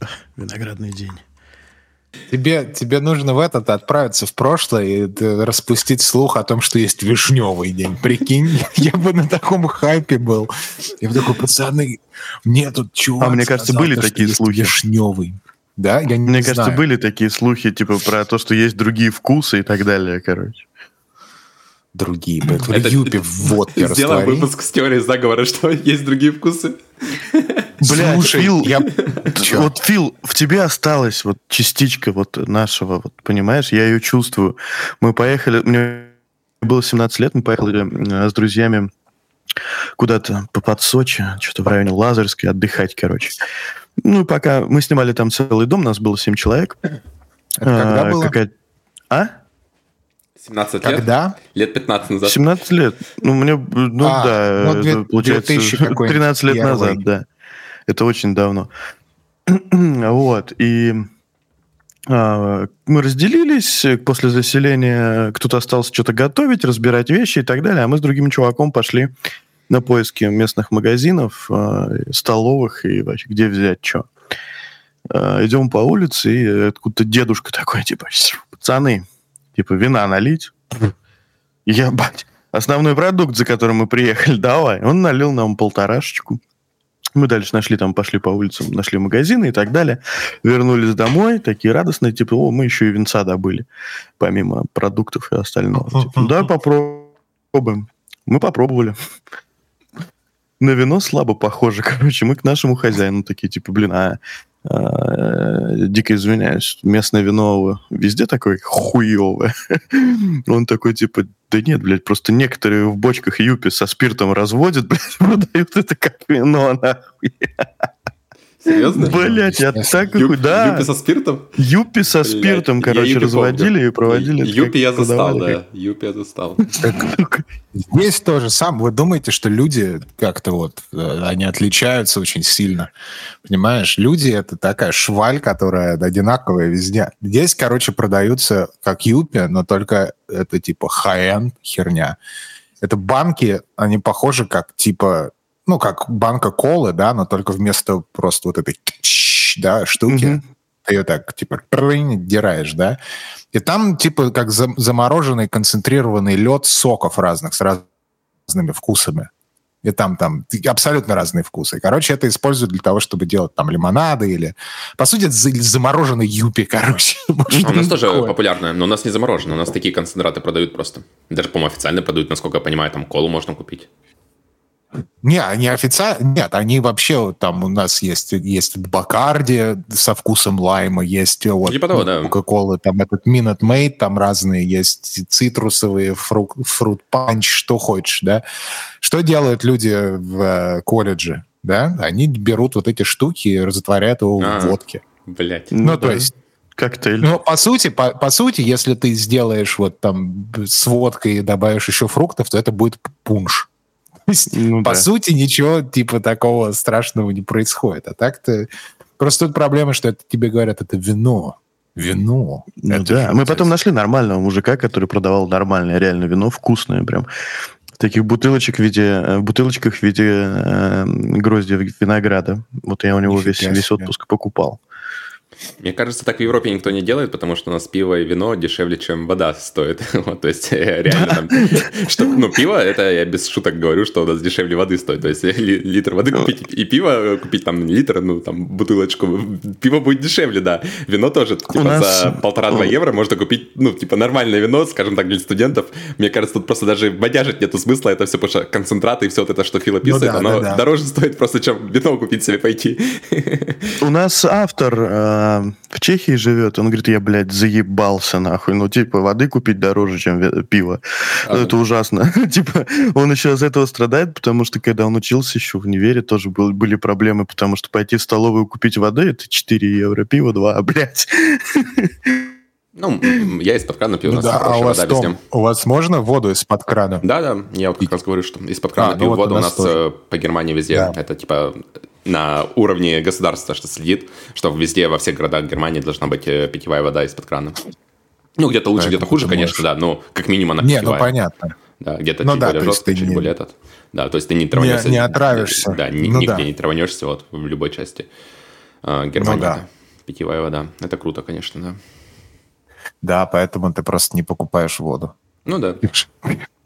Виноградный день. Тебе, тебе нужно в этот отправиться в прошлое и распустить слух о том, что есть вишневый день. Прикинь, я бы на таком хайпе был. Я бы такой, пацаны, мне тут чувак А мне кажется, были такие слухи. Вишневый. Да, я не Мне знаю. кажется, были такие слухи, типа, про то, что есть другие вкусы и так далее, короче. Другие, блядь, это, Юпи в водке Сделаем выпуск с теорией заговора, что есть другие вкусы. Бля, Фил, я... вот, Фил, в тебе осталась вот частичка вот нашего, вот, понимаешь, я ее чувствую. Мы поехали, мне было 17 лет, мы поехали э, с друзьями куда-то под Сочи, что-то в районе Лазарской, отдыхать, короче. Ну, пока мы снимали там целый дом, нас было 7 человек. Это когда а, было? Какая... А? 17 лет? Когда? Лет 15 назад. 17 лет. Ну, мне, ну а, да, ну, 2, получается, 13 лет назад, да. Это очень давно. вот, и а, мы разделились, после заселения кто-то остался что-то готовить, разбирать вещи и так далее, а мы с другим чуваком пошли на поиски местных магазинов, а, столовых и вообще где взять что. А, идем по улице, и откуда-то дедушка такой, типа, пацаны, типа, вина налить. Я, бать, основной продукт, за которым мы приехали, давай. Он налил нам полторашечку. Мы дальше нашли там, пошли по улицам, нашли магазины и так далее. Вернулись домой, такие радостные, типа, о, мы еще и винца добыли, помимо продуктов и остального. Типа, да, попробуем. Мы попробовали. На вино слабо похоже, короче. Мы к нашему хозяину такие, типа, блин, а, дико извиняюсь, местное вино везде такое хуевое. Он такой, типа, да нет, блядь, просто некоторые в бочках юпи со спиртом разводят, блядь, продают это как вино, нахуй. Серьезно? Блять, я так Ю, да. Юпи со спиртом? Юпи со спиртом, короче, разводили и проводили. Юпи я застал, да. Юпи я застал. Здесь тоже сам. Вы думаете, что люди как-то вот, э, они отличаются очень сильно. Понимаешь? Люди — это такая шваль, которая одинаковая везде. Здесь, короче, продаются как юпи, но только это типа high-end херня. Это банки, они похожи как типа ну, как банка колы, да, но только вместо просто вот этой да, штуки, mm-hmm. ты ее так, типа, дираешь, да, и там, типа, как замороженный концентрированный лед соков разных, с разными вкусами. И там, там абсолютно разные вкусы. Короче, это используют для того, чтобы делать там лимонады или... По сути, это замороженный юпи, короче. У нас тоже популярно, но у нас не заморожено. У нас такие концентраты продают просто. Даже, по-моему, официально продают, насколько я понимаю, там колу можно купить. Не, они официально... Нет, они вообще... Там у нас есть, есть Бакарди со вкусом лайма, есть вот типа того, да. Кока-Кола, там этот Minute Maid, там разные есть цитрусовые, фрукт, фрукт панч, что хочешь, да. Что делают люди в э, колледже, да? Они берут вот эти штуки и разотворяют его а, в водке. Блять. Ну, ну то есть коктейль. Ну, по сути, по, по сути, если ты сделаешь вот там с водкой и добавишь еще фруктов, то это будет пунш ну, по да. сути, ничего типа такого страшного не происходит. А так-то... Просто тут проблема, что это тебе говорят, это вино. Вино. Ну, это да. Мы потом нашли нормального мужика, который продавал нормальное реально вино, вкусное прям. В таких бутылочек в виде, э, в бутылочках в виде э, гроздья винограда. Вот я у него весь, весь отпуск покупал. Мне кажется, так в Европе никто не делает, потому что у нас пиво и вино дешевле, чем вода стоит. вот, то есть э, реально там, что, ну, пиво, это я без шуток говорю, что у нас дешевле воды стоит. То есть литр воды купить и пиво купить там литр, ну, там, бутылочку, пиво будет дешевле, да. Вино тоже, типа, нас... за полтора-два евро можно купить, ну, типа, нормальное вино, скажем так, для студентов. Мне кажется, тут просто даже бодяжить нету смысла, это все, потому что концентраты и все вот это, что Фил описывает, ну, да, оно да, да. дороже стоит просто, чем вино купить себе пойти. у нас автор э, в Чехии живет, он говорит, я, блядь, заебался нахуй. Ну, типа, воды купить дороже, чем пиво. А, это да. ужасно. типа, он еще из этого страдает, потому что, когда он учился еще в универе, тоже был, были проблемы, потому что пойти в столовую купить воды, это 4 евро, пиво 2, блядь. Ну, я из-под крана пью, у нас да, а у вас, вода Том, у вас можно воду из-под крана? Да, да, я вот как раз говорю, что из-под крана а, пью ну воду, у нас тоже. по Германии везде. Да. Это типа на уровне государства, что следит, что везде, во всех городах Германии должна быть э, питьевая вода из-под крана. Ну, где-то лучше, где-то хуже, конечно, да, но как минимум она питьевая. Не, ну понятно. Да, где-то ну, чуть да, более жесткая, чуть не... более этот. Да, то есть ты не траванешься. Не, не отравишься. Да, ни, ну, нигде да. не траванешься вот в любой части. э, Германии. Ну, да. Питьевая вода. Это круто, конечно, да. Да, поэтому ты просто не покупаешь воду. Ну да.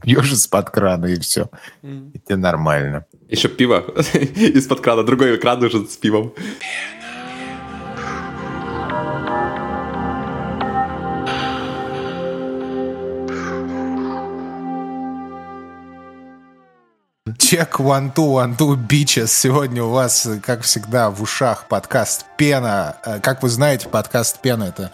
Пьешь из-под крана, и все. Mm. И тебе нормально. Еще пиво из-под крана, другой кран уже с пивом. Чек one two one two bitches. Сегодня у вас, как всегда, в ушах подкаст Пена. Э, как вы знаете, подкаст Пена это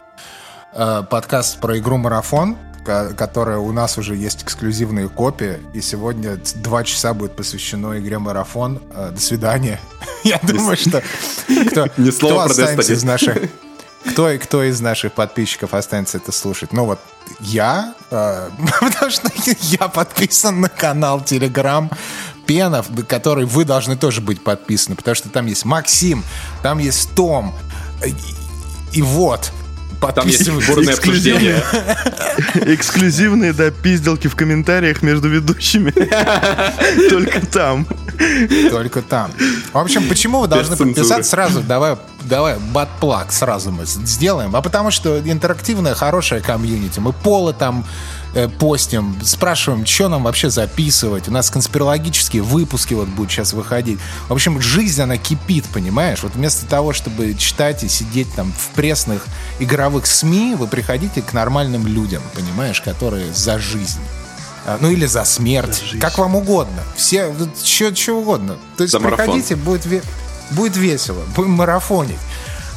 э, подкаст про игру Марафон, которая у нас уже есть эксклюзивные копии. И сегодня два часа будет посвящено игре Марафон. Э, до свидания. Я думаю, что кто, кто останется из наших кто, кто из наших подписчиков останется это слушать? Ну вот я, э, потому что я подписан на канал Telegram Пенов, который вы должны тоже быть подписаны, потому что там есть Максим, там есть Том, и, и вот. Там есть бурное обсуждение. Эксклюзивные, да, пизделки в комментариях между ведущими. Только там. Только там. В общем, почему вы должны подписаться сразу? Давай, давай, батплаг сразу мы сделаем. А потому что интерактивная, хорошая комьюнити. Мы полы там постим, спрашиваем, что нам вообще записывать. У нас конспирологические выпуски вот будут сейчас выходить. В общем, жизнь, она кипит, понимаешь? Вот вместо того, чтобы читать и сидеть там в пресных игровых СМИ, вы приходите к нормальным людям, понимаешь, которые за жизнь. А, ну или за смерть, за как вам угодно. Все, что, угодно. То есть за приходите, будет, будет весело, будем марафонить.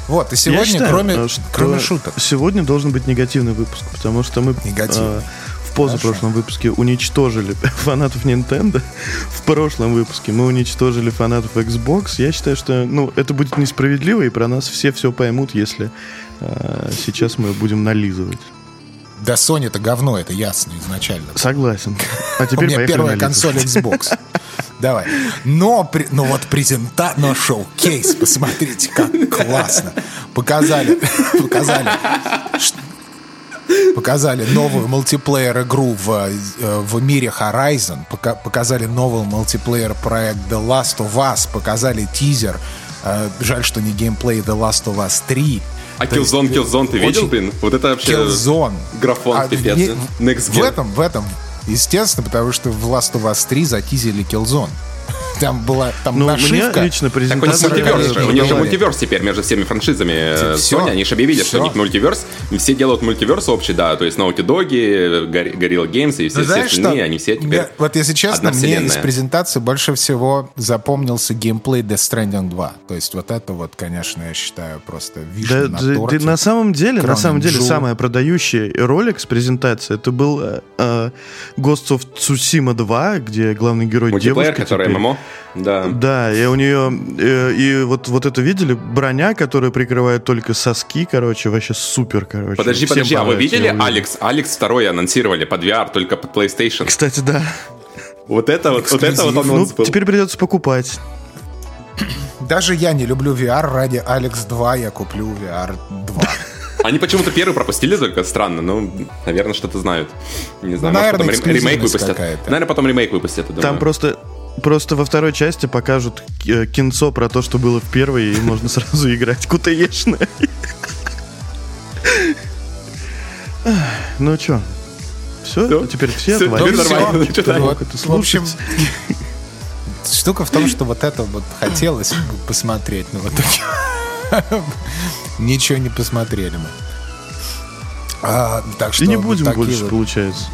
Вот, и сегодня, считаю, кроме, э, кроме шуток. Сегодня должен быть негативный выпуск, потому что мы э, в позапрошлом Хорошо. выпуске уничтожили фанатов Nintendo. В прошлом выпуске мы уничтожили фанатов Xbox. Я считаю, что ну, это будет несправедливо, и про нас все все поймут, если э, сейчас мы будем нализывать. Да Sony это говно, это ясно изначально. Согласен. А теперь У меня первая консоль Xbox. Давай. Но, ну вот презента, но шоу-кейс, посмотрите, как классно. Показали, показали, показали новую мультиплеер игру в, э, в мире Horizon, показали новый мультиплеер проект The Last of Us, показали тизер. Э, жаль, что не геймплей The Last of Us 3. А Killzone, Killzone ты видел, блин? Вот это вообще... Killzone. Графон, а, пипец. Не, Next в этом, в этом, естественно, потому что в Last of Us 3 затизили Killzone. Там была там ну, нашивка. Мне лично презентация... Так у них мультиверс, у них же мультиверс теперь между всеми франшизами все, Sony. Они же объявили, все. что у них мультиверс. Все делают мультиверс общий, да. То есть Naughty Dog, Gorilla Games и все, ну, все остальные, что? они все теперь я, Вот если честно, мне из презентации больше всего запомнился геймплей Death Stranding 2. То есть вот это вот, конечно, я считаю просто вишня да, на торте. Да, на самом деле, на самом деле, самая продающий ролик с презентацией, это был э, э Ghost of Tsushima 2, где главный герой девушка. который теперь. ММО. Да. Да, и у нее... Э, и вот, вот это видели? Броня, которая прикрывает только соски, короче, вообще супер, короче. Подожди, Всем подожди, а вы видели Алекс? Алекс второй анонсировали под VR, только под PlayStation. Кстати, да. Вот это вот, вот это вот анонс ну, был. Теперь придется покупать. Даже я не люблю VR, ради Алекс 2 я куплю VR 2. Они почему-то первый пропустили только, странно, ну, наверное, что-то знают. Не знаю, ну, наверное, может, потом ремейк выпустят. Наверное, потом ремейк выпустят, думаю. Там просто Просто во второй части покажут э, кинцо про то, что было в первой, и можно сразу играть кутаешно. Ну чё, все? Теперь все отвалились. В общем, штука в том, что вот это вот хотелось посмотреть, но в итоге ничего не посмотрели мы. А, так что И не будем больше, получается.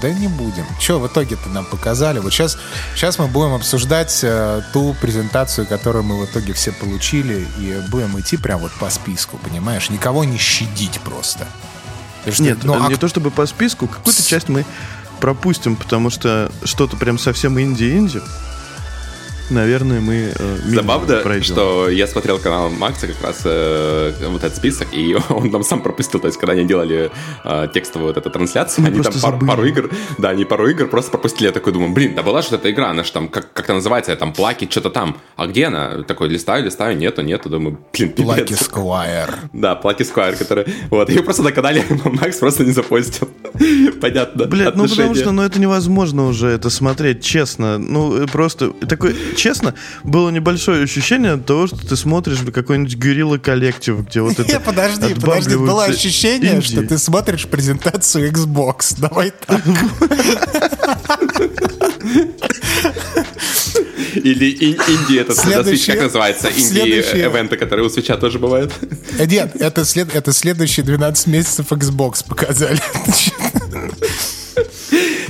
Да не будем. Что в итоге-то нам показали? Вот сейчас, сейчас мы будем обсуждать э, ту презентацию, которую мы в итоге все получили, и будем идти прям вот по списку, понимаешь? Никого не щадить просто. Что, Нет, ну, не а... то чтобы по списку, какую-то часть мы пропустим, потому что что-то прям совсем инди-инди наверное, мы э, Забавно, пройдем. что я смотрел канал Макса как раз э, вот этот список, и он там сам пропустил, то есть когда они делали э, текстовую вот эту трансляцию, мы они там пару, пару игр, да, они пару игр просто пропустили. Я такой думаю, блин, да была же эта игра, она же там, как, как-то называется, там, Plucky, что-то там. А где она? Такой, листаю, листаю, нету, нету, думаю, блин, пипец. Plucky Squire. Да, Plucky Squire, который, вот, ее просто на канале Макс просто не запостил. Понятно. Блин, ну потому что, ну это невозможно уже это смотреть, честно. Ну, просто такой честно, было небольшое ощущение от того, что ты смотришь какой-нибудь Guerrilla Collective, где вот это... Не, подожди, подожди, было ощущение, что ты смотришь презентацию Xbox. Давай так. Или инди это Следующий, как называется? Инди-эвенты, которые у свеча тоже бывают. Нет, это, след, это следующие 12 месяцев Xbox показали.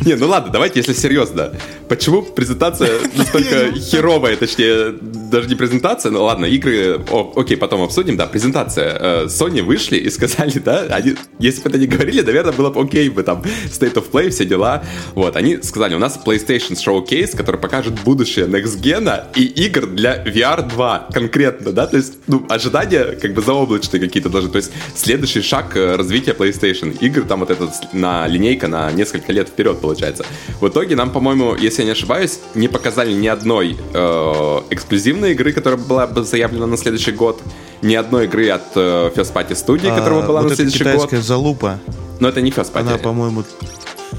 Не, ну ладно, давайте, если серьезно. Почему презентация настолько херовая, точнее, даже не презентация, ну ладно, игры, о, окей, потом обсудим, да, презентация. Э, Sony вышли и сказали, да, они, если бы это не говорили, наверное, было бы окей бы там State of Play, все дела. Вот, они сказали, у нас PlayStation Showcase, который покажет будущее Next Gen и игр для VR 2 конкретно, да, то есть, ну, ожидания как бы заоблачные какие-то должны, то есть следующий шаг э, развития PlayStation. Игры там вот этот на линейка на несколько лет вперед получается. В итоге нам, по-моему, если я не ошибаюсь, не показали ни одной э, эксклюзивной игры, которая была бы заявлена на следующий год, ни одной игры от э, First Party Studio, а, которая была вот на следующий год. залупа. Но это не First Party. Она, по-моему,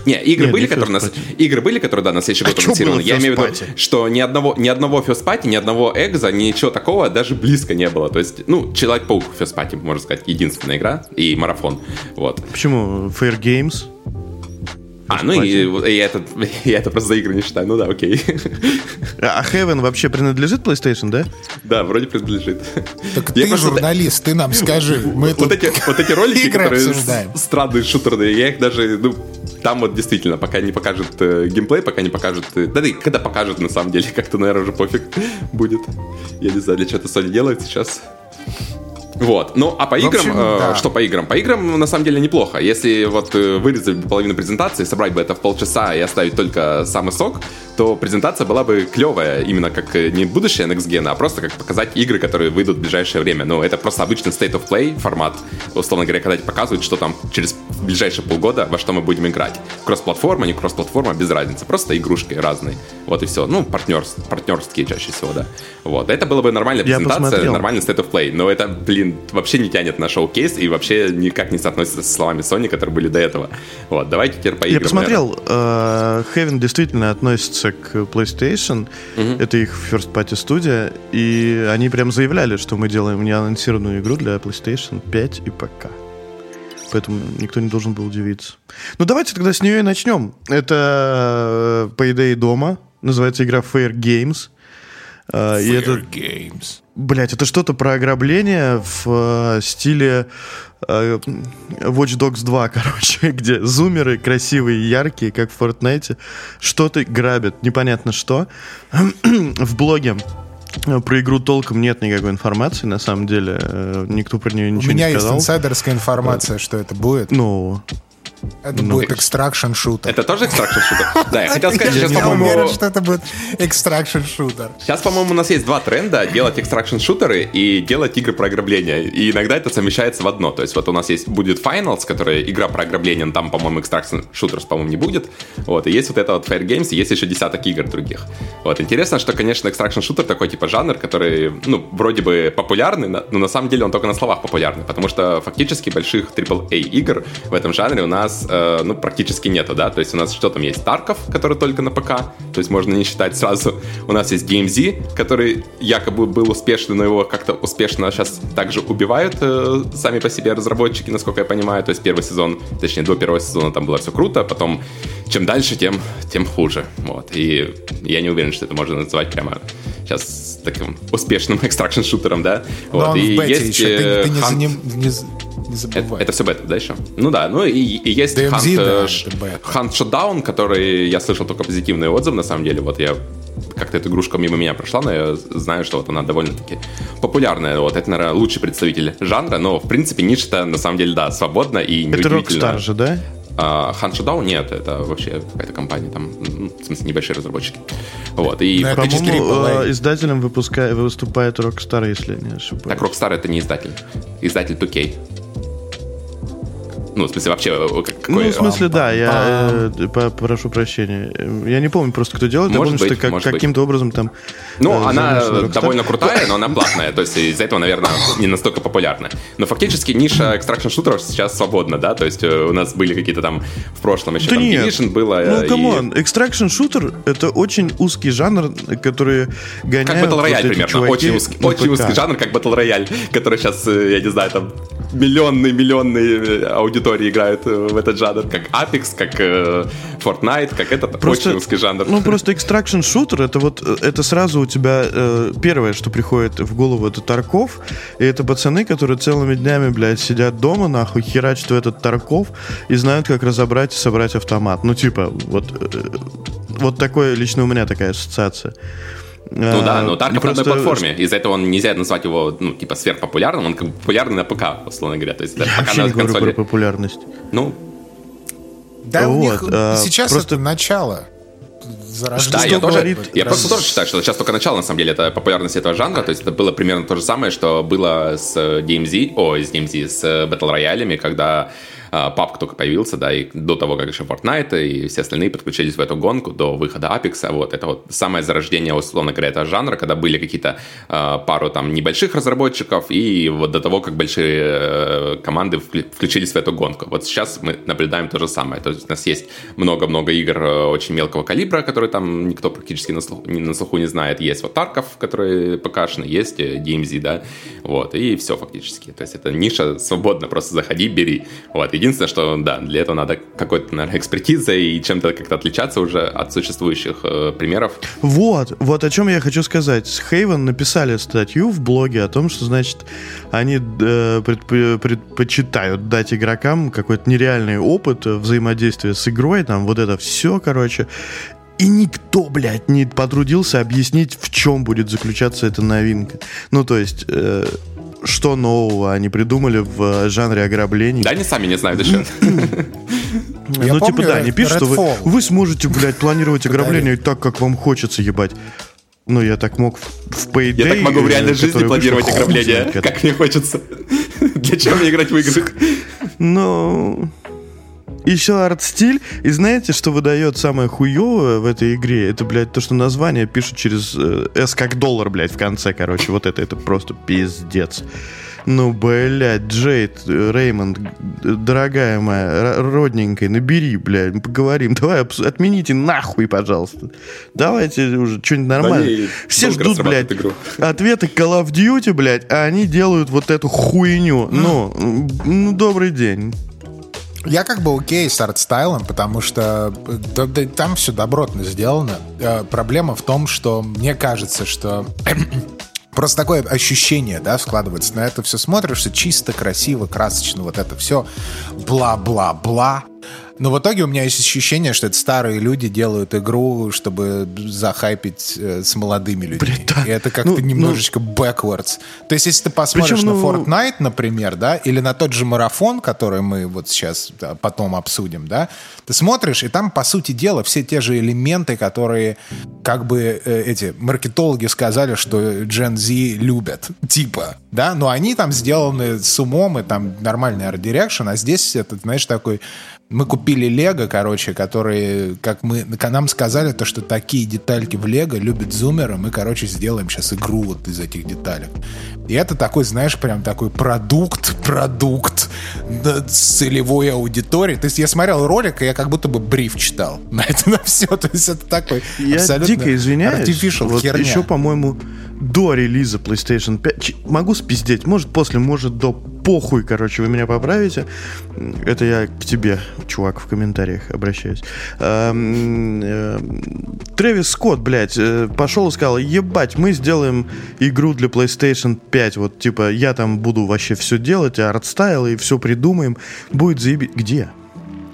не, игры не, были, не которые нас, игры были, которые да на следующий год а анонсированы. Я имею в виду, что ни одного ни одного Party, ни одного экза, ничего такого даже близко не было. То есть, ну, Человек-паук Party, можно сказать, единственная игра и марафон. Вот. Почему Fair Games? А, ну и, и, это, я это просто за игры не считаю. Ну да, окей. А Heaven вообще принадлежит PlayStation, да? Да, вроде принадлежит. Так я ты просто... журналист, ты нам скажи. Мы вот, эти, вот эти ролики, которые обсуждаем. странные шутерные, я их даже, ну, там вот действительно, пока не покажет э, геймплей, пока не покажет... Э, да и когда покажет, на самом деле, как-то, наверное, уже пофиг будет. Я не знаю, для чего это Sony делает сейчас. Вот. Ну, а по играм, общем, э, да. что по играм? По играм, на самом деле, неплохо. Если вот э, вырезать половину презентации, собрать бы это в полчаса и оставить только самый сок, то презентация была бы клевая, именно как э, не будущее Next Gen, а просто как показать игры, которые выйдут в ближайшее время. Ну, это просто обычный State of Play формат, условно говоря, когда тебе показывают, что там через ближайшие полгода во что мы будем играть. Кросс-платформа, не кросс-платформа, без разницы. Просто игрушки разные. Вот и все. Ну, партнерс, партнерские чаще всего, да. Вот. Это было бы нормальная презентация, нормальный State of Play. Но это, блин, вообще не тянет на шоу-кейс и вообще никак не соотносится со словами Sony, которые были до этого. Вот, давайте теперь поиграем. Я посмотрел, uh, Heaven действительно относится к PlayStation, угу. это их first party студия, и они прям заявляли, что мы делаем неанонсированную игру для PlayStation 5 и ПК. Поэтому никто не должен был удивиться. Ну, давайте тогда с нее и начнем. Это, э, по идее, дома. Называется игра Fair Games. А, Fair и это, Games. Блять, это что-то про ограбление в э, стиле э, Watch Dogs 2, короче, где зумеры красивые, яркие, как в Fortnite, что-то грабят, непонятно что. в блоге э, про игру толком нет никакой информации, на самом деле. Э, никто про нее ничего не сказал. У меня есть инсайдерская информация, что это будет. Ну, это ну, будет extraction шутер. Это тоже extraction шутер? Да, я хотел сказать, сейчас, по-моему... Я уверен, что это будет extraction шутер. Сейчас, по-моему, у нас есть два тренда. Делать extraction шутеры и делать игры про ограбление. И иногда это совмещается в одно. То есть вот у нас есть будет Finals, которая игра про ограбление, но там, по-моему, extraction shooters, по-моему, не будет. Вот, и есть вот это вот Fairgames, и есть еще десяток игр других. Вот, интересно, что, конечно, extraction шутер такой типа жанр, который, ну, вроде бы популярный, но на самом деле он только на словах популярный, потому что фактически больших AAA игр в этом жанре у нас э, ну, практически нету, да, то есть у нас что там есть? Тарков, который только на ПК, то есть можно не считать сразу. У нас есть DMZ, который якобы был успешный, но его как-то успешно сейчас также убивают э, сами по себе разработчики, насколько я понимаю, то есть первый сезон, точнее, до первого сезона там было все круто, потом чем дальше, тем, тем хуже, вот, и я не уверен, что это можно называть прямо сейчас таким успешным экстракшн-шутером, да, вот, и есть... Еще. Ты, ты не, Hunt... не, не, не забывай. Это, это все бета, да, еще? Ну да, ну и, и есть DMZ, Hunt, да, э, Hunt Shutdown, который я слышал только позитивные отзывы, на самом деле, вот я как-то эта игрушка мимо меня прошла, но я знаю, что вот она довольно-таки популярная. Вот это, наверное, лучший представитель жанра, но, в принципе, ниша-то, на самом деле, да, свободна и неудивительно. Это Rockstar же, да? А Showdown нет, это вообще какая-то компания, там, ну, в смысле, небольшие разработчики. Вот, и Но по-моему, э, издателем выпускает, выступает Rockstar, если не ошибаюсь. Так, Rockstar это не издатель. Издатель 2K. Ну, в смысле, вообще... Э, какой... Ну, в смысле, да, я э, прошу прощения. Я не помню просто, кто делает. Может я помню, быть, что как, каким-то образом там... Ну, э, она довольно крутая, но она платная. То есть из-за этого, наверное, не настолько популярна. Но фактически ниша extraction шутеров сейчас свободна, да? То есть у нас были какие-то там в прошлом еще да там нет. Division было. Ну, come on, и... extraction шутер — это очень узкий жанр, который гоняют... Как Battle Royale примерно. Очень узкий, очень узкий жанр, как Battle Royale, который сейчас, я не знаю, там миллионные, миллионные аудитории играют э, в этот жанр, как Apex, как э, Fortnite, как этот просто, очень жанр. Ну, просто extraction shooter, это вот, э, это сразу у тебя э, первое, что приходит в голову, это Тарков, и это пацаны, которые целыми днями, блядь, сидят дома, нахуй, херачат в этот Тарков и знают, как разобрать и собрать автомат. Ну, типа, вот, э, вот такое, лично у меня такая ассоциация. Ну да, но Тарков просто... на одной платформе. Из-за этого он нельзя назвать его, ну, типа, сверхпопулярным. Он как бы популярный на ПК, условно говоря. То есть, Я пока вообще не говорю консоли... про популярность. Ну, да, вот, у них а, сейчас просто... это начало. Да, я тоже, я просто тоже считаю, что сейчас только начало, на самом деле, это популярность этого жанра, то есть это было примерно то же самое, что было с DMZ, о, с DMZ, с Battle роялями, когда папка только появился, да, и до того, как еще Fortnite и все остальные подключились в эту гонку до выхода Apex, вот, это вот самое зарождение, условно говоря, этого жанра, когда были какие-то э, пару там небольших разработчиков, и вот до того, как большие э, команды включились в эту гонку. Вот сейчас мы наблюдаем то же самое, то есть у нас есть много-много игр э, очень мелкого калибра, которые там никто практически на слуху, на слуху не знает, есть вот Тарков, который покашен, есть DMZ, да, вот, и все фактически, то есть это ниша свободно, просто заходи, бери, вот, и Единственное, что, да, для этого надо какой-то, наверное, экспертиза и чем-то как-то отличаться уже от существующих э, примеров. Вот, вот о чем я хочу сказать. С Хейвен написали статью в блоге о том, что, значит, они э, предп- предпочитают дать игрокам какой-то нереальный опыт взаимодействия с игрой, там вот это все, короче. И никто, блядь, не потрудился объяснить, в чем будет заключаться эта новинка. Ну, то есть, э, что нового они придумали в жанре ограблений. Да, они сами не знают еще. Ну, типа, да, они пишут, что вы, вы сможете, блядь, планировать ограбление так, как вам хочется, ебать. Ну, я так мог в Payday... Я так могу в реальной жизни планировать ограбление, как мне хочется. Для чего мне играть в игры? Ну еще арт-стиль. И знаете, что выдает самое хуевое в этой игре? Это, блядь, то, что название пишут через э, S как доллар, блядь, в конце, короче. Вот это, это просто пиздец. Ну, блядь, Джейд, Реймонд, дорогая моя, родненькая, набери, блядь, поговорим. Давай, отмените нахуй, пожалуйста. Давайте уже что-нибудь нормальное. Все ждут, блядь, игру. ответы Call of Duty, блядь, а они делают вот эту хуйню. Ну, ну, добрый день. Я как бы окей с арт-стайлом, потому что да, да, там все добротно сделано. Э, проблема в том, что мне кажется, что Просто такое ощущение, да, складывается. На это все смотришь, все чисто, красиво, красочно, вот это все бла-бла-бла. Но в итоге у меня есть ощущение, что это старые люди делают игру, чтобы захайпить э, с молодыми людьми. Блин, да. И это как-то ну, ну немножечко ну... backwards. То есть, если ты посмотришь Причем, на ну... Fortnite, например, да, или на тот же марафон, который мы вот сейчас да, потом обсудим, да, ты смотришь, и там, по сути дела, все те же элементы, которые как бы э, эти маркетологи сказали, что Gen Z любят, типа, да, но они там сделаны с умом, и там нормальный art direction, а здесь это, знаешь, такой мы купили Лего, короче, которые, как мы, нам сказали, то, что такие детальки в Лего любят зумеры, мы, короче, сделаем сейчас игру вот из этих деталек. И это такой, знаешь, прям такой продукт, продукт целевой аудитории. То есть я смотрел ролик, и я как будто бы бриф читал на это на все. То есть это такой я абсолютно дико извиняюсь. Вот херня. еще, по-моему, до релиза PlayStation 5. Могу спиздеть, может после, может до. Похуй, короче, вы меня поправите. Это я к тебе, чувак, в комментариях обращаюсь. Эм, эм, Трэвис Скотт, блядь, э, пошел и сказал, ебать, мы сделаем игру для PlayStation 5. Вот, типа, я там буду вообще все делать, артстайл и все придумаем. Будет заебись. Где?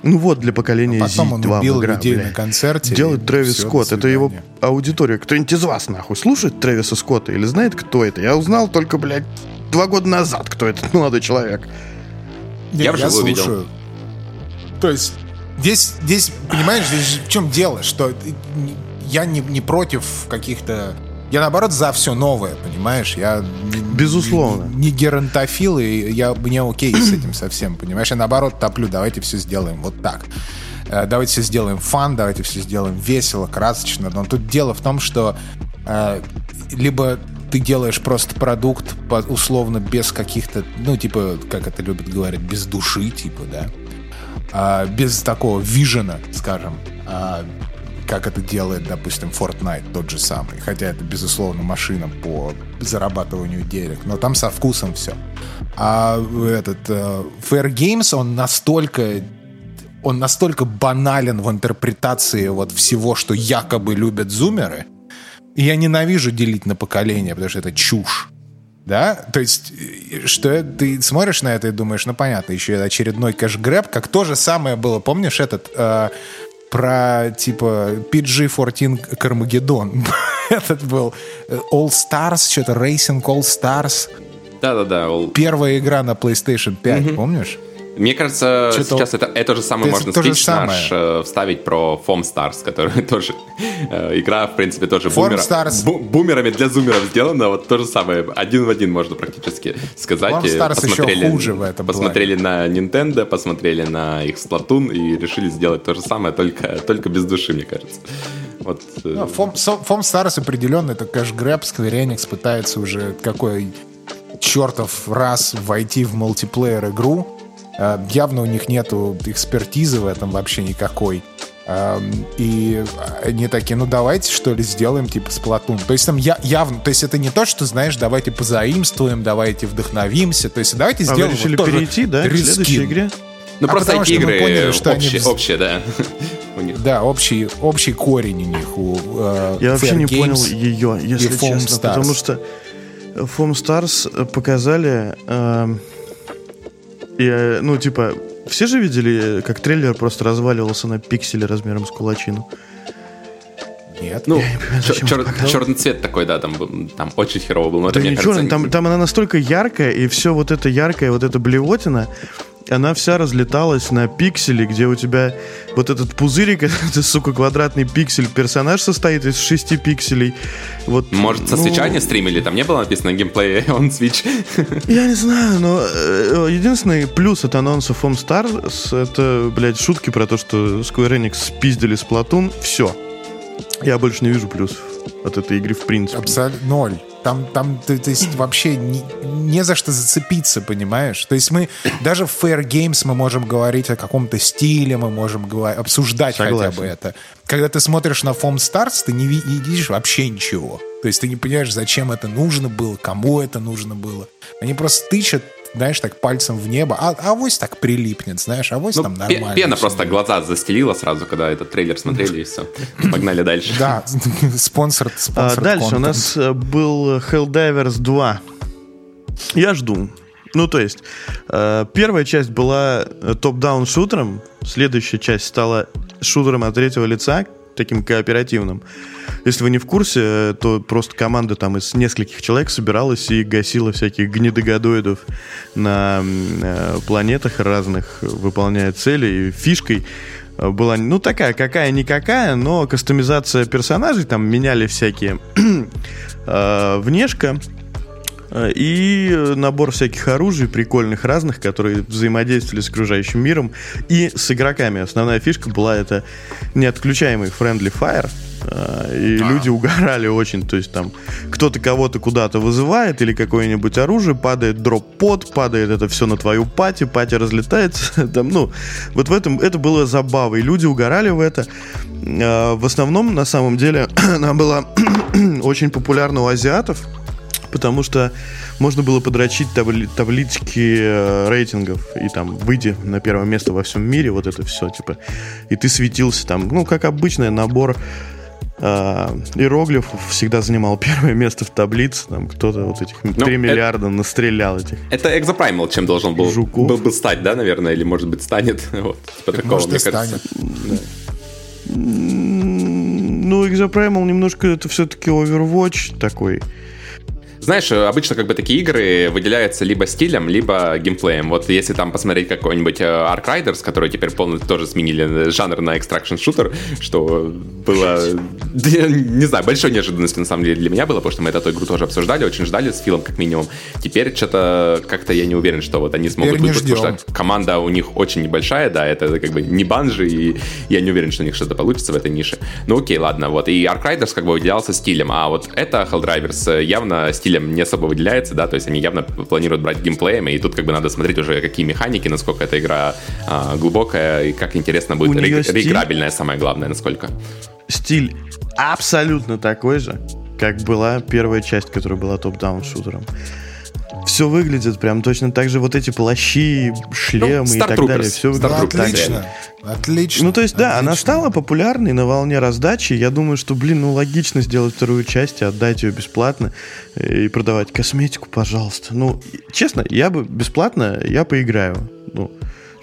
Ну вот для поколения а потом Z2 он убил игра, людей блядь. на концерте. Делает Трэвис Скотт. Это его аудитория. Кто-нибудь из вас, нахуй, слушает Трэвиса Скотта или знает, кто это? Я узнал только, блядь, два года назад, кто этот молодой человек. Нет, я, я слушаю. Видел. То есть здесь, здесь, понимаешь, здесь в чем дело, что я не, не против каких-то Я, наоборот, за все новое, понимаешь? Я Безусловно. Не, не геронтофил, и я мне окей с этим совсем, понимаешь? Я, наоборот, топлю, давайте все сделаем вот так. Э, давайте все сделаем фан, давайте все сделаем весело, красочно. Но тут дело в том, что э, либо ты делаешь просто продукт условно без каких-то, ну, типа, как это любят говорить, без души, типа, да, а, без такого вижена, скажем, а, как это делает, допустим, Fortnite тот же самый. Хотя это, безусловно, машина по зарабатыванию денег, но там со вкусом все. А этот uh, Fair Games, он настолько он настолько банален в интерпретации вот всего, что якобы любят зумеры. И я ненавижу делить на поколения, потому что это чушь. Да? То есть, что ты смотришь на это и думаешь, ну понятно, еще очередной кэш-грэб, как то же самое было, помнишь этот э, про типа PG-14 Кармагеддон. Этот был э, All Stars, что-то Racing All Stars. Да-да-да. All... Первая игра на PlayStation 5, mm-hmm. помнишь? Мне кажется, Что-то... сейчас это, это же самое можно то спич наш э, вставить про Foam Stars, который тоже э, игра, в принципе, тоже бумера, бу, бумерами для зумеров сделана. Вот то же самое, один в один можно практически сказать. Foam Stars посмотрели, еще хуже в этом Посмотрели плане. на Nintendo, посмотрели на их Splatoon и решили сделать то же самое, только, только без души, мне кажется. Вот. Э, ну, Foam, Foam Stars определенно это кэш-грэб. Square Enix пытается уже какой чертов раз войти в мультиплеер игру явно у них нету экспертизы в этом вообще никакой. Эм, и они такие, ну давайте что ли сделаем типа сплатун. То есть там я, явно, то есть это не то, что знаешь, давайте позаимствуем, давайте вдохновимся, то есть давайте сделаем. А вы решили вот перейти, да, к следующей игре? Ну а просто эти игры поняли, что общие, они... общие, да. Да, общий, общий корень у них. У, э, Я вообще не Games понял ее, если честно, Stars. потому что Foam Stars показали... Э, и, э, ну, типа, все же видели, как трейлер просто разваливался на пиксели размером с кулачину? Нет. Ну, чер- чер- черный цвет такой, да, там, там очень херово был. Но да это, не кажется, черный, там, там она настолько яркая, и все вот это яркое, вот это блевотина, она вся разлеталась на пиксели, где у тебя вот этот пузырик, это, сука, квадратный пиксель, персонаж состоит из шести пикселей. Вот, Может, со ну... свеча не стримили? Там не было написано геймплей on Switch? Я не знаю, но э, единственный плюс от анонса Foam Stars это, блядь, шутки про то, что Square Enix спиздили Splatoon. Все. Я больше не вижу плюсов от этой игры в принципе. Абсолютно ноль. Там, там то, то есть вообще не, не за что зацепиться, понимаешь? То есть мы даже в Fair Games мы можем говорить о каком-то стиле, мы можем говорить, обсуждать Согласен. хотя бы это. Когда ты смотришь на Foam Stars, ты не, не видишь вообще ничего. То есть ты не понимаешь, зачем это нужно было, кому это нужно было. Они просто тычат знаешь, так пальцем в небо, а авось так прилипнет, знаешь, авось ну, там нормально. Пена просто глаза застелила сразу, когда этот трейлер смотрели, и все. Погнали дальше. Да, спонсор, спонсор Дальше у нас э, был Helldivers 2. Я жду. Ну, то есть, э, первая часть была э, топ-даун шутером, следующая часть стала шутером от третьего лица, таким кооперативным. Если вы не в курсе, то просто команда там из нескольких человек собиралась и гасила всяких гнедогодоидов на э, планетах разных, выполняя цели. И фишкой была, ну, такая, какая-никакая, но кастомизация персонажей, там меняли всякие э, внешка, Э, и набор всяких оружий прикольных разных, которые взаимодействовали с окружающим миром и с игроками. Основная фишка была это неотключаемый friendly fire, э, и а. люди угорали очень, то есть там кто-то кого-то куда-то вызывает или какое-нибудь оружие, падает дроп-под, падает это все на твою пати, пати разлетается, там, ну, вот в этом, это было забавой, люди угорали в это. Э, в основном, на самом деле, она была очень популярна у азиатов, потому что можно было подрочить табли таблички э, рейтингов и там выйти на первое место во всем мире, вот это все, типа, и ты светился там, ну, как обычный набор э, иероглифов всегда занимал первое место в таблице, там кто-то вот этих 3 ну, миллиарда это, настрелял этих. Это экзопраймал, чем должен был, жуков. был бы стать, да, наверное, или может быть станет, вот, по такому, может, мне кажется. Да. Ну, Exoprimal немножко это все-таки Overwatch такой. Знаешь, обычно как бы такие игры выделяются либо стилем, либо геймплеем. Вот если там посмотреть какой-нибудь э, Ark Riders, который теперь полностью тоже сменили жанр на extraction шутер, что было, не знаю, большой неожиданностью на самом деле для меня было, потому что мы эту игру тоже обсуждали, очень ждали с Филом как минимум. Теперь что-то как-то я не уверен, что вот они смогут выпустить, потому что команда у них очень небольшая, да, это как бы не банжи, и я не уверен, что у них что-то получится в этой нише. Ну окей, ладно, вот. И Ark Riders как бы выделялся стилем, а вот это Helldivers явно стилем не особо выделяется, да, то есть они явно планируют брать геймплеем, и тут как бы надо смотреть уже какие механики, насколько эта игра а, глубокая, и как интересно будет ре- стиль... реиграбельная, самое главное, насколько. Стиль абсолютно такой же, как была первая часть, которая была топ-даун шутером все выглядит прям точно так же. Вот эти плащи, шлемы ну, и так далее. Все выглядит ну, отлично. Отлично. Ну, то есть, да, отлично. она стала популярной на волне раздачи. Я думаю, что, блин, ну, логично сделать вторую часть и отдать ее бесплатно э, и продавать косметику, пожалуйста. Ну, честно, я бы бесплатно, я поиграю. Ну,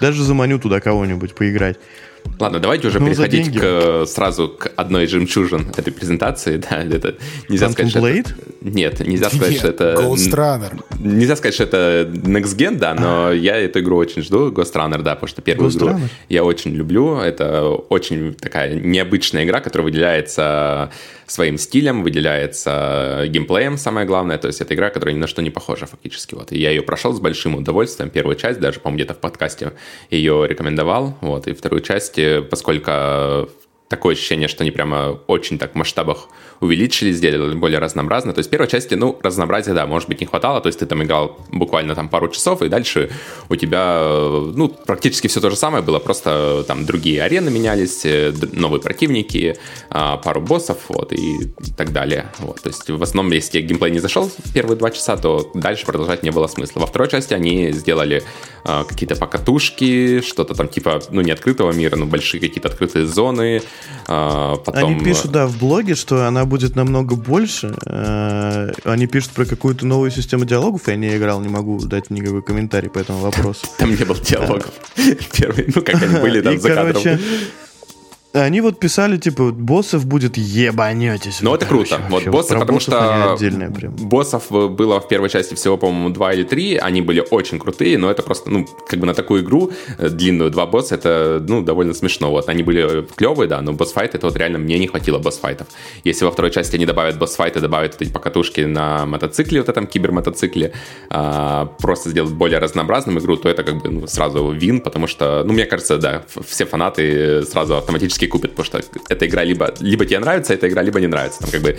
даже заманю туда кого-нибудь поиграть. Ладно, давайте уже ну, переходить к, сразу к одной из жемчужин этой презентации. Да, это нельзя Phantom сказать, что Blade? это... Нет, нельзя сказать, Нет, что это... Ghost Runner. Нельзя сказать, что это Next Gen, да, но а. я эту игру очень жду, Ghost Runner, да, потому что первую Ghost игру Runner? я очень люблю. Это очень такая необычная игра, которая выделяется своим стилем, выделяется геймплеем, самое главное. То есть это игра, которая ни на что не похожа фактически. Вот. И я ее прошел с большим удовольствием. Первую часть, даже, по-моему, где-то в подкасте ее рекомендовал. Вот. И вторую часть, э, поскольку такое ощущение, что они прямо очень так в масштабах увеличили, сделали более разнообразно. То есть первой части, ну, разнообразия, да, может быть, не хватало. То есть ты там играл буквально там пару часов, и дальше у тебя, ну, практически все то же самое было, просто там другие арены менялись, э, новые противники, а, пару боссов, вот, и так далее. Вот. То есть в основном, если геймплей не зашел первые два часа, то дальше продолжать не было смысла. Во второй части они сделали а, какие-то покатушки, что-то там типа, ну, не открытого мира, но большие какие-то открытые зоны. А, потом... Они пишут, да, в блоге, что она будет намного больше. Э, они пишут про какую-то новую систему диалогов. Я не играл, не могу дать никакой комментарий по этому вопросу. Там не было диалогов. Первый, ну, как они были там за кадром. Они вот писали, типа, боссов будет ебанетесь. Ну, это круто. Вот боссы, потому что боссов было в первой части всего, по-моему, два или три. Они были очень крутые, но это просто, ну, как бы на такую игру э, длинную два босса, это, ну, довольно смешно. Вот они были клевые, да, но босс-файт, это вот реально мне не хватило босс-файтов. Если во второй части они добавят босс-файты, добавят эти покатушки на мотоцикле, вот этом кибермотоцикле, а, просто сделать более разнообразным игру, то это как бы ну, сразу вин, потому что, ну, мне кажется, да, все фанаты сразу автоматически автоматически купят, потому что эта игра либо, либо тебе нравится, эта игра либо не нравится. Там как бы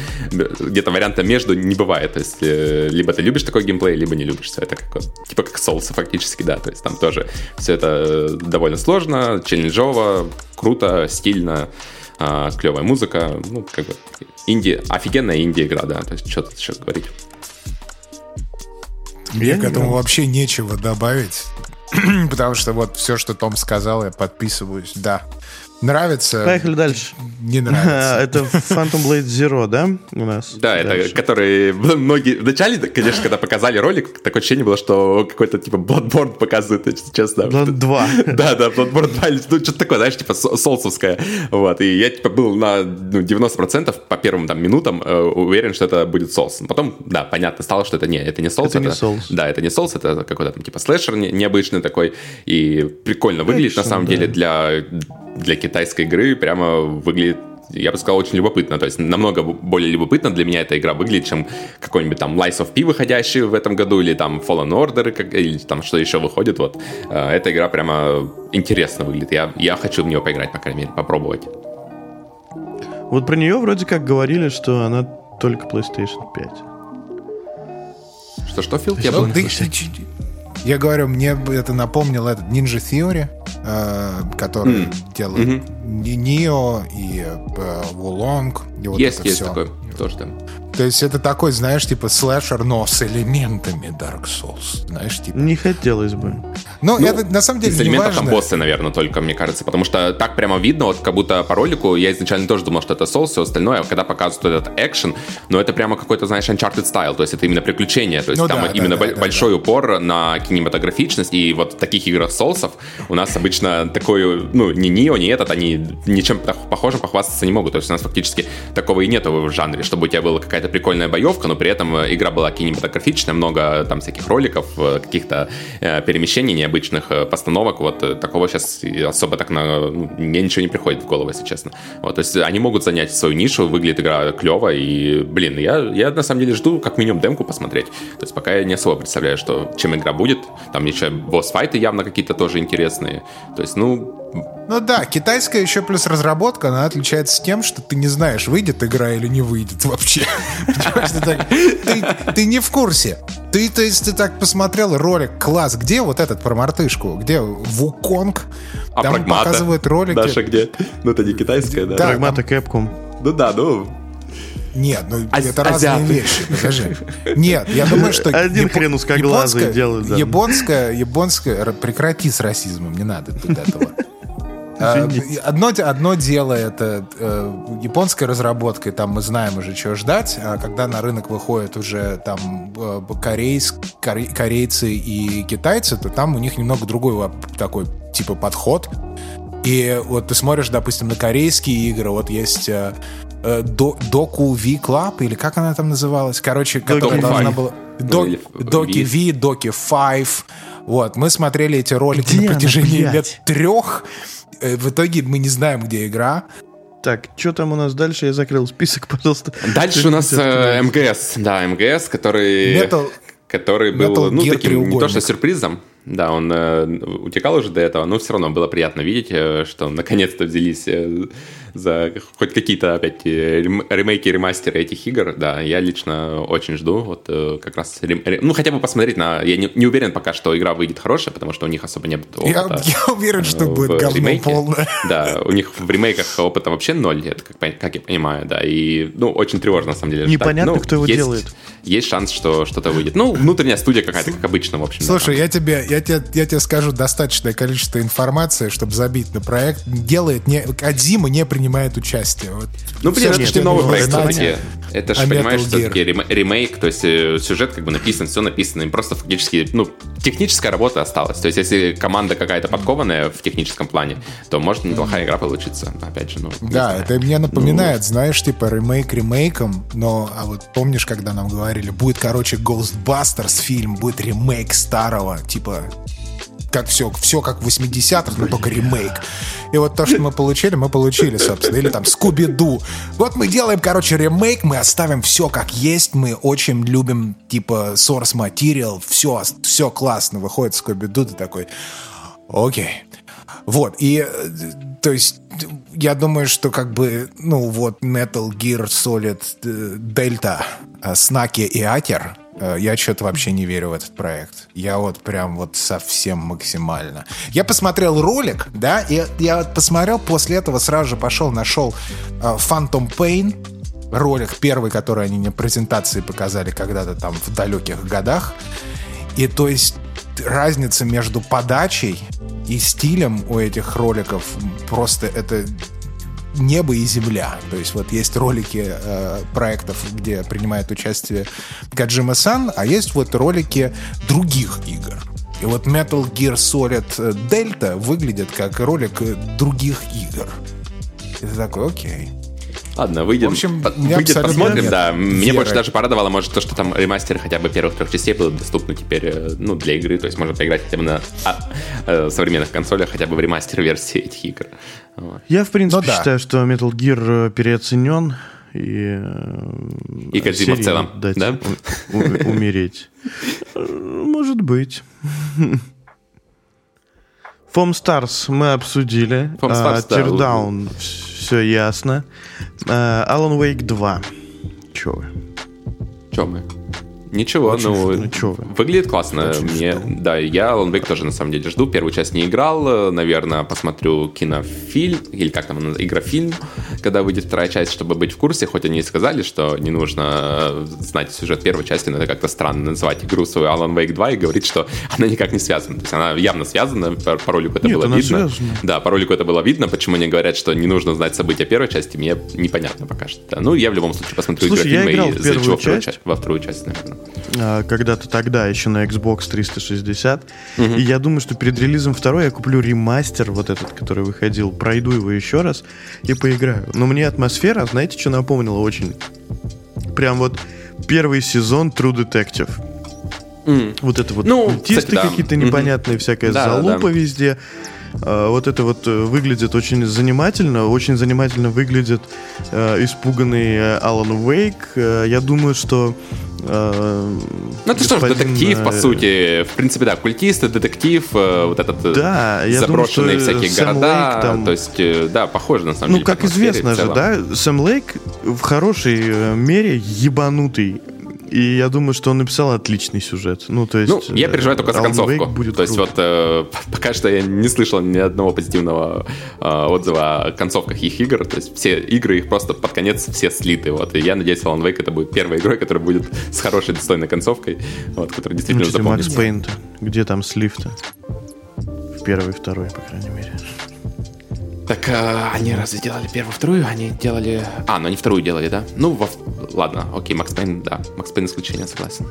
где-то варианта между не бывает. То есть э, либо ты любишь такой геймплей, либо не любишь. Все это как, типа как Souls фактически, да. То есть там тоже все это довольно сложно, челленджово, круто, стильно, а, клевая музыка. Ну, как бы инди, офигенная инди-игра, да. То есть что тут сейчас говорить. Мне к этому вообще нечего добавить. Потому что вот все, что Том сказал, я подписываюсь. Да, Нравится. Поехали дальше. Не нравится. Это Phantom Blade Zero, да, у нас? Да, это который многие... Вначале, конечно, когда показали ролик, такое ощущение было, что какой-то типа Bloodborne показывает, если честно. Blood 2. Да, да, Bloodborne 2, ну что-то такое, знаешь, типа солсовское. Вот, и я типа был на ну, 90% по первым там минутам э, уверен, что это будет Souls. Потом, да, понятно стало, что это не, это не Souls. Это, это не Souls. Да, это не Souls, это какой-то там типа слэшер необычный такой, и прикольно выглядит Action, на самом да. деле для для китайской игры прямо выглядит я бы сказал, очень любопытно. То есть намного более любопытно для меня эта игра выглядит, чем какой-нибудь там Lies of P, выходящий в этом году, или там Fallen Order, как, или там что еще выходит. Вот. Э, эта игра прямо интересно выглядит. Я, я хочу в нее поиграть, по крайней мере, попробовать. Вот про нее вроде как говорили, что она только PlayStation 5. Что-что, Фил? Я, был я говорю, мне это напомнило этот Ninja Theory, э, который mm. делал mm-hmm. Нио и э, Вулонг. И вот есть, есть все. такой тоже там. То есть это такой, знаешь, типа слэшер, но с элементами Dark Souls. Знаешь, типа... Не хотелось бы. Но ну, это на самом деле из не элементов там боссы, наверное, только, мне кажется, потому что так прямо видно, вот как будто по ролику, я изначально тоже думал, что это соус, все остальное, а когда показывают этот экшен, но это прямо какой-то, знаешь, Uncharted style, то есть это именно приключение, то есть ну, там да, именно да, да, большой да. упор на кинематографичность, и вот в таких играх соусов у нас обычно такой, ну, ни Нио, ни этот, они ничем похожим похвастаться не могут, то есть у нас фактически такого и нету в жанре, чтобы у тебя была какая-то прикольная боевка, но при этом игра была кинематографичная, много там всяких роликов, э, каких-то э, перемещений необычных, э, постановок, вот э, такого сейчас особо так на... Ну, мне ничего не приходит в голову, если честно. Вот, то есть они могут занять свою нишу, выглядит игра клево, и, блин, я, я на самом деле жду как минимум демку посмотреть. То есть пока я не особо представляю, что, чем игра будет. Там еще босс-файты явно какие-то тоже интересные. То есть, ну, ну да, китайская еще плюс разработка, она отличается тем, что ты не знаешь, выйдет игра или не выйдет вообще. Ты не в курсе. Ты, то есть, ты так посмотрел ролик, класс, где вот этот про мартышку? Где Вуконг? А Там показывают ролики. Даша где? Ну это не китайская, да? Прагмата Capcom. Ну да, ну нет, ну а, это разные азиаты. вещи, покажи. Нет, я думаю, что... Один хрен узкоглазый делают. Да. Японская, японская... Прекрати с расизмом, не надо тут этого. А, одно, одно дело это э, японская разработка, и там мы знаем уже, чего ждать, а когда на рынок выходят уже там э, корейс, коре, корейцы и китайцы, то там у них немного другой такой типа подход. И вот ты смотришь, допустим, на корейские игры, вот есть э, э Доку V Club, или как она там называлась? Короче, которая должна была... Доки V, Доки 5. Вот, мы смотрели эти ролики Где на протяжении она, лет трех, Э, в итоге мы не знаем, где игра. Так, что там у нас дальше? Я закрыл список, пожалуйста. Дальше у нас э, МГС, да, МГС, который... Metal, который был, Metal ну, таким, не то что сюрпризом, да, он э, утекал уже до этого, но все равно было приятно видеть, э, что наконец-то взялись э, за хоть какие-то опять э, ремейки, ремастеры этих игр, да, я лично очень жду, вот э, как раз, ну, хотя бы посмотреть на, я не, не уверен пока, что игра выйдет хорошая, потому что у них особо нет опыта. Я, я уверен, что будет говно ремейке. полное. Да, у них в ремейках опыта вообще ноль, это как, как я понимаю, да, и, ну, очень тревожно, на самом деле. Непонятно, ну, кто его есть, делает. Есть шанс, что что-то выйдет. Ну, внутренняя студия какая-то, как обычно, в общем. Слушай, да, я тебе, я тебе, я тебе скажу достаточное количество информации, чтобы забить на проект. Делает не, Адзима не принимает участие все. Вот, ну, блин, это же новый проект, кстати. Это же, а понимаешь, что таки ремейк, то есть э, сюжет как бы написан, все написано, им просто фактически, ну, техническая работа осталась. То есть, если команда какая-то подкованная в техническом плане, то может неплохая игра получиться. Опять же, ну. Да, это мне напоминает, ну... знаешь, типа ремейк ремейком, но а вот помнишь, когда нам говорили, будет, короче, Ghostbusters фильм, будет ремейк старого, типа как все, все как в 80-х, но только ремейк. И вот то, что мы получили, мы получили, собственно. Или там Скуби-Ду. Вот мы делаем, короче, ремейк, мы оставим все как есть, мы очень любим, типа, source material, все, все классно. Выходит Скуби-Ду, ты такой, окей. Вот, и, то есть, я думаю, что как бы, ну вот, Metal Gear Solid э, Delta, Snacky и Атер — Э, я что-то вообще не верю в этот проект. Я вот прям вот совсем максимально. Я посмотрел ролик, да, и я посмотрел, после этого сразу же пошел, нашел uh, Phantom Pain, ролик первый, который они мне презентации показали когда-то там в далеких годах. И то есть разница между подачей и стилем у этих роликов просто это небо и земля. То есть вот есть ролики э, проектов, где принимает участие Гаджима Сан, а есть вот ролики других игр. И вот Metal Gear Solid Delta выглядит как ролик других игр. И ты такой, окей. Ладно, выйдем, в общем, по, выйдет, посмотрим, нет да. Веры. Мне больше даже порадовало, может, то, что там ремастер хотя бы первых трех частей будут доступны теперь, э, ну, для игры, то есть можно поиграть хотя бы на а, а, современных консолях, хотя бы в ремастер версии этих игр. Вот. Я, в принципе, ну, да. считаю, что Metal Gear э, переоценен, и... И Кодзима в целом, дать да? У, у, умереть. Может быть. Foam Stars мы обсудили. Foam Stars, uh, Teardown, да все ясно. Alan Wake 2. Че вы? Че мы? Ничего, Очень ну, ну выглядит классно. Очень Мне, жду. да, я Alan Wake тоже на самом деле жду. Первую часть не играл, наверное, посмотрю кинофильм, или как там, игрофильм, когда выйдет вторая часть, чтобы быть в курсе, хоть они и сказали, что не нужно знать сюжет первой части, но это как-то странно называть игру свою Alan Wake 2 и говорить, что она никак не связана. То есть она явно связана, по, по ролику это Нет, было видно. Связана. Да, по ролику это было видно, почему они говорят, что не нужно знать события первой части, мне непонятно пока что. Ну, я в любом случае посмотрю Слушай, игрофильмы и залечу часть, во вторую часть, наверное. А, когда-то тогда, еще на Xbox 360. Угу. И я думаю, что перед релизом второй я куплю ремастер вот этот, который выходил, пройду его еще раз и поиграю. Но мне атмосфера, знаете, что напомнила очень? Прям вот первый сезон True Detective. Mm. Вот это вот ну, культисты да. какие-то непонятные, mm-hmm. всякая да, залупа да. везде. А, вот это вот э, выглядит очень занимательно. Очень занимательно выглядит э, испуганный э, Алан Уэйк. Э, я думаю, что ну, это что ж, детектив, по сути. В принципе, да, культисты, детектив, вот этот да, заброшенные думаю, всякие Сэм города. Лейк, там... То есть, да, похоже на самом ну, деле. Ну, как известно же, да, Сэм Лейк в хорошей мере ебанутый и я думаю, что он написал отличный сюжет. Ну, то есть... Ну, я переживаю только за концовку. Будет то есть вот э, пока что я не слышал ни одного позитивного э, отзыва о концовках их игр. То есть все игры их просто под конец все слиты. Вот. И я надеюсь, Alan Wake это будет первой игрой, которая будет с хорошей, достойной концовкой, вот, которая действительно ну, запомнится. Макс Пейн Где там слив-то? В первой и второй, по крайней мере. Так а, они разве делали первую, вторую? Они делали... А, ну они вторую делали, да? Ну, во... ладно, окей, Макс Пейн, да. Макс Пейн исключение, согласен.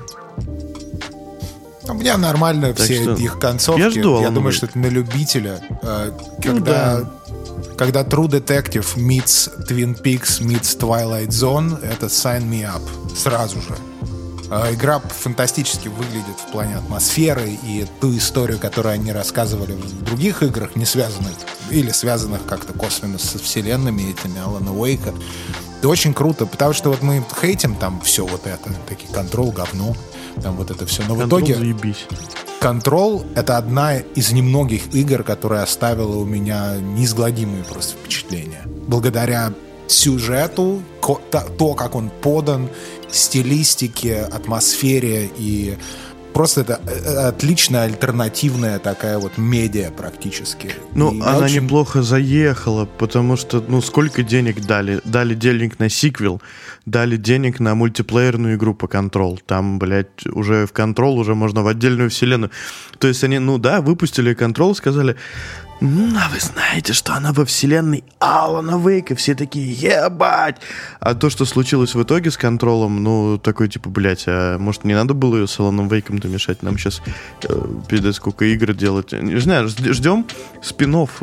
У меня нормально так все что... их концовки. Я, жду, Я думаю, что это на любителя. А, когда, ну, да. когда True Detective meets Twin Peaks meets Twilight Zone, это sign me up. Сразу же. А, игра фантастически выглядит в плане атмосферы и ту историю, которую они рассказывали в других играх, не связанных или связанных как-то косвенно со вселенными этими Алана Уэйка. Это очень круто, потому что вот мы хейтим там все вот это, такие контрол, говно, там вот это все. Но в итоге... Заебись. Control — это одна из немногих игр, которая оставила у меня неизгладимые просто впечатления. Благодаря сюжету, то, как он подан, стилистике, атмосфере и просто это э, отличная альтернативная такая вот медиа практически. Ну, и она очень... неплохо заехала, потому что, ну, сколько денег дали? Дали денег на сиквел, дали денег на мультиплеерную игру по Control. Там, блядь, уже в Control уже можно в отдельную вселенную. То есть они, ну да, выпустили Control, сказали, а вы знаете, что она во вселенной Алана Вейка. Все такие, ебать! А то, что случилось в итоге с контролом, ну, такой, типа, блядь, а может, не надо было ее с Аланом Вейком-то мешать? Нам сейчас, э, пиздец, сколько игр делать. Не знаю, ждем спинов,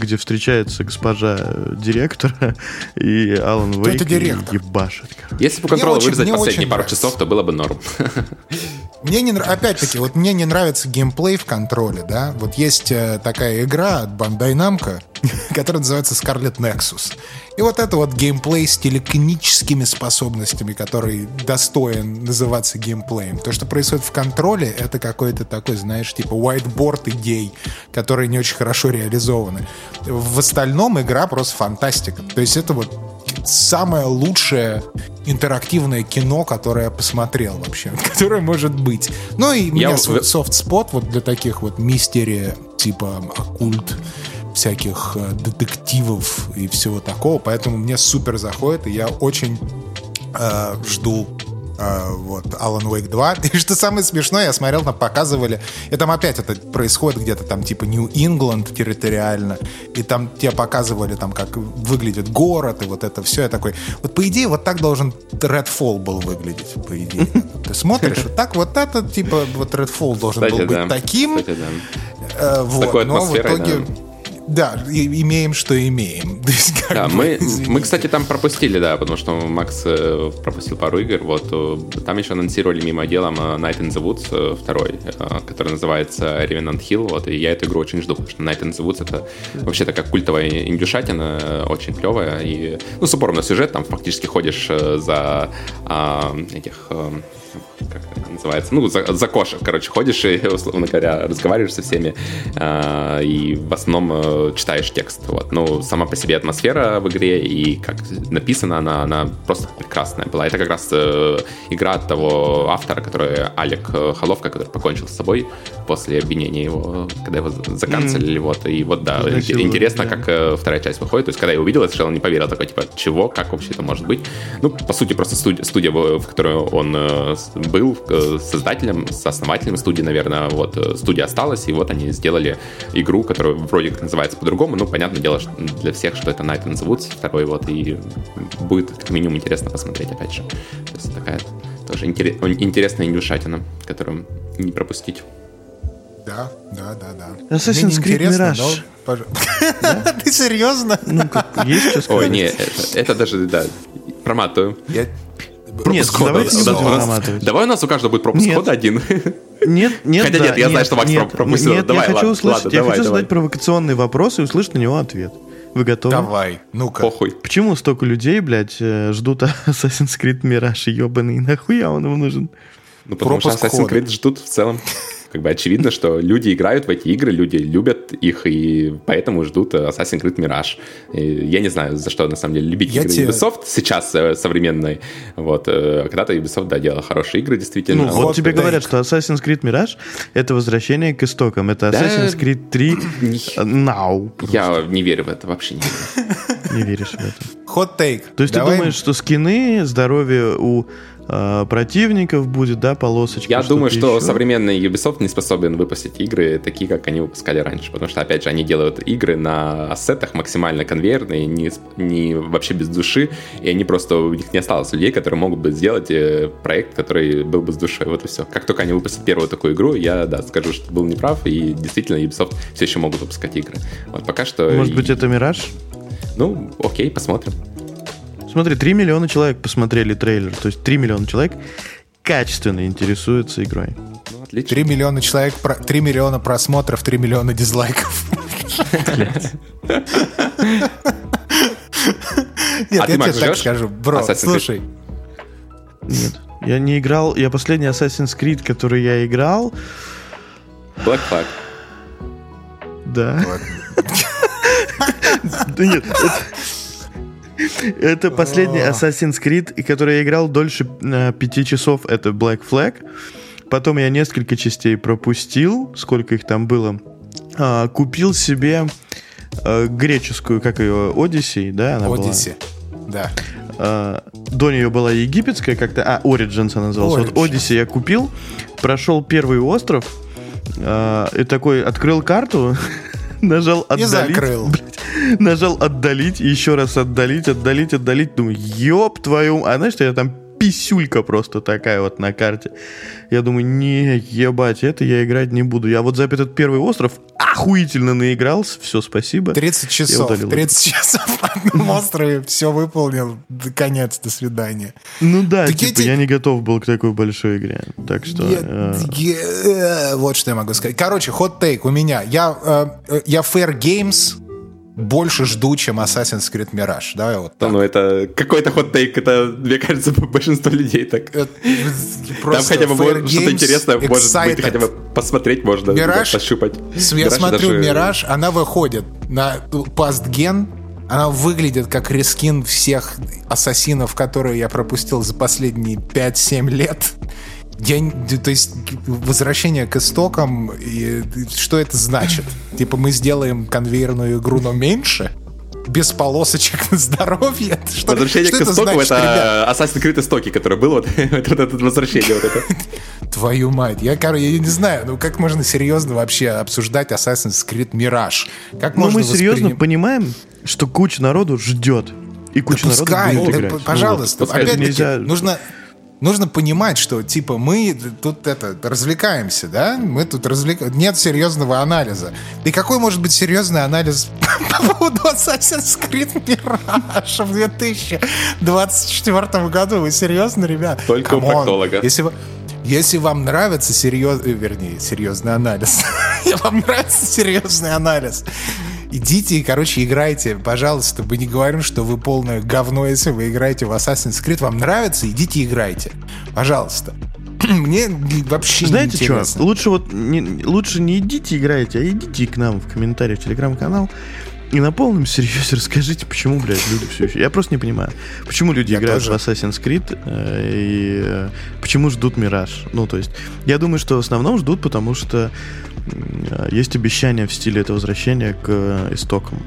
где встречается госпожа э, директора и Алан Кто Вейк директор? ебашит. Если бы контрол вырезать последние пару часов, то было бы норм. Мне не опять-таки, вот мне не нравится геймплей в контроле, да. Вот есть э, такая игра от Bandai Namco, которая называется Scarlet Nexus. И вот это вот геймплей с телекническими способностями, который достоин называться геймплеем. То, что происходит в контроле, это какой-то такой, знаешь, типа whiteboard идей, которые не очень хорошо реализованы. В остальном игра просто фантастика. То есть это вот самое лучшее интерактивное кино, которое я посмотрел вообще, которое может быть. Ну и у меня софт-спот вот для таких вот мистери типа оккульт всяких э, детективов и всего такого, поэтому мне супер заходит, и я очень э, жду Uh, вот, Alan Wake 2. И что самое смешное, я смотрел, там показывали, и там опять это происходит где-то там типа Нью-Ингланд территориально, и там тебе показывали там, как выглядит город, и вот это все. Я такой, вот по идее вот так должен Redfall был выглядеть, по идее. Ты смотришь, вот так вот это, типа, вот Redfall должен был быть таким. Э, вот, но в итоге... Да, имеем, что имеем. есть, да, бы, мы, мы, кстати, там пропустили, да, потому что Макс э, пропустил пару игр. Вот э, там еще анонсировали мимо делом э, Night in the Woods второй, который называется Revenant Hill. Вот, и я эту игру очень жду, потому что Night in the Woods это вообще такая культовая индюшатина, очень клевая. И, ну, с упором на сюжет, там фактически ходишь за а, этих как это называется, ну, за, за кошек, короче, ходишь и, условно говоря, разговариваешь со всеми, э, и в основном э, читаешь текст, вот. Ну, сама по себе атмосфера в игре и как написана она, она просто прекрасная была. Это как раз э, игра от того автора, который Алек Холовка, который покончил с собой после обвинения его, когда его заканцелили, mm. вот, и вот, да, Значит, интересно, да. как э, вторая часть выходит, то есть, когда я увидел это, сначала не поверил, такой, типа, чего, как вообще это может быть? Ну, по сути, просто студия, студия в которой он э, был э, создателем, с основателем студии, наверное, вот э, студия осталась, и вот они сделали игру, которая вроде как называется по-другому, ну, понятное дело, что для всех, что это Night the Woods, второй вот, и будет как минимум интересно посмотреть, опять же. То есть такая тоже интересная индюшатина, которую не пропустить. Да, да, да, да. Assassin's Creed Mirage. Ты серьезно? Ну, есть что сказать? Ой, нет, это даже, да, проматываю. Нет, давайте не будем проматывать. Давай у нас у каждого будет пропуск кода один. Нет, нет, Хотя нет, я знаю, что Макс пропустил. Нет, я хочу услышать, я хочу задать провокационный вопрос и услышать на него ответ. Вы готовы? Давай, ну-ка. Похуй. Почему столько людей, блядь, э, ждут Assassin's Creed Mirage, ебаный, нахуя он ему нужен? Ну, потому что Assassin's Creed ждут в целом как бы очевидно, что люди играют в эти игры, люди любят их, и поэтому ждут Assassin's Creed Mirage. И я не знаю, за что на самом деле любить я игры тебе... Ubisoft сейчас э, современной. Вот. Э, когда-то Ubisoft, да, делала хорошие игры, действительно. Ну, вот, вот тебе да. говорят, что Assassin's Creed Mirage — это возвращение к истокам. Это Assassin's да... Creed 3 now. Просто. Я не верю в это, вообще не верю. Не веришь в это. Hot take. То есть Давай... ты думаешь, что скины, здоровье у Э, противников будет, да, полосочка. Я думаю, что еще. современный Ubisoft не способен выпустить игры такие, как они выпускали раньше, потому что, опять же, они делают игры на ассетах максимально конвейерные, не, не вообще без души, и они просто, у них не осталось людей, которые могут бы сделать э, проект, который был бы с душой, вот и все. Как только они выпустят первую такую игру, я, да, скажу, что был неправ, и действительно Ubisoft все еще могут выпускать игры. Вот пока что... Может быть, это Мираж? Ну, окей, посмотрим. Смотри, 3 миллиона человек посмотрели трейлер. То есть 3 миллиона человек качественно интересуются игрой. Ну, отлично. 3 миллиона человек, 3 миллиона просмотров, 3 миллиона дизлайков. Нет, а я тебе так скажу, бро, слушай. Нет, я не играл, я последний Assassin's Creed, который я играл... Black Flag. Да. Да нет, это последний Assassin's Creed, который я играл дольше э, пяти часов. Это Black Flag. Потом я несколько частей пропустил, сколько их там было. А, купил себе а, греческую, как ее, Odyssey, да? Она была? да. А, до нее была египетская как-то, а, Origins она называлась. Origins. Вот Odyssey я купил, прошел первый остров, а, и такой открыл карту, нажал отдалить. И закрыл. нажал отдалить, еще раз отдалить, отдалить, отдалить. Думаю, ёб твою... А знаешь, что я там писюлька просто такая вот на карте. Я думаю, не, ебать, это я играть не буду. Я вот за этот первый остров охуительно наигрался. Все, спасибо. 30 часов. 30 часов на одном острове. Все выполнил. Конец, до свидания. Ну да, так типа, я, я не готов был к такой большой игре. Так что... Я, э... Я, вот что я могу сказать. Короче, хот-тейк у меня. Я, э, я Fair Games больше жду, чем Assassin's Creed Mirage. Да, вот так. Ну, это какой-то хот-тейк, это, мне кажется, большинство людей так. Там хотя бы что-то интересное, может быть, хотя бы посмотреть можно, Mirage, пощупать. Я смотрю, Mirage, она выходит на пастген, она выглядит как рескин всех ассасинов, которые я пропустил за последние 5-7 лет. Я, то есть возвращение к истокам, и, что это значит? Типа мы сделаем конвейерную игру, но меньше? без полосочек на здоровье. Что, возвращение что к истокам это, это Assassin's Creed истоки, который был, вот это, это, возвращение вот это. Твою мать. Я, короче, я не знаю, ну как можно серьезно вообще обсуждать Assassin's Creed Mirage? Как ну мы серьезно восприним... понимаем, что куча народу ждет. И куча да народу пускай, будет играть. Пожалуйста, ну, опять-таки, нельзя... нужно нужно понимать, что типа мы тут это развлекаемся, да? Мы тут развлекаемся. Нет серьезного анализа. И какой может быть серьезный анализ по поводу Assassin's Creed Mirage в 2024 году? Вы серьезно, ребят? Только Come у проктолога. Если вы... Если вам нравится серьезный, вернее, серьезный анализ, если вам нравится серьезный анализ, идите и, короче, играйте, пожалуйста. Мы не говорим, что вы полное говно, если вы играете в Assassin's Creed. Вам нравится, идите играйте. Пожалуйста. мне вообще Знаете что, лучше вот не, лучше не идите играйте, а идите к нам в комментарии в телеграм-канал и на полном серьезе расскажите, почему, блядь, люди все еще... Я просто не понимаю, почему люди я играют тоже. в Assassin's Creed э, и э, почему ждут Мираж. Ну, то есть, я думаю, что в основном ждут, потому что есть обещание в стиле это возвращения к э, истокам.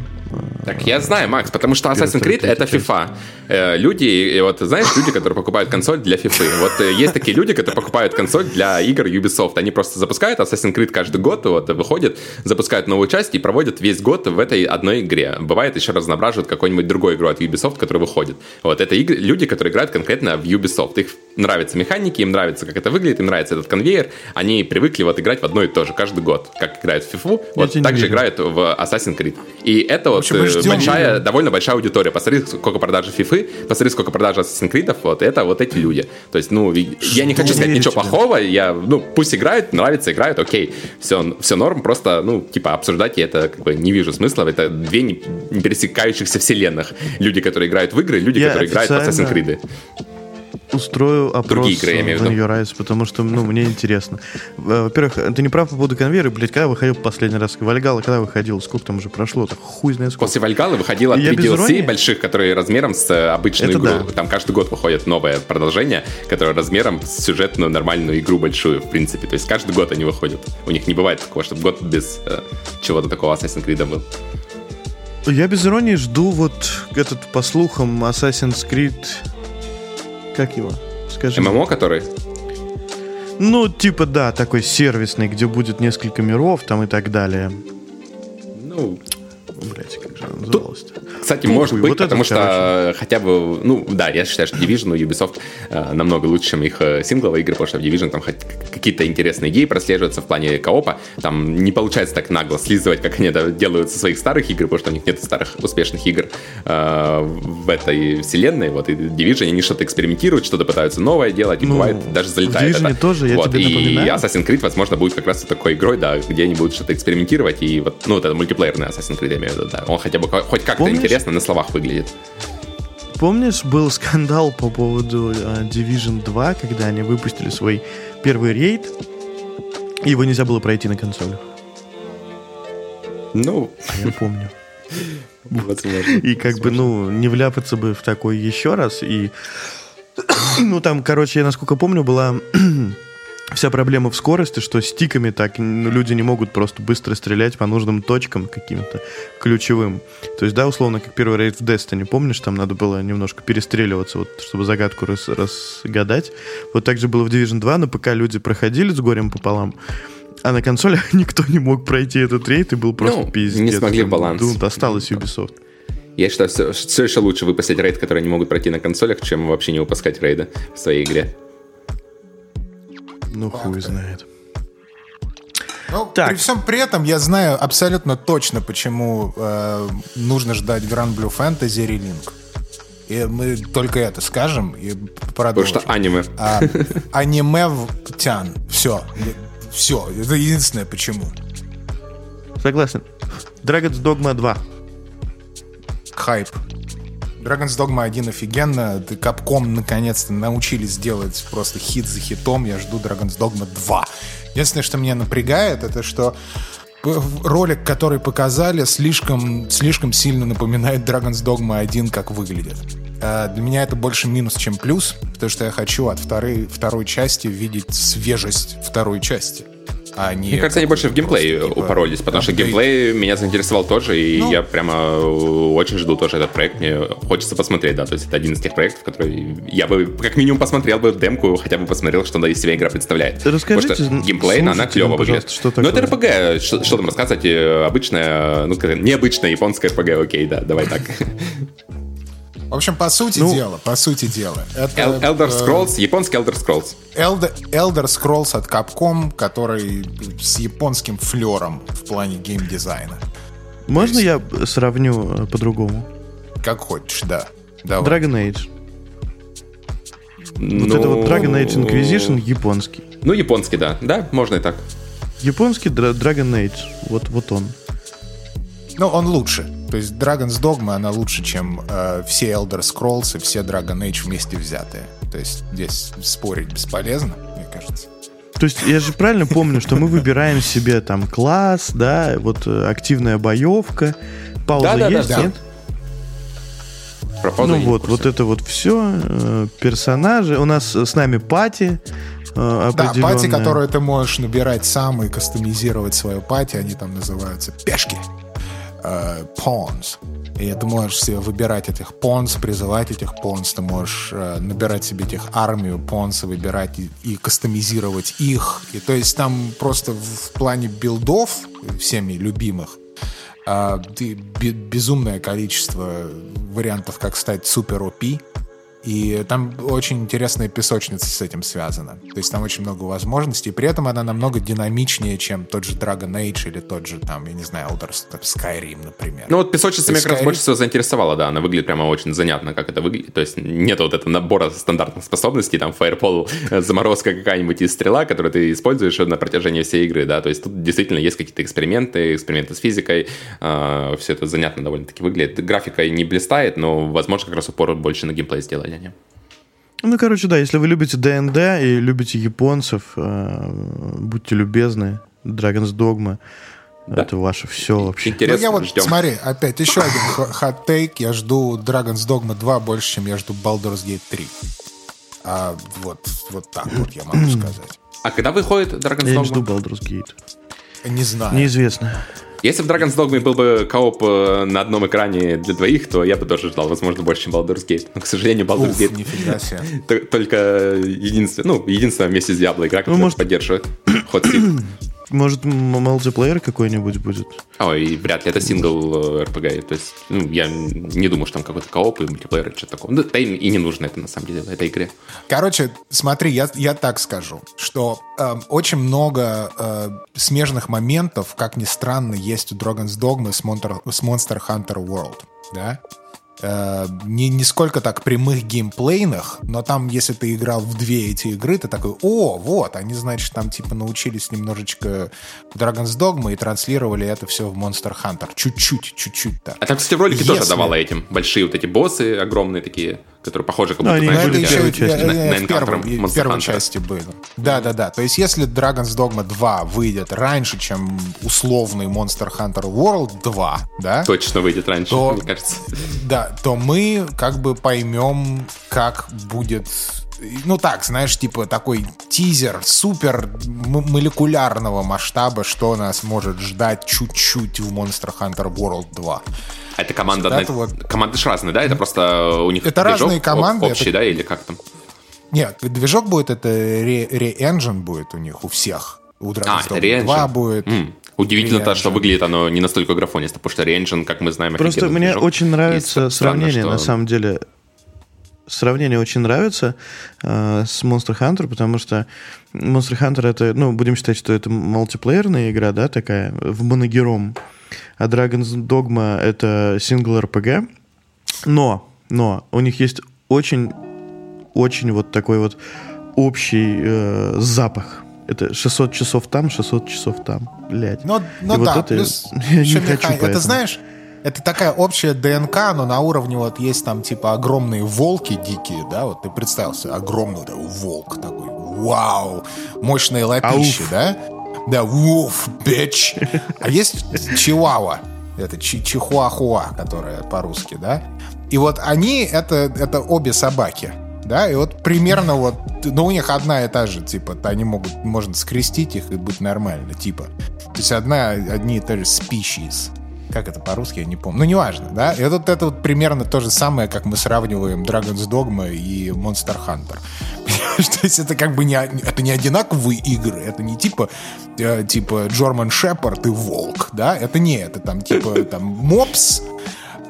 Так я знаю, Макс, потому что Assassin's Creed это FIFA. Э, люди, вот знаешь, люди, которые покупают консоль для FIFA. Вот э, есть такие люди, которые покупают консоль для игр Ubisoft. Они просто запускают Assassin's Creed каждый год, вот выходят, запускают новую часть и проводят весь год в этой одной игре. Бывает еще разноображивают какой-нибудь другой игру от Ubisoft, которая выходит. Вот это игры, люди, которые играют конкретно в Ubisoft. Их нравятся механики, им нравится, как это выглядит, им нравится этот конвейер. Они привыкли вот играть в одно и то же каждый год. Как играют в FIFA, вот так же играют в Assassin's Creed. И это вот ждем. большая, довольно большая аудитория. Посмотри, сколько продажи FIFA, посмотри, сколько продажи Assassin's Creed, вот это вот эти люди. То есть, ну, я не хочу сказать ничего плохого, я, ну, пусть играют, нравится, играют, окей, все, все норм, просто, ну, типа, обсуждать я это как бы не вижу смысла, это две не, не пересекающихся вселенных. Люди, которые играют в игры, люди, я которые играют в Assassin's Creed устрою опрос Другие игры, я имею в виду. Rise, потому что, ну, мне интересно. Во-первых, ты не прав по поводу конвейера, блядь, когда выходил последний раз? Вальгала когда выходил? Сколько там уже прошло? Так хуй знает сколько. После Вальгала выходило три DLC иронии? больших, которые размером с э, обычную Это игру. Да. Там каждый год выходит новое продолжение, которое размером с сюжетную нормальную игру большую, в принципе. То есть каждый год они выходят. У них не бывает такого, чтобы год без э, чего-то такого Assassin's Creed был. Я без иронии жду вот этот, по слухам, Assassin's Creed как его? Скажи. ММО который? Ну, типа, да, такой сервисный, где будет несколько миров там и так далее. Ну, блять, как же она называлась-то? Кстати, ну, может быть, вот потому что короче. хотя бы, ну, да, я считаю, что Division у Ubisoft э, намного лучше, чем их э, сингловые игры, потому что в Division там хоть какие-то интересные идеи прослеживаются в плане коопа. Там не получается так нагло слизывать, как они это делают со своих старых игр, потому что у них нет старых успешных игр э, в этой вселенной. Вот, и Division они что-то экспериментируют, что-то пытаются новое делать, и ну, бывает даже залетает в Division это. тоже, я вот, тебе и напоминаю. Assassin's Creed, возможно, будет как раз такой игрой, да, где они будут что-то экспериментировать, и вот, ну, вот это мультиплеерный Assassin's Creed, я имею в виду, да. Он хотя бы хоть как-то интересно на словах выглядит. Помнишь, был скандал по поводу uh, Division 2, когда они выпустили свой первый рейд, и его нельзя было пройти на консолях? Ну, а я помню. И как бы, ну, не вляпаться бы в такой еще раз. И, ну, там, короче, я насколько помню, была вся проблема в скорости, что стиками так ну, люди не могут просто быстро стрелять по нужным точкам каким-то ключевым. То есть, да, условно, как первый рейд в Destiny, помнишь, там надо было немножко перестреливаться, вот, чтобы загадку рас разгадать. Вот так же было в Division 2, на ПК люди проходили с горем пополам, а на консолях никто не мог пройти этот рейд, и был просто ну, пиздец. не смогли баланс. Думаю, осталось Ubisoft. Я считаю, все, все еще лучше выпустить рейд, который они могут пройти на консолях, чем вообще не выпускать рейда в своей игре. Ну, хуй знает. Ну, так. При всем при этом я знаю абсолютно точно, почему э, нужно ждать Grand Blue Fantasy Relink. И мы только это скажем и продолжим. Потому что аниме. А, аниме в тян. Все. Все. Это единственное почему. Согласен. Dragon's Dogma 2. Хайп. Dragon's Dogma 1 офигенно. Capcom наконец-то научились делать просто хит за хитом. Я жду Dragon's Dogma 2. Единственное, что меня напрягает, это что ролик, который показали, слишком, слишком сильно напоминает Dragon's Dogma 1, как выглядит. А, для меня это больше минус, чем плюс, потому что я хочу от второй, второй части видеть свежесть второй части а не... Мне кажется, они больше в геймплей типа, упоролись, потому апдейт. что геймплей меня заинтересовал тоже, и ну, я прямо очень жду тоже этот проект. Мне хочется посмотреть, да, то есть это один из тех проектов, который я бы как минимум посмотрел бы демку, хотя бы посмотрел, что она из себя игра представляет. Расскажите, потому что геймплей, она клево выглядит. Что такое? Ну, это RPG, что, что там рассказать, обычная, ну, необычная японская RPG, окей, да, давай так. В общем, по сути ну, дела, по сути дела. Это, Elder э, Scrolls, э, японский Elder Scrolls. Elder, Elder Scrolls от Capcom, который с японским флером в плане геймдизайна. Можно есть... я сравню э, по-другому? Как хочешь, да. Давай. Dragon Age. Ну... Вот это вот Dragon Age Inquisition японский. Ну, японский, да. Да, можно и так. Японский Dragon Age. Вот, вот он. Ну, он лучше. То есть Dragon's Dogma, она лучше, чем э, все Elder Scrolls и все Dragon Age вместе взятые. То есть здесь спорить бесполезно, мне кажется. То есть я же правильно помню, что мы выбираем себе там класс, да, вот э, активная боевка, пауза да, есть, да, да. нет? Про ну вот, вот это вот все, э, персонажи. У нас с нами пати, э, Да, пати, которые ты можешь набирать сам и кастомизировать свою пати, они там называются пешки. Э, pawns. И ты можешь себе выбирать этих понс, призывать этих понс, ты можешь э, набирать себе этих армию понса, выбирать и, и кастомизировать их. И то есть там просто в плане билдов, всеми любимых, э, безумное количество вариантов, как стать супер OP. И там очень интересная песочница с этим связана. То есть там очень много возможностей. При этом она намного динамичнее, чем тот же Dragon Age или тот же, там, я не знаю, Elder Skyrim, например. Ну вот песочница меня как раз больше всего заинтересовала, да. Она выглядит прямо очень занятно, как это выглядит. То есть нет вот этого набора стандартных способностей, там, Fireball, э, заморозка какая-нибудь и стрела, которую ты используешь на протяжении всей игры, да. То есть тут действительно есть какие-то эксперименты, эксперименты с физикой. Э, все это занятно довольно-таки выглядит. Графика не блистает, но, возможно, как раз упор больше на геймплей сделали они. Ну, короче, да, если вы любите ДНД и любите японцев, э, будьте любезны, Dragon's Dogma, да. это ваше все вообще. Интересно, ну, я вот, ждем. смотри, опять еще один хот-тейк, я жду Dragon's Dogma 2 больше, чем я жду Baldur's Gate 3. А, вот, вот так вот я могу сказать. А когда выходит Dragon's Dogma? Я не жду Baldur's Gate. Не знаю. Неизвестно. Если в Dragon's Dogma был бы кооп э, на одном экране для двоих, то я бы тоже ждал, возможно, больше, чем Baldur's Gate. Но, к сожалению, Baldur's Уф, Gate только единственное, ну, единственное вместе с Diablo игра, которая ну, может... поддерживает ход может, мультиплеер какой-нибудь будет? Ой, вряд ли, это сингл э, RPG. То есть, ну, я не думаю, что там какой-то кооп и мультиплеер или что-то такое. Да, и не нужно это, на самом деле, в этой игре. Короче, смотри, я, я так скажу, что э, очень много э, смежных моментов, как ни странно, есть у Dragon's Dogma с Monster, с Monster Hunter World. Да? Э, не, не сколько так прямых геймплейных, но там, если ты играл в две эти игры, ты такой, о, вот, они, значит, там типа научились немножечко Dragon's Dogma и транслировали это все в Monster Hunter. Чуть-чуть, чуть-чуть так. А там, кстати, в ролике если... тоже давало этим. Большие вот эти боссы огромные такие которые похожи как будто ну, на, были первой части. на, на в, первом, в первой части были. Да-да-да. То есть если Dragon's Dogma 2 выйдет раньше, чем условный Monster Hunter World 2, да? Точно выйдет раньше, то, мне кажется. Да, то мы как бы поймем, как будет ну так, знаешь, типа такой тизер супер молекулярного масштаба, что нас может ждать чуть-чуть в Monster Hunter World 2. Это команда, на... вот... команды же разные, да? Это просто у них это разные команды, общий, это... да, или как там? Нет, движок будет, это Re-Engine будет у них, у всех. У Dragon's а, Dogma 2 будет. Mm. Удивительно то, что выглядит оно не настолько графонисто, потому что Re-Engine, как мы знаем, Просто мне движок. очень нравится сравнение, странно, что... на самом деле. Сравнение очень нравится э, с Monster Hunter, потому что Monster Hunter это, ну, будем считать, что это мультиплеерная игра, да, такая, в моногером а Dragon's Dogma — это сингл RPG. Но, но у них есть очень, очень вот такой вот общий э, запах. Это 600 часов там, 600 часов там. Блядь. Ну, ну да, вот это плюс я не хочу меха... Это знаешь, это такая общая ДНК, но на уровне вот есть там типа огромные волки дикие, да, вот ты представился, огромный да, волк такой, вау, мощные лапищи, Ауф. да? Да, вуф, бич. А есть чихуахуа. Это чихуахуа, которая по-русски, да? И вот они, это, это обе собаки. Да, и вот примерно вот, ну, у них одна и та же, типа, они могут, можно скрестить их и быть нормально, типа. То есть одна, одни и те же species. Как это по-русски, я не помню. Ну, неважно, да? И вот это вот примерно то же самое, как мы сравниваем Dragon's Dogma и Monster Hunter. То есть это как бы не, это не одинаковые игры, это не типа э, типа Джорман Шепард и Волк, да? Это не это, там типа там Мопс,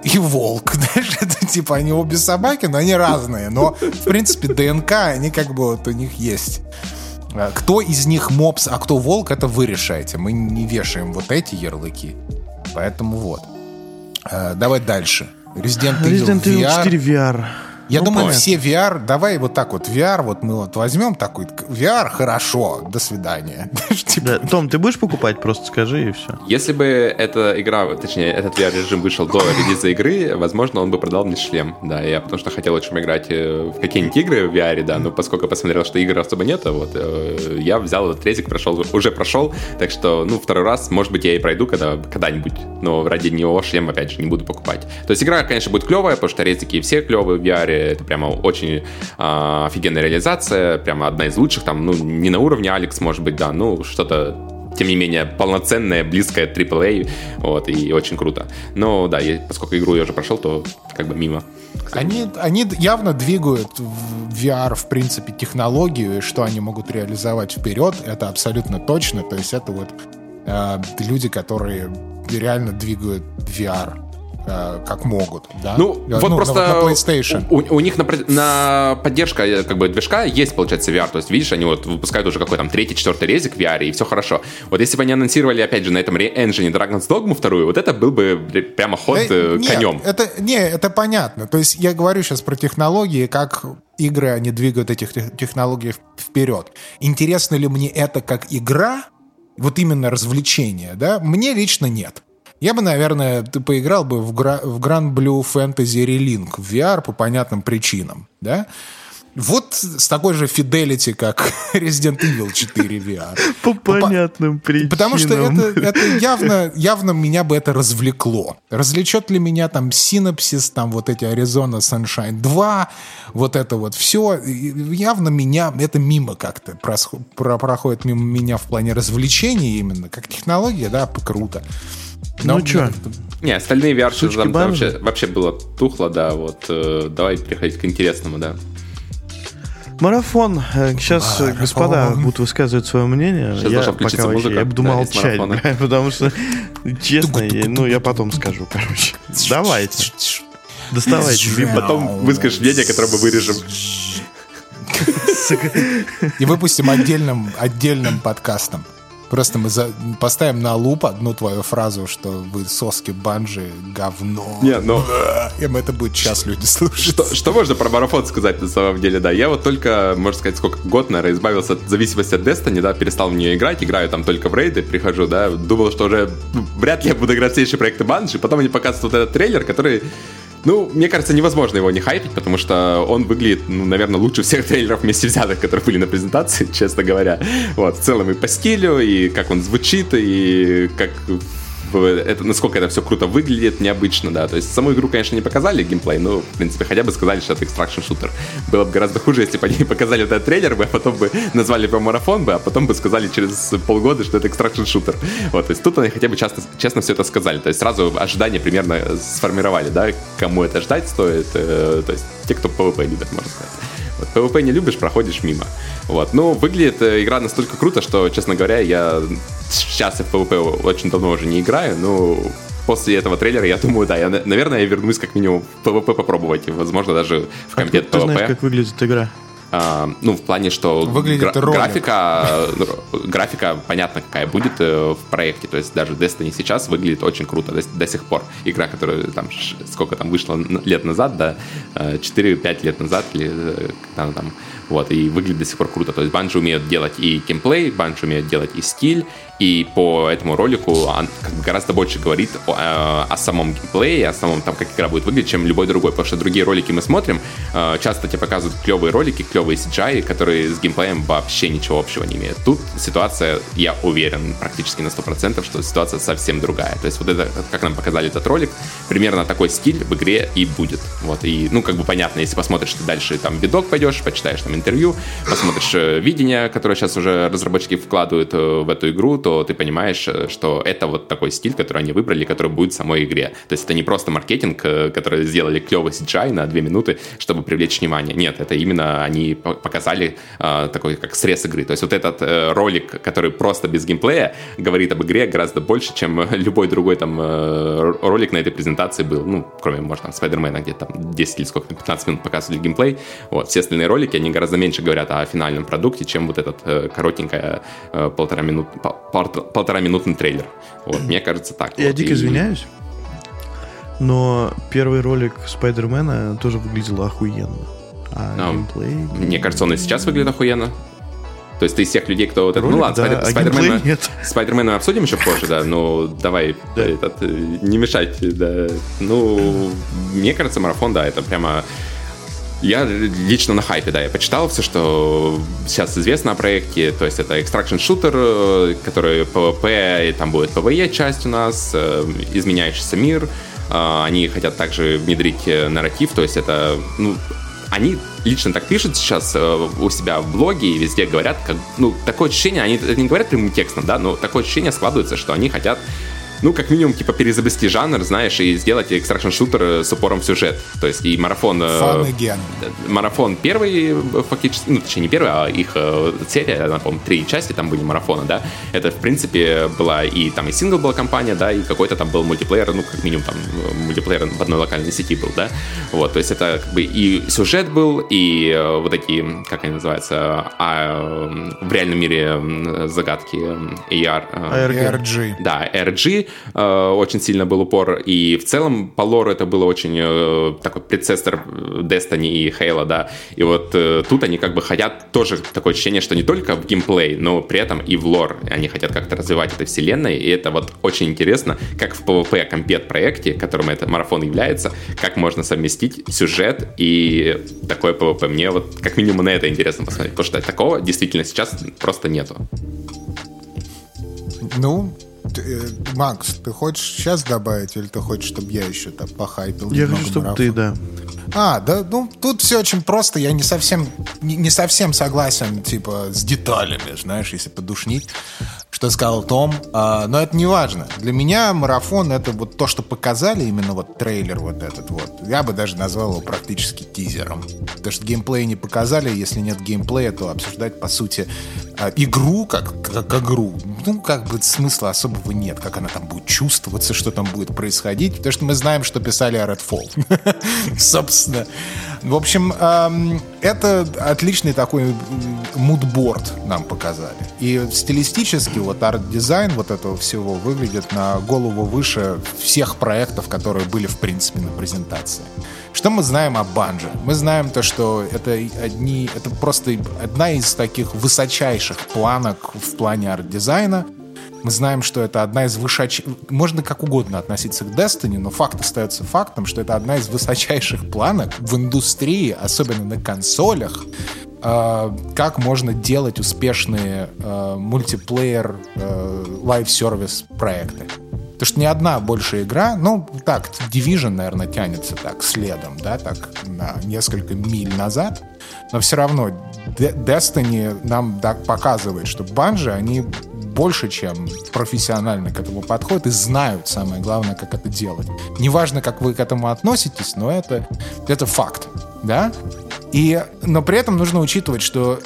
и волк, знаешь, это типа они обе собаки, но они разные, но в принципе ДНК они как бы вот у них есть. А кто из них мопс, а кто волк, это вы решаете. Мы не вешаем вот эти ярлыки. Поэтому вот. А, давай дальше. Resident Evil, Resident Evil VR. 4 VR. Я ну, думаю, понятно. все VR, давай вот так вот, VR, вот мы вот возьмем такой, VR, хорошо, до свидания. Типа, да, Том, ты будешь покупать, просто скажи и все. Если бы эта игра, точнее, этот VR-режим вышел до релиза игры, возможно, он бы продал мне шлем, да, я потому что хотел очень играть э, в какие-нибудь игры в VR, да, но поскольку посмотрел, что игр особо нет, вот, э, я взял этот резик, прошел, уже прошел, так что, ну, второй раз, может быть, я и пройду когда, когда-нибудь, но ради него шлем, опять же, не буду покупать. То есть игра, конечно, будет клевая, потому что резики все клевые в VR, это прямо очень э, офигенная реализация, прямо одна из лучших, там, ну, не на уровне Алекс, может быть, да, ну, что-то тем не менее, полноценная, близкая AAA, вот, и очень круто. Но, да, я, поскольку игру я уже прошел, то как бы мимо. Они, они явно двигают в VR, в принципе, технологию, и что они могут реализовать вперед, это абсолютно точно. То есть это вот э, люди, которые реально двигают VR как могут, да? Ну, э, вот ну, просто на, на PlayStation. У, у них на, на поддержка э, как бы движка есть, получается, VR. То есть, видишь, они вот выпускают уже какой там третий, четвертый резик в VR, и все хорошо. Вот если бы они анонсировали, опять же, на этом engine Dragon's Dogma вторую, вот это был бы прямо ход э, нет, конем. Это, не, это понятно. То есть, я говорю сейчас про технологии, как игры, они двигают этих технологий вперед. Интересно ли мне это как игра, вот именно развлечение, да? Мне лично нет. Я бы, наверное, ты поиграл бы в, Gra- в Grand Blue Fantasy Relink в VR по понятным причинам, да? Вот с такой же fidelity, как Resident Evil 4 VR. По понятным причинам. Потому что это, это явно, явно меня бы это развлекло. Развлечет ли меня там Synapses, там вот эти Arizona Sunshine 2, вот это вот все. Явно меня, это мимо как-то проходит мимо меня в плане развлечений именно. Как технология, да, круто. Ну, ну что? Не, остальные VR там вообще, вообще было тухло, да, вот. Э, давай переходить к интересному, да. Марафон. Сейчас э, Марафон. господа будут высказывать свое мнение. Сейчас я пока вообще, я буду да, молчать, потому что, честно, ну, я потом скажу, короче. Давайте. Доставайте. И потом выскажешь мнение, которое мы вырежем. И выпустим отдельным, отдельным подкастом. Просто мы за... поставим на луп одну твою фразу, что вы соски банжи говно. Не, но... И это будет час люди слушать. Что, что можно про марафон сказать на самом деле, да? Я вот только, можно сказать, сколько год, наверное, избавился от зависимости от Destiny, да, перестал в нее играть, играю там только в рейды, прихожу, да, думал, что уже ну, вряд ли я буду играть в следующие проекты банжи, потом они показывают вот этот трейлер, который ну, мне кажется, невозможно его не хайпить, потому что он выглядит, ну, наверное, лучше всех трейлеров вместе взятых, которые были на презентации, честно говоря. Вот, в целом и по стилю, и как он звучит, и как это, насколько это все круто выглядит, необычно, да. То есть саму игру, конечно, не показали геймплей, но, в принципе, хотя бы сказали, что это extraction шутер. Было бы гораздо хуже, если бы они показали этот трейлер, бы, а потом бы назвали его марафон, бы, а потом бы сказали через полгода, что это extraction шутер. Вот, то есть тут они хотя бы часто, честно все это сказали. То есть сразу ожидания примерно сформировали, да, кому это ждать стоит. Э, то есть те, кто PvP любят, можно сказать. Вот, PvP не любишь, проходишь мимо. Вот. Ну, выглядит э, игра настолько круто, что, честно говоря, я сейчас в PvP очень давно уже не играю, но после этого трейлера, я думаю, да, я, наверное, я вернусь как минимум в PvP попробовать, и, возможно, даже в комитет а PvP. Ты знаешь, как выглядит игра? А, ну, в плане, что Выглядит гра- графика, ну, графика понятно какая будет э, в проекте. То есть даже Destiny сейчас выглядит очень круто до, до сих пор. Игра, которая там сколько там вышла лет назад, да, 4-5 э, лет назад, или э, там, там вот, и выглядит до сих пор круто. То есть Банжи умеют делать и геймплей, Банжи умеют делать и стиль, и по этому ролику он гораздо больше говорит о, э, о самом геймплее, о самом там, как игра будет выглядеть, чем любой другой. Потому что другие ролики мы смотрим, э, часто тебе показывают клевые ролики, клевые CGI, которые с геймплеем вообще ничего общего не имеют. Тут ситуация, я уверен, практически на 100%, что ситуация совсем другая. То есть вот это, как нам показали этот ролик, примерно такой стиль в игре и будет. Вот, и, ну, как бы понятно, если посмотришь ты дальше там видок пойдешь, почитаешь там интервью, посмотришь э, видение, которое сейчас уже разработчики вкладывают в эту игру, то ты понимаешь, э, что это вот такой стиль, который они выбрали, который будет в самой игре. То есть это не просто маркетинг, э, который сделали клевый CGI на две минуты, чтобы привлечь внимание. Нет, это именно они показали э, такой как срез игры. То есть вот этот э, ролик, который просто без геймплея, говорит об игре гораздо больше, чем любой другой там э, ролик на этой презентации был. Ну, кроме, может, там, Спайдермена, где там 10 или сколько, 15 минут показывали геймплей. Вот, все остальные ролики, они гораздо меньше говорят о финальном продукте, чем вот этот э, коротенькая э, полтора минут, полтора минутный трейлер. Вот, мне кажется так. Я вот. дико и... извиняюсь. но первый ролик Спайдермена тоже выглядел охуенно. А no. геймплей... Мне кажется, он и сейчас выглядит охуенно. То есть ты из тех людей, кто вот это... ну ладно, да, Спайдермена, а Спайдермена обсудим еще позже, да, но давай да. этот, не мешать, да. Ну, мне кажется, марафон, да, это прямо я лично на хайпе, да, я почитал все, что сейчас известно о проекте, то есть это Extraction Shooter, э, который PvP, и там будет PvE часть у нас, э, изменяющийся мир, э, они хотят также внедрить нарратив, то есть это, ну, они лично так пишут сейчас у себя в блоге и везде говорят, как, ну, такое ощущение, они это не говорят прямым текстом, да, но такое ощущение складывается, что они хотят ну, как минимум, типа, перезабрести жанр, знаешь, и сделать экстракшн шутер э, с упором в сюжет. То есть и марафон... Э, again. Марафон первый, э, фактически, ну, точнее, не первый, а их серия, она, по-моему, три части там были марафона, да. Это, в принципе, была и там и сингл была компания, да, и какой-то там был мультиплеер, ну, как минимум, там, мультиплеер в одной локальной сети был, да. Вот, то есть это как бы и сюжет был, и вот такие, как они называются, а, в реальном мире загадки AR. ARG. Да, RG, Э, очень сильно был упор, и в целом по лору это было очень э, такой предсестер Destiny и Halo, да, и вот э, тут они как бы хотят тоже такое ощущение, что не только в геймплей, но при этом и в лор, они хотят как-то развивать этой вселенной, и это вот очень интересно, как в PvP компет проекте, которым этот марафон является, как можно совместить сюжет и такое PvP. Мне вот как минимум на это интересно посмотреть, потому что такого действительно сейчас просто нету. Ну, Э, Макс, ты хочешь сейчас добавить, или ты хочешь, чтобы я еще там похайпил? Я хочу, чтобы ты, да. А, да, ну тут все очень просто. Я не совсем, не, не совсем согласен, типа, с деталями, знаешь, если подушнить что сказал Том, а, но это не важно. Для меня марафон это вот то, что показали, именно вот трейлер вот этот вот. Я бы даже назвал его практически тизером. Потому что геймплей не показали, если нет геймплея, то обсуждать, по сути, а, игру как, как игру, ну, как бы смысла особого нет, как она там будет чувствоваться, что там будет происходить, потому что мы знаем, что писали о Redfall. Собственно. В общем, это отличный такой мудборд нам показали. И стилистически вот арт-дизайн вот этого всего выглядит на голову выше всех проектов, которые были, в принципе, на презентации. Что мы знаем о Bungie? Мы знаем то, что это одни, это просто одна из таких высочайших планок в плане арт-дизайна. Мы знаем, что это одна из высочайших... Можно как угодно относиться к Destiny, но факт остается фактом, что это одна из высочайших планок в индустрии, особенно на консолях, э, как можно делать успешные э, мультиплеер э, live service проекты. Потому что ни одна больше игра, ну, так, Division, наверное, тянется так следом, да, так на несколько миль назад, но все равно Destiny нам так показывает, что банжи, они больше, чем профессионально к этому подходят и знают, самое главное, как это делать. Неважно, как вы к этому относитесь, но это, это факт, да? И, но при этом нужно учитывать, что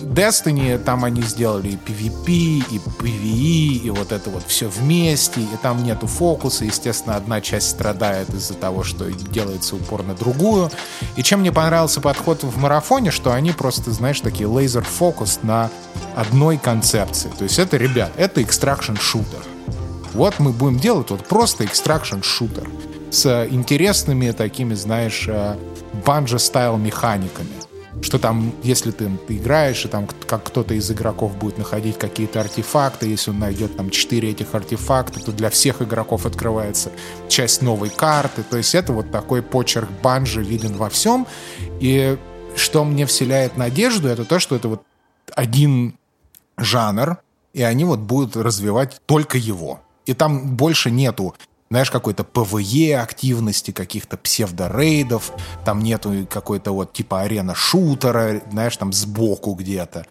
Destiny, там они сделали и PvP, и PvE, и вот это вот все вместе, и там нету фокуса, естественно, одна часть страдает из-за того, что делается упор на другую. И чем мне понравился подход в марафоне, что они просто, знаешь, такие лазер-фокус на одной концепции. То есть это, ребят, это extraction шутер. Вот мы будем делать вот просто extraction шутер с интересными такими, знаешь, банджо-стайл механиками. Что там, если ты, ты играешь, и там как кто-то из игроков будет находить какие-то артефакты, если он найдет там четыре этих артефакта, то для всех игроков открывается часть новой карты. То есть это вот такой почерк Bungie виден во всем. И что мне вселяет надежду, это то, что это вот один жанр, и они вот будут развивать только его. И там больше нету знаешь, какой-то PvE активности, каких-то псевдорейдов, там нету какой-то вот типа арена-шутера, знаешь, там сбоку где-то.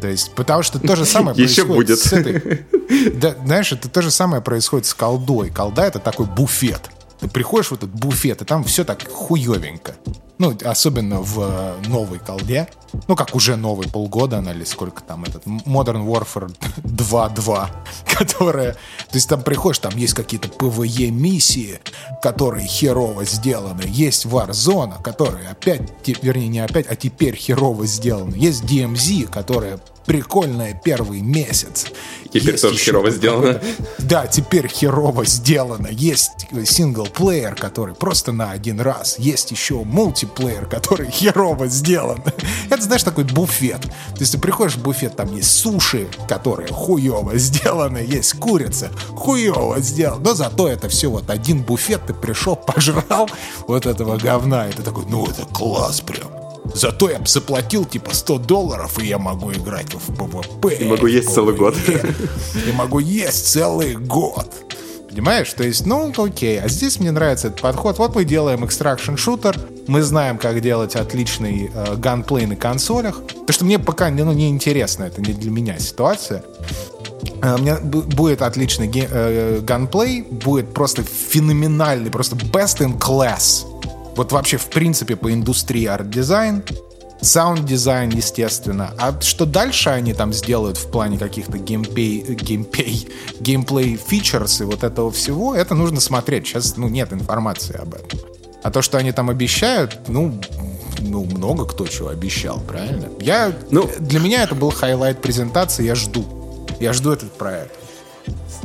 То есть, потому что то же самое Еще будет. с этой... Да, знаешь, это то же самое происходит с колдой. Колда — это такой буфет. Ты приходишь в этот буфет, и там все так хуевенько. Ну, особенно в э, новой колде. Ну, как уже новый полгода она или сколько там этот Modern Warfare 2.2, которая... То есть там приходишь, там есть какие-то PvE миссии, которые херово сделаны. Есть Warzone, которая опять, вернее, не опять, а теперь херово сделана. Есть DMZ, которая прикольное первый месяц. Теперь есть тоже херово сделано. Да, теперь херово сделано. Есть синглплеер, который просто на один раз. Есть еще мультиплеер, который херово сделан. Это, знаешь, такой буфет. То есть ты приходишь в буфет, там есть суши, которые хуево сделаны, есть курица, хуево сделано. Но зато это все вот один буфет, ты пришел, пожрал вот этого говна, и ты такой, ну это класс прям. Зато я бы заплатил типа 100 долларов, и я могу играть в PvP. И могу есть целый год. И могу есть целый год. Понимаешь? То есть, ну, окей. А здесь мне нравится этот подход. Вот мы делаем extraction shooter, мы знаем, как делать отличный э, gunplay на консолях. Потому что мне пока ну, не интересно, это не для меня ситуация. А мне будет отличный э, gunplay, будет просто феноменальный, просто best in class вот вообще, в принципе, по индустрии арт-дизайн, sound-дизайн, естественно. А что дальше они там сделают в плане каких-то геймпей, геймпей, gameplay features и вот этого всего, это нужно смотреть. Сейчас, ну, нет информации об этом. А то, что они там обещают, ну, ну, много кто чего обещал, правильно? Я, ну, для меня это был highlight презентации, я жду. Я жду этот проект.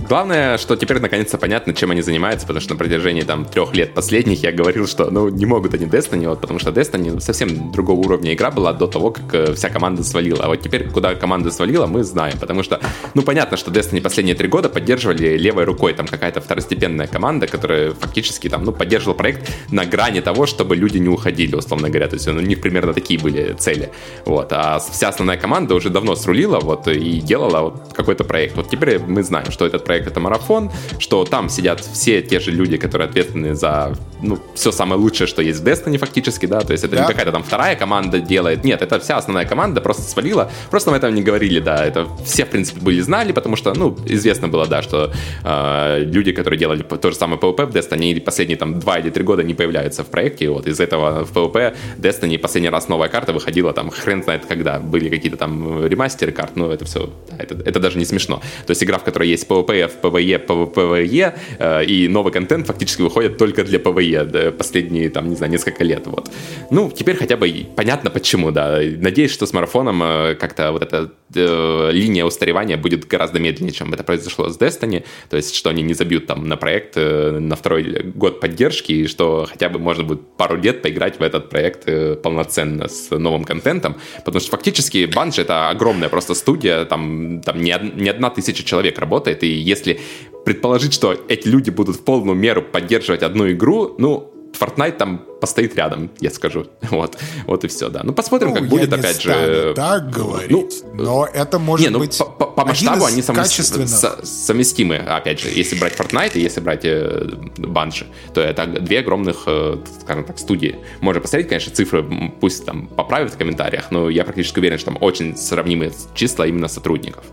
Главное, что теперь наконец-то понятно, чем они занимаются, потому что на протяжении там трех лет последних я говорил, что ну не могут они Destiny, вот, потому что Destiny совсем другого уровня игра была до того, как э, вся команда свалила. А вот теперь, куда команда свалила, мы знаем, потому что, ну понятно, что Destiny последние три года поддерживали левой рукой, там какая-то второстепенная команда, которая фактически там, ну, поддерживала проект на грани того, чтобы люди не уходили, условно говоря, то есть у них примерно такие были цели, вот, а вся основная команда уже давно срулила, вот, и делала вот какой-то проект. Вот теперь мы знаем, что этот проект это марафон, что там сидят все те же люди, которые ответственны за ну, все самое лучшее, что есть в Destiny фактически, да, то есть это да. не какая-то там вторая команда делает, нет, это вся основная команда просто свалила, просто мы этом не говорили, да, это все, в принципе, были знали, потому что, ну, известно было, да, что э, люди, которые делали то же самое PvP в Destiny, последние там два или три года не появляются в проекте, вот из этого в PvP Destiny последний раз новая карта выходила там хрен знает когда, были какие-то там ремастеры карт, ну, это все, это, это даже не смешно. То есть игра, в которой есть PvP, в PvE, PvE, э, и новый контент фактически выходит только для PvE последние, там, не знаю, несколько лет, вот. Ну, теперь хотя бы понятно почему, да. Надеюсь, что с марафоном э, как-то вот эта э, линия устаревания будет гораздо медленнее, чем это произошло с Destiny, то есть, что они не забьют там на проект э, на второй год поддержки, и что хотя бы можно будет пару лет поиграть в этот проект э, полноценно с новым контентом, потому что фактически Bungie это огромная просто студия, там, там не, не одна тысяча человек работает, и если предположить, что эти люди будут в полную меру поддерживать одну игру, ну, Fortnite там постоит рядом, я скажу. Вот, вот и все, да. Ну, посмотрим, ну, как будет, опять же. так говорить, ну, но это может не, ну, быть по, по масштабу они сам, с, совместимы, опять же. Если брать Fortnite и если брать э, Bungie, то это две огромных, э, скажем так, студии. Можно посмотреть, конечно, цифры, пусть там поправят в комментариях, но я практически уверен, что там очень сравнимые числа именно сотрудников.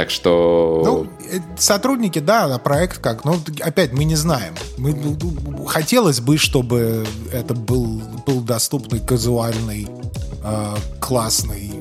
Так что... Ну, э, сотрудники, да, на проект как. Но опять мы не знаем. Мы, хотелось бы, чтобы это был, был доступный, казуальный, э, классный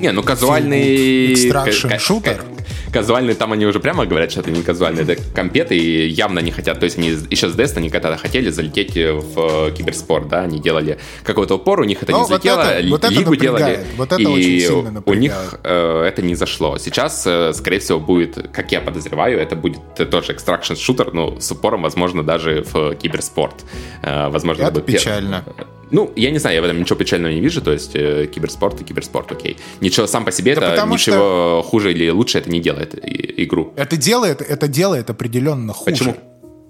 не, ну казуальный... Extraction shooter казуальные там они уже прямо говорят, что это не казуальные, это компеты, и явно не хотят, то есть они еще с Destiny когда-то хотели залететь в киберспорт, да, они делали какой-то упор, у них это Но не ну, залетело, вот это, вот это лигу делали, вот это и у них э, это не зашло. Сейчас, э, скорее всего, будет, как я подозреваю, это будет тоже extraction shooter, но с упором, возможно, даже в киберспорт. Э, возможно, это, это печально. Пер... Ну, я не знаю, я в этом ничего печального не вижу, то есть э, киберспорт и киберспорт, окей. Ничего сам по себе, да это ничего что... хуже или лучше это не делает игру. Это делает, это делает определенно хуже. Почему?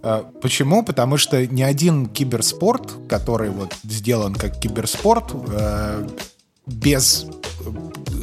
А, почему? Потому что ни один киберспорт, который вот сделан как киберспорт, э, без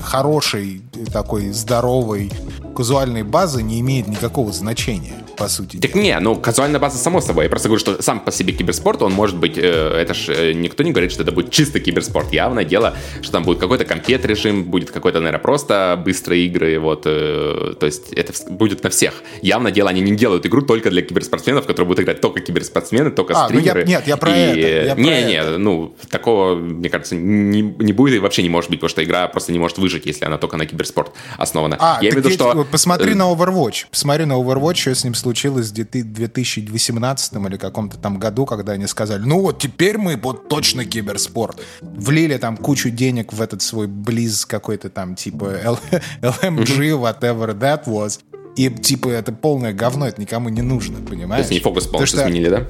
хорошей такой здоровой казуальной базы не имеет никакого значения по сути. Так не, ну казуальная база само собой. Я просто говорю, что сам по себе киберспорт, он может быть, э, это ж э, никто не говорит, что это будет чисто киберспорт. Явное дело, что там будет какой-то компет режим, будет какой-то, наверное, просто быстрые игры, вот, э, то есть это будет на всех. Явное дело, они не делают игру только для киберспортсменов, которые будут играть только киберспортсмены, только а, стримеры. Ну я, нет, я про и, это. Я не, про не, это. ну такого, мне кажется, не, не будет и вообще не может быть, потому что игра просто не может выжить, если она только на киберспорт основана. А, я имею в виду, что... Посмотри на Overwatch. Посмотри на Overwatch, что с ним случилось случилось в 2018 или каком-то там году, когда они сказали, ну вот теперь мы вот точно киберспорт. Влили там кучу денег в этот свой близ какой-то там типа LMG, whatever that was. И типа это полное говно, это никому не нужно, понимаешь? То есть не фокус полностью что, изменили, да?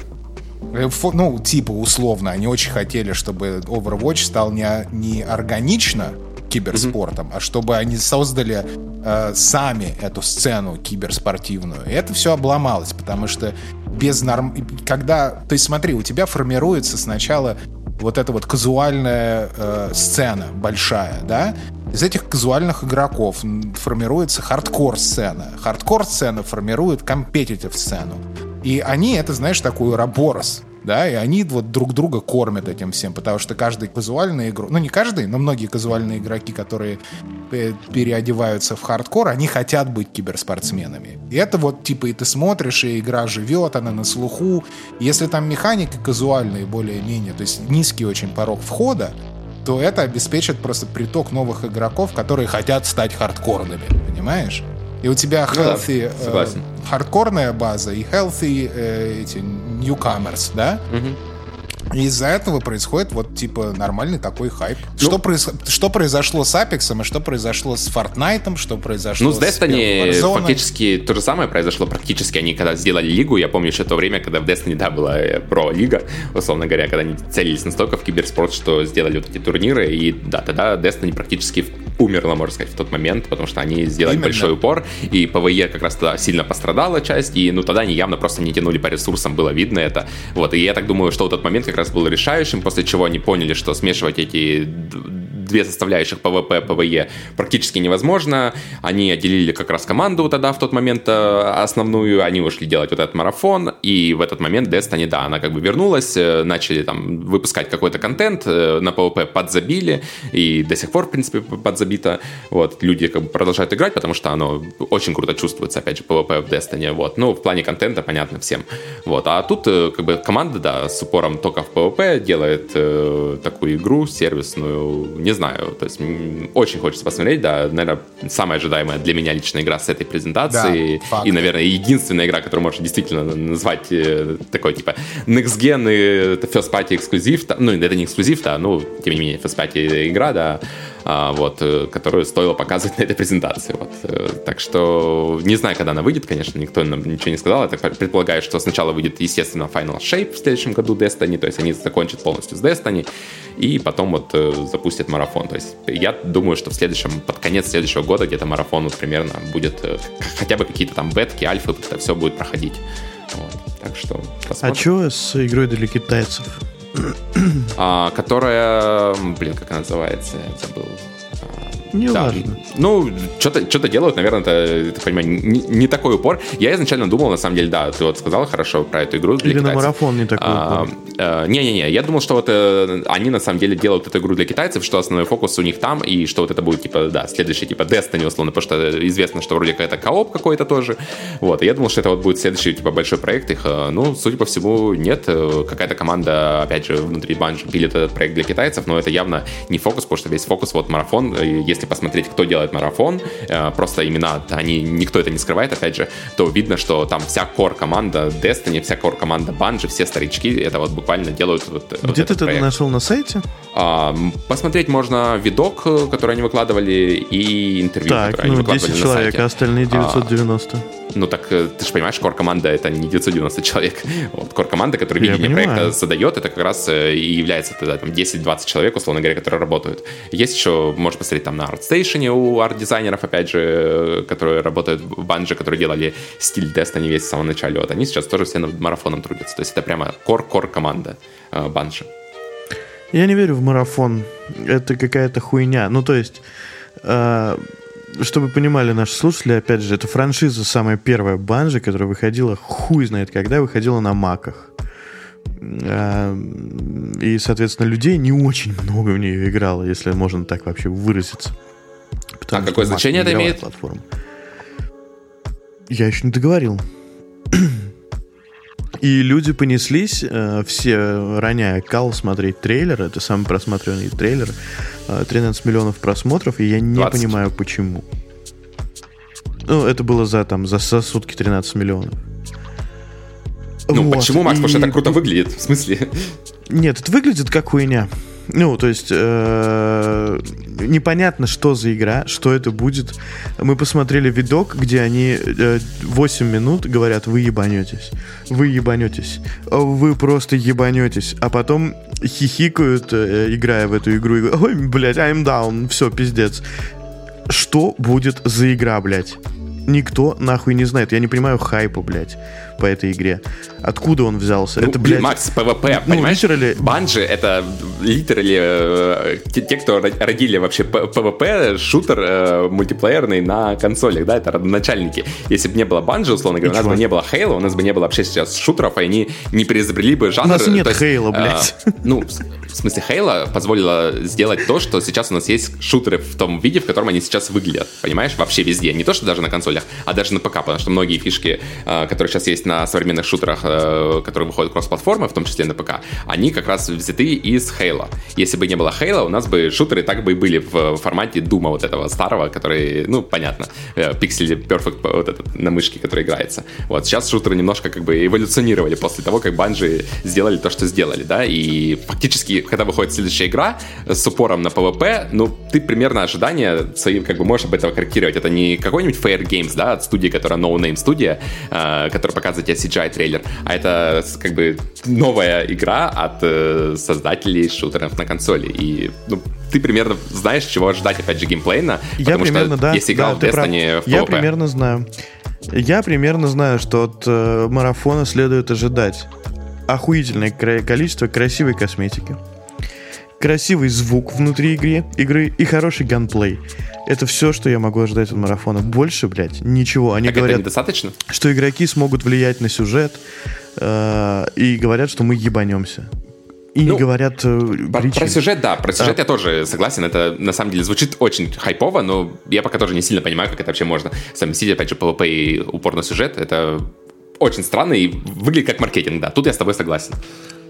Э, ну, типа, условно, они очень хотели, чтобы Overwatch стал не, не органично киберспортом, а чтобы они создали э, сами эту сцену киберспортивную. И это все обломалось, потому что без норм... Когда... То есть смотри, у тебя формируется сначала вот эта вот казуальная э, сцена большая, да? Из этих казуальных игроков формируется хардкор-сцена. Хардкор-сцена формирует компетитив-сцену. И они, это, знаешь, такой уроборос, да, и они вот друг друга кормят этим всем, потому что каждый казуальный игрок, ну не каждый, но многие казуальные игроки, которые переодеваются в хардкор, они хотят быть киберспортсменами. И это вот типа и ты смотришь, и игра живет, она на слуху. Если там механики казуальные более-менее, то есть низкий очень порог входа, то это обеспечит просто приток новых игроков, которые хотят стать хардкорными, понимаешь? И у тебя ну, healthy, да, э, хардкорная база и healthy э, эти newcomers, да? Угу. Из-за этого происходит вот типа нормальный такой хайп. Ну, что, произ... что произошло с Apex, и что произошло с Fortnite, что произошло ну, с Destiny с фактически то же самое произошло практически. Они когда сделали лигу, я помню еще то время, когда в Destiny, да, была э, про-лига, условно говоря, когда они целились настолько в киберспорт, что сделали вот эти турниры, и да, тогда Destiny практически умерла, можно сказать, в тот момент, потому что они сделали Именно. большой упор, и PvE как раз тогда сильно пострадала часть, и ну тогда они явно просто не тянули по ресурсам, было видно это. Вот, и я так думаю, что в тот момент как раз был решающим, после чего они поняли, что смешивать эти две составляющих PvP, PvE практически невозможно. Они отделили как раз команду тогда в тот момент э, основную, они ушли делать вот этот марафон, и в этот момент Destiny, да, она как бы вернулась, э, начали там выпускать какой-то контент, э, на PvP подзабили, и до сих пор, в принципе, подзабито. Вот, люди как бы продолжают играть, потому что оно очень круто чувствуется, опять же, PvP в Destiny, вот. Ну, в плане контента понятно всем. Вот, а тут как бы команда, да, с упором только в PvP делает э, такую игру сервисную, не знаю, то есть очень хочется посмотреть, да, наверное, самая ожидаемая для меня личная игра с этой презентации, да, и, наверное, единственная игра, которую можно действительно назвать э, такой, типа, Next Gen и First Party эксклюзив, ну, это не эксклюзив, да, ну, тем не менее, First Party игра, да, вот, э, которую стоило показывать на этой презентации. Вот. Э, так что не знаю, когда она выйдет, конечно, никто нам ничего не сказал. Я так предполагаю, что сначала выйдет, естественно, Final Shape в следующем году Destiny, то есть они закончат полностью с Destiny, и потом вот э, запустят марафон. То есть я думаю, что в следующем, под конец следующего года где-то марафон вот примерно будет хотя бы какие-то там бетки, альфы, это все будет проходить. Вот. Так что посмотрим. А что с игрой для китайцев? А, которая, блин, как она называется, я забыл. Не да. важно. Ну, что-то что делают, наверное, это, ты понимаешь, не, не такой упор. Я изначально думал, на самом деле, да, ты вот сказал хорошо про эту игру для Или китайцев. на марафон не такой а, упор. А, не-не-не, я думал, что вот э, они на самом деле делают эту игру для китайцев, что основной фокус у них там, и что вот это будет, типа, да, следующий, типа, Destiny, условно, потому что известно, что вроде как это кооп какой-то тоже. Вот, и я думал, что это вот будет следующий, типа, большой проект их. Э, ну, судя по всему, нет. Э, какая-то команда, опять же, внутри банжи пилит этот проект для китайцев, но это явно не фокус, потому что весь фокус вот марафон. Если посмотреть, кто делает марафон, просто имена, они, никто это не скрывает, опять же, то видно, что там вся кор команда Destiny, вся кор команда Bungie, все старички, это вот буквально делают вот Где вот ты это нашел на сайте? А, посмотреть можно видок, который они выкладывали, и интервью, так, которое ну, они выкладывали 10 человек, а остальные 990. Ну так э, ты же понимаешь, кор-команда это не 990 человек. Вот, кор-команда, которая видение проекта задает, это как раз э, и является тогда там 10-20 человек, условно говоря, которые работают. Есть еще, можешь посмотреть там на ArtStation у арт-дизайнеров, опять же, э, которые работают в банже, которые делали стиль Destiny весь с самого начала. Вот они сейчас тоже все над марафоном трудятся. То есть это прямо кор-кор команда банжи. Я не верю в марафон. Это какая-то хуйня. Ну, то есть, э, чтобы понимали наши слушатели, опять же, это франшиза самая первая Банжи, которая выходила хуй знает когда, выходила на маках. Э, и, соответственно, людей не очень много в нее играло, если можно так вообще выразиться. Потому а какое значение это имеет? Платформа. Я еще не договорил. И люди понеслись, э, все роняя кал смотреть трейлер. Это самый просматриваемый трейлер. Э, 13 миллионов просмотров, и я не 20. понимаю, почему. Ну, это было за, там, за, за сутки 13 миллионов. Ну, вот. почему, Макс? И... Потому что это круто выглядит, в смысле? Нет, это выглядит как хуйня. Ну, то есть э, непонятно, что за игра, что это будет. Мы посмотрели видок, где они э, 8 минут говорят, вы ебанетесь, вы ебанетесь, вы просто ебанетесь, а потом хихикают, э, играя в эту игру, и говорят, ой, блядь, I'm down, все, пиздец. Что будет за игра, блядь? Никто нахуй не знает. Я не понимаю хайпа, блядь по этой игре. Откуда он взялся? Ну, это, блядь... Макс, PvP, ну, понимаешь? Literally... Банжи — это literally э, те, те, кто родили вообще PvP, шутер э, мультиплеерный на консолях, да, это родоначальники. Если бы не было Bungie, условно говоря, у нас бы не было Halo, у нас бы не было вообще сейчас шутеров, и они не переизобрели бы жанр. У нас нет Halo, блядь. Э, ну, в смысле, Halo позволила сделать то, что сейчас у нас есть шутеры в том виде, в котором они сейчас выглядят, понимаешь? Вообще везде. Не то, что даже на консолях, а даже на ПК, потому что многие фишки, э, которые сейчас есть на современных шутерах, э, которые выходят кросс-платформы, в том числе на ПК, они как раз взяты из Halo. Если бы не было Halo, у нас бы шутеры так бы и были в формате Дума вот этого старого, который, ну, понятно, пиксели э, Perfect вот этот, на мышке, который играется. Вот, сейчас шутеры немножко как бы эволюционировали после того, как банжи сделали то, что сделали, да, и фактически, когда выходит следующая игра с упором на PvP, ну, ты примерно ожидания свои, как бы, можешь об этом корректировать. Это не какой-нибудь Fair Games, да, от студии, которая No Name студия, э, которая показывает тебе CGI-трейлер, а это как бы новая игра от э, создателей шутеров на консоли. И ну, ты примерно знаешь, чего ожидать, опять же, геймплейно, Я потому примерно, что да, если играл да, в Destiny в Я примерно знаю. Я примерно знаю, что от э, марафона следует ожидать охуительное количество красивой косметики, красивый звук внутри игры, игры и хороший ганплей. Это все, что я могу ожидать от марафона. Больше, блядь, ничего. Они так говорят, недостаточно? что игроки смогут влиять на сюжет э, и говорят, что мы ебанемся. И ну, не говорят э, про, про сюжет, да, про сюжет а. я тоже согласен. Это на самом деле звучит очень хайпово, но я пока тоже не сильно понимаю, как это вообще можно совместить. Опять же, PvP и упор на сюжет. Это очень странно и выглядит как маркетинг, да. Тут я с тобой согласен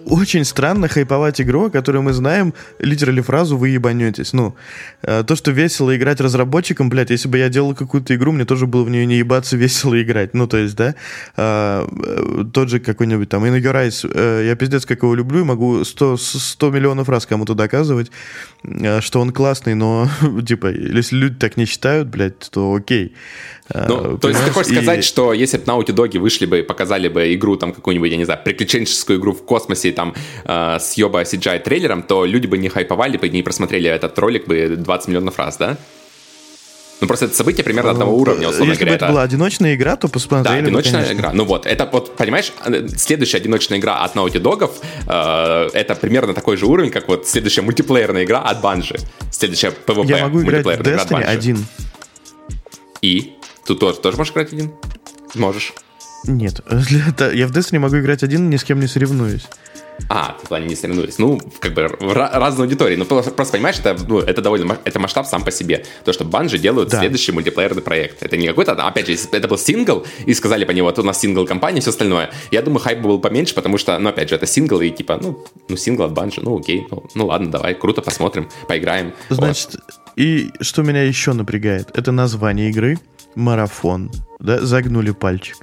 очень странно хайповать игру, о которой мы знаем литерали фразу «вы ебанетесь». Ну, э, то, что весело играть разработчикам, блядь, если бы я делал какую-то игру, мне тоже было в нее не ебаться весело играть. Ну, то есть, да, э, э, тот же какой-нибудь там In Your я пиздец как его люблю, могу 100, 100 миллионов раз кому-то доказывать, что он классный, но, типа, если люди так не считают, блядь, то окей. Ну, то есть ты хочешь и... сказать, что если бы Naughty Dog вышли бы и показали бы игру, там, какую-нибудь, я не знаю, приключенческую игру в космосе, там, э, с ёба CGI трейлером, то люди бы не хайповали бы, не просмотрели этот ролик бы 20 миллионов раз, да? Ну, просто это событие примерно одного ну, уровня, условно Если говоря. Если бы это была одиночная игра, то посмотрели Да, одиночная бы, игра. Ну вот, это вот, понимаешь, следующая одиночная игра от Naughty Dog, э, это примерно такой же уровень, как вот следующая мультиплеерная игра от Bungie. Следующая PvP Я могу играть в Destiny один. И? Тут тоже, тоже можешь играть один? Можешь. Нет, я в Destiny могу играть один, ни с кем не соревнуюсь. А, в плане не соревнуюсь. Ну, как бы в разной аудитории. Ну, просто, просто понимаешь, это, ну, это довольно, это масштаб сам по себе. То, что Bungie делают да. следующий мультиплеерный проект. Это не какой-то, опять же, если это был сингл, и сказали по нему, вот у нас сингл кампания, все остальное, я думаю, хайп был поменьше, потому что, ну, опять же, это сингл, и типа, ну, ну сингл от Bungie, ну, окей, ну, ну ладно, давай, круто, посмотрим, поиграем. Значит, вот. и что меня еще напрягает, это название игры, марафон, да, загнули пальчик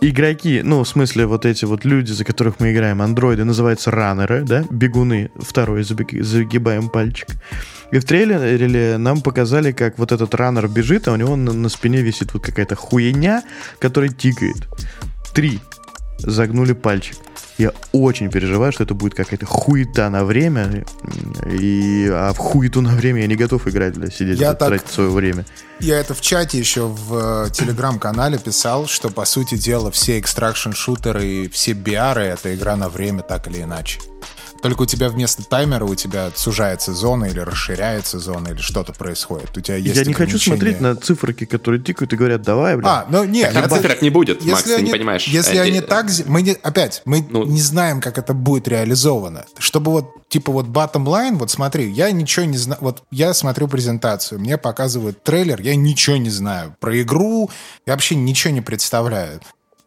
игроки, ну, в смысле, вот эти вот люди, за которых мы играем, андроиды, называются раннеры, да, бегуны, второй загибаем пальчик. И в трейлере нам показали, как вот этот раннер бежит, а у него на, на спине висит вот какая-то хуйня, которая тикает. Три. Загнули пальчик. Я очень переживаю, что это будет какая-то хуета на время. И, а в хуету на время я не готов играть, для сидеть, я так, тратить свое время. Я это в чате еще в э, телеграм-канале писал, что, по сути дела, все экстракшн-шутеры и все биары — это игра на время, так или иначе. Только у тебя вместо таймера у тебя сужается зона или расширяется зона или что-то происходит. У тебя есть Я не хочу смотреть на циферки, которые тикают и говорят, давай, блин. А, ну нет. Так, это... циферок не будет, если Макс, они, ты не понимаешь. Если эти... они так... Мы не, опять, мы ну... не знаем, как это будет реализовано. Чтобы вот, типа вот bottom line, вот смотри, я ничего не знаю. Вот я смотрю презентацию, мне показывают трейлер, я ничего не знаю. Про игру я вообще ничего не представляю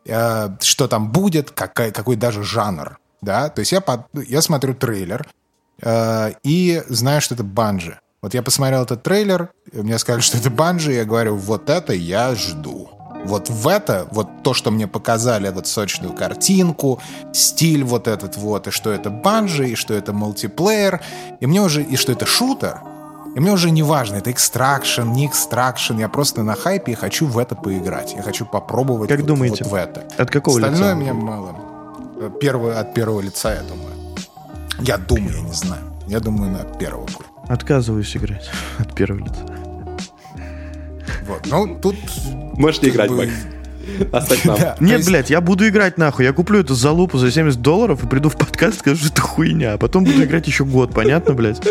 э, что там будет, какой, какой даже жанр да, то есть я, под, я смотрю трейлер э, и знаю, что это банжи. Вот я посмотрел этот трейлер, мне сказали, что это банжи, и я говорю, вот это я жду. Вот в это, вот то, что мне показали, этот сочную картинку, стиль вот этот вот, и что это банжи, и что это мультиплеер, и мне уже, и что это шутер, и мне уже не важно, это extraction, не extraction, я просто на хайпе и хочу в это поиграть. Я хочу попробовать как вот, думаете, вот в это. От какого Остальное лица? мне мало. Первое, от первого лица, я думаю. Я думаю, я не знаю. Я думаю, на первого будет. Отказываюсь играть от первого лица. Вот, ну, тут... Можешь не играть, бы... Макс. Оставь нам. Да, Нет, есть... блядь, я буду играть нахуй. Я куплю эту залупу за 70 долларов и приду в подкаст и скажу, что это хуйня. А потом буду играть еще год, понятно, блядь?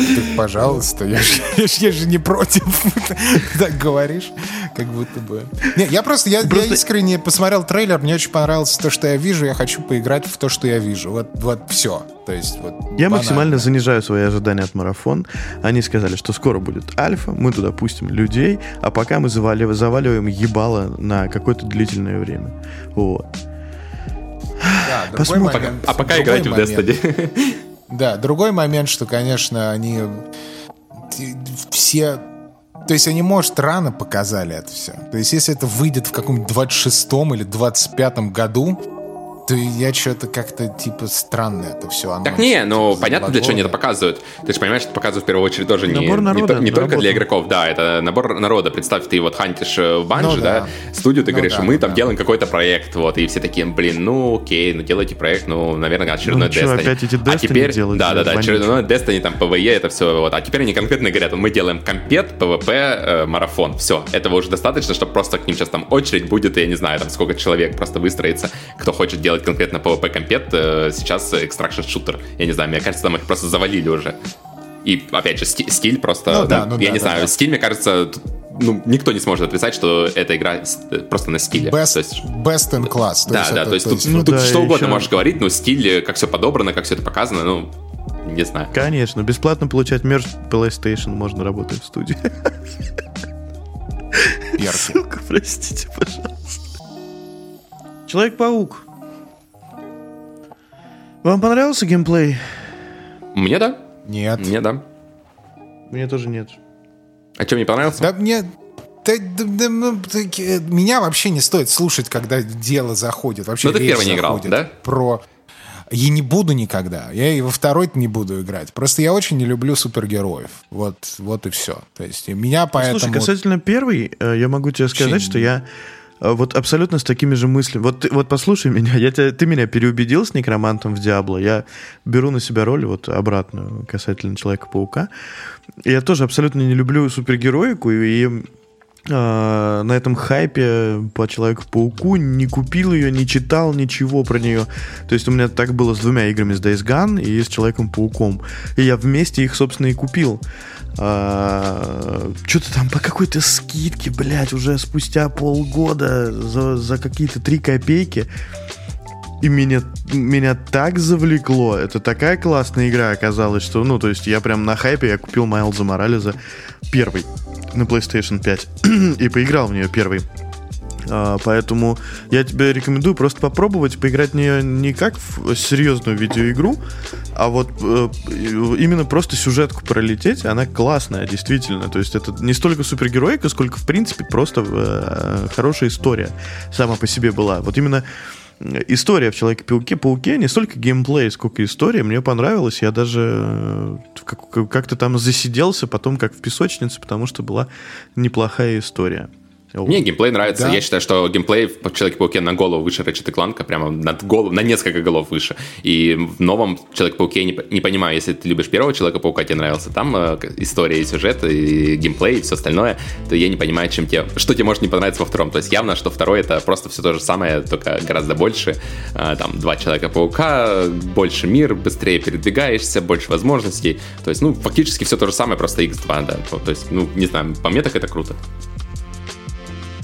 Так, пожалуйста, я же, я, же, я же не против. Так говоришь, как будто бы. Не, я просто, я, просто... я искренне посмотрел трейлер, мне очень понравилось то, что я вижу, я хочу поиграть в то, что я вижу. Вот, вот все. То есть, вот, я банально. максимально занижаю свои ожидания от марафон. Они сказали, что скоро будет альфа, мы туда пустим людей, а пока мы заваливаем, заваливаем ебало на какое-то длительное время. Вот. Да, Посмотрим. Момент, а пока играйте в Destiny. Да, другой момент, что, конечно, они все то есть они, может, рано показали это все. То есть если это выйдет в каком-нибудь 26-м или 25-м году, то я что-то как-то, типа, странно это все. Оно, так не, ну, типа, понятно, для чего они это показывают. Ты же понимаешь, что показывают в первую очередь тоже не, народа, не, не только для игроков, да, это набор народа. Представь, ты вот хантишь э, в Банжи, ну, да. да, студию, ты ну, говоришь, да, мы ну, там да. делаем какой-то проект, вот, и все такие, блин, ну, окей, ну, делайте проект, ну, наверное, очередной ну, Destiny. опять эти Destiny а теперь, делать, да, да, да, очередной Destiny, там, PvE, это все, вот, а теперь они конкретно говорят, мы делаем компет, PvP, э, марафон, все, этого уже достаточно, чтобы просто к ним сейчас там очередь будет, я не знаю, там, сколько человек просто выстроится, кто хочет делать конкретно PvP компет, э, сейчас экстракшн шутер. Я не знаю, мне кажется, там их просто завалили уже. И, опять же, стиль просто... Ну, да, ну, я да, не да, знаю, да. стиль, мне кажется, ну, никто не сможет отрицать, что эта игра э, просто на стиле. Best, то есть, best in class. То да, есть да, это, то есть тут, ну, тут да, что угодно еще... можешь говорить, но стиль, э, как все подобрано, как все это показано, ну, не знаю. Конечно, бесплатно получать мерч PlayStation можно работать в студии. Сука, простите, пожалуйста. Человек-паук. Вам понравился геймплей? Мне да. Нет. Мне да. Мне тоже нет. А что, мне понравился? Да мне... Да, да, да, ну, меня вообще не стоит слушать, когда дело заходит. Вообще ну, ты первый не играл, да? Про... Я не буду никогда. Я и во второй не буду играть. Просто я очень не люблю супергероев. Вот, вот и все. То есть меня поэтому... Слушай, касательно первой, э, я могу тебе сказать, очень... что я вот абсолютно с такими же мыслями. Вот, вот послушай меня, я тебя, ты меня переубедил с некромантом в Диабло. Я беру на себя роль вот обратную касательно Человека-паука. Я тоже абсолютно не люблю супергероику, и э, на этом хайпе по Человеку-пауку не купил ее, не читал ничего про нее. То есть у меня так было с двумя играми, с Days Gone и с Человеком-пауком. И я вместе их, собственно, и купил а, что-то там по какой-то скидке, блядь, уже спустя полгода за, за какие-то три копейки. И меня, меня так завлекло. Это такая классная игра оказалась, что, ну, то есть я прям на хайпе, я купил Майлза Морализа первый на PlayStation 5 и поиграл в нее первый. А, поэтому я тебе рекомендую просто попробовать поиграть в нее не как в серьезную видеоигру, а вот э, именно просто сюжетку пролететь. Она классная, действительно. То есть это не столько супергероика, сколько, в принципе, просто э, хорошая история сама по себе была. Вот именно история в Человеке-пауке, Пауке не столько геймплей, сколько история. Мне понравилось. Я даже э, как-то там засиделся потом, как в песочнице, потому что была неплохая история. Мне геймплей нравится. Да? Я считаю, что геймплей в Человеке-пауке на голову выше Ratchet Clank, прямо над голову, на несколько голов выше. И в новом Человеке-пауке не, не понимаю, если ты любишь первого Человека-паука, тебе нравился там э, история и сюжет, и геймплей, и все остальное, то я не понимаю, чем тебе, что тебе может не понравиться во втором. То есть явно, что второй это просто все то же самое, только гораздо больше. Э, там два Человека-паука, больше мир, быстрее передвигаешься, больше возможностей. То есть, ну, фактически все то же самое, просто X2, да. То есть, ну, не знаю, по мне так это круто.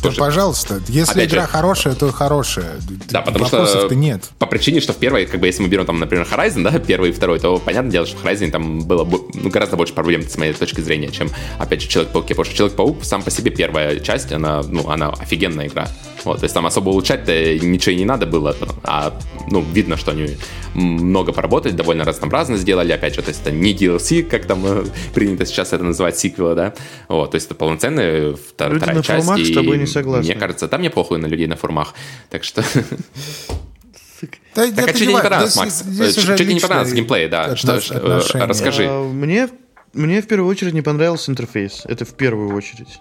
Тоже. пожалуйста, если Опять игра же, хорошая, то хорошая. Да, потому что нет. По причине, что в первой, как бы, если мы берем там, например, Horizon, да, первый и второй, то понятное дело, что в Horizon там было ну, гораздо больше проблем с моей точки зрения, чем, опять же, Человек-паук. Потому что Человек-паук сам по себе первая часть, она, ну, она офигенная игра. Вот, то есть там особо улучшать-то ничего и не надо было, а ну, видно, что они много поработали, довольно разнообразно сделали, опять же, то есть это не DLC, как там э, принято сейчас это называть, сиквелы, да, вот, то есть это полноценная втор- Люди вторая на часть. Форумах с тобой не согласны. Мне кажется, там мне похуй на людей на форумах, так что... Да, так а что тебе не понравилось, Макс? Что тебе не понравилось в геймплее, да? Что, э, расскажи. А, мне, мне в первую очередь не понравился интерфейс. Это в первую очередь.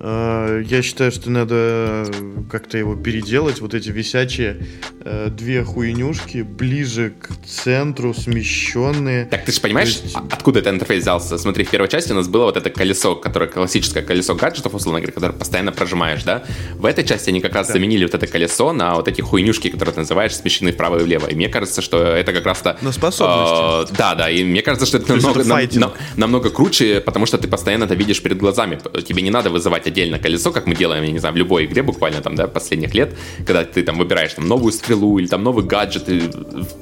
Э, я считаю, что надо как-то его переделать. Вот эти висячие э, две хуйнюшки ближе к центру, смещенные. Так ты же понимаешь, есть... откуда этот интерфейс взялся? Смотри, в первой части у нас было вот это колесо, которое классическое колесо гаджетов, условно говоря, которое постоянно прожимаешь, да? В этой части они как раз да. заменили вот это колесо на вот эти хуйнюшки, которые ты называешь, смещены вправо и влево. И мне кажется, что это как раз-то... На способности. Э, да, да, и мне кажется, что это, намного, это нам, нам, намного круче, потому что ты постоянно это видишь перед глазами. Тебе не надо вызывать отдельно колесо, как мы делаем, я не знаю, в любой игре буквально там, да, последних лет, когда ты там выбираешь там новую стрелу или там новый гаджет, ты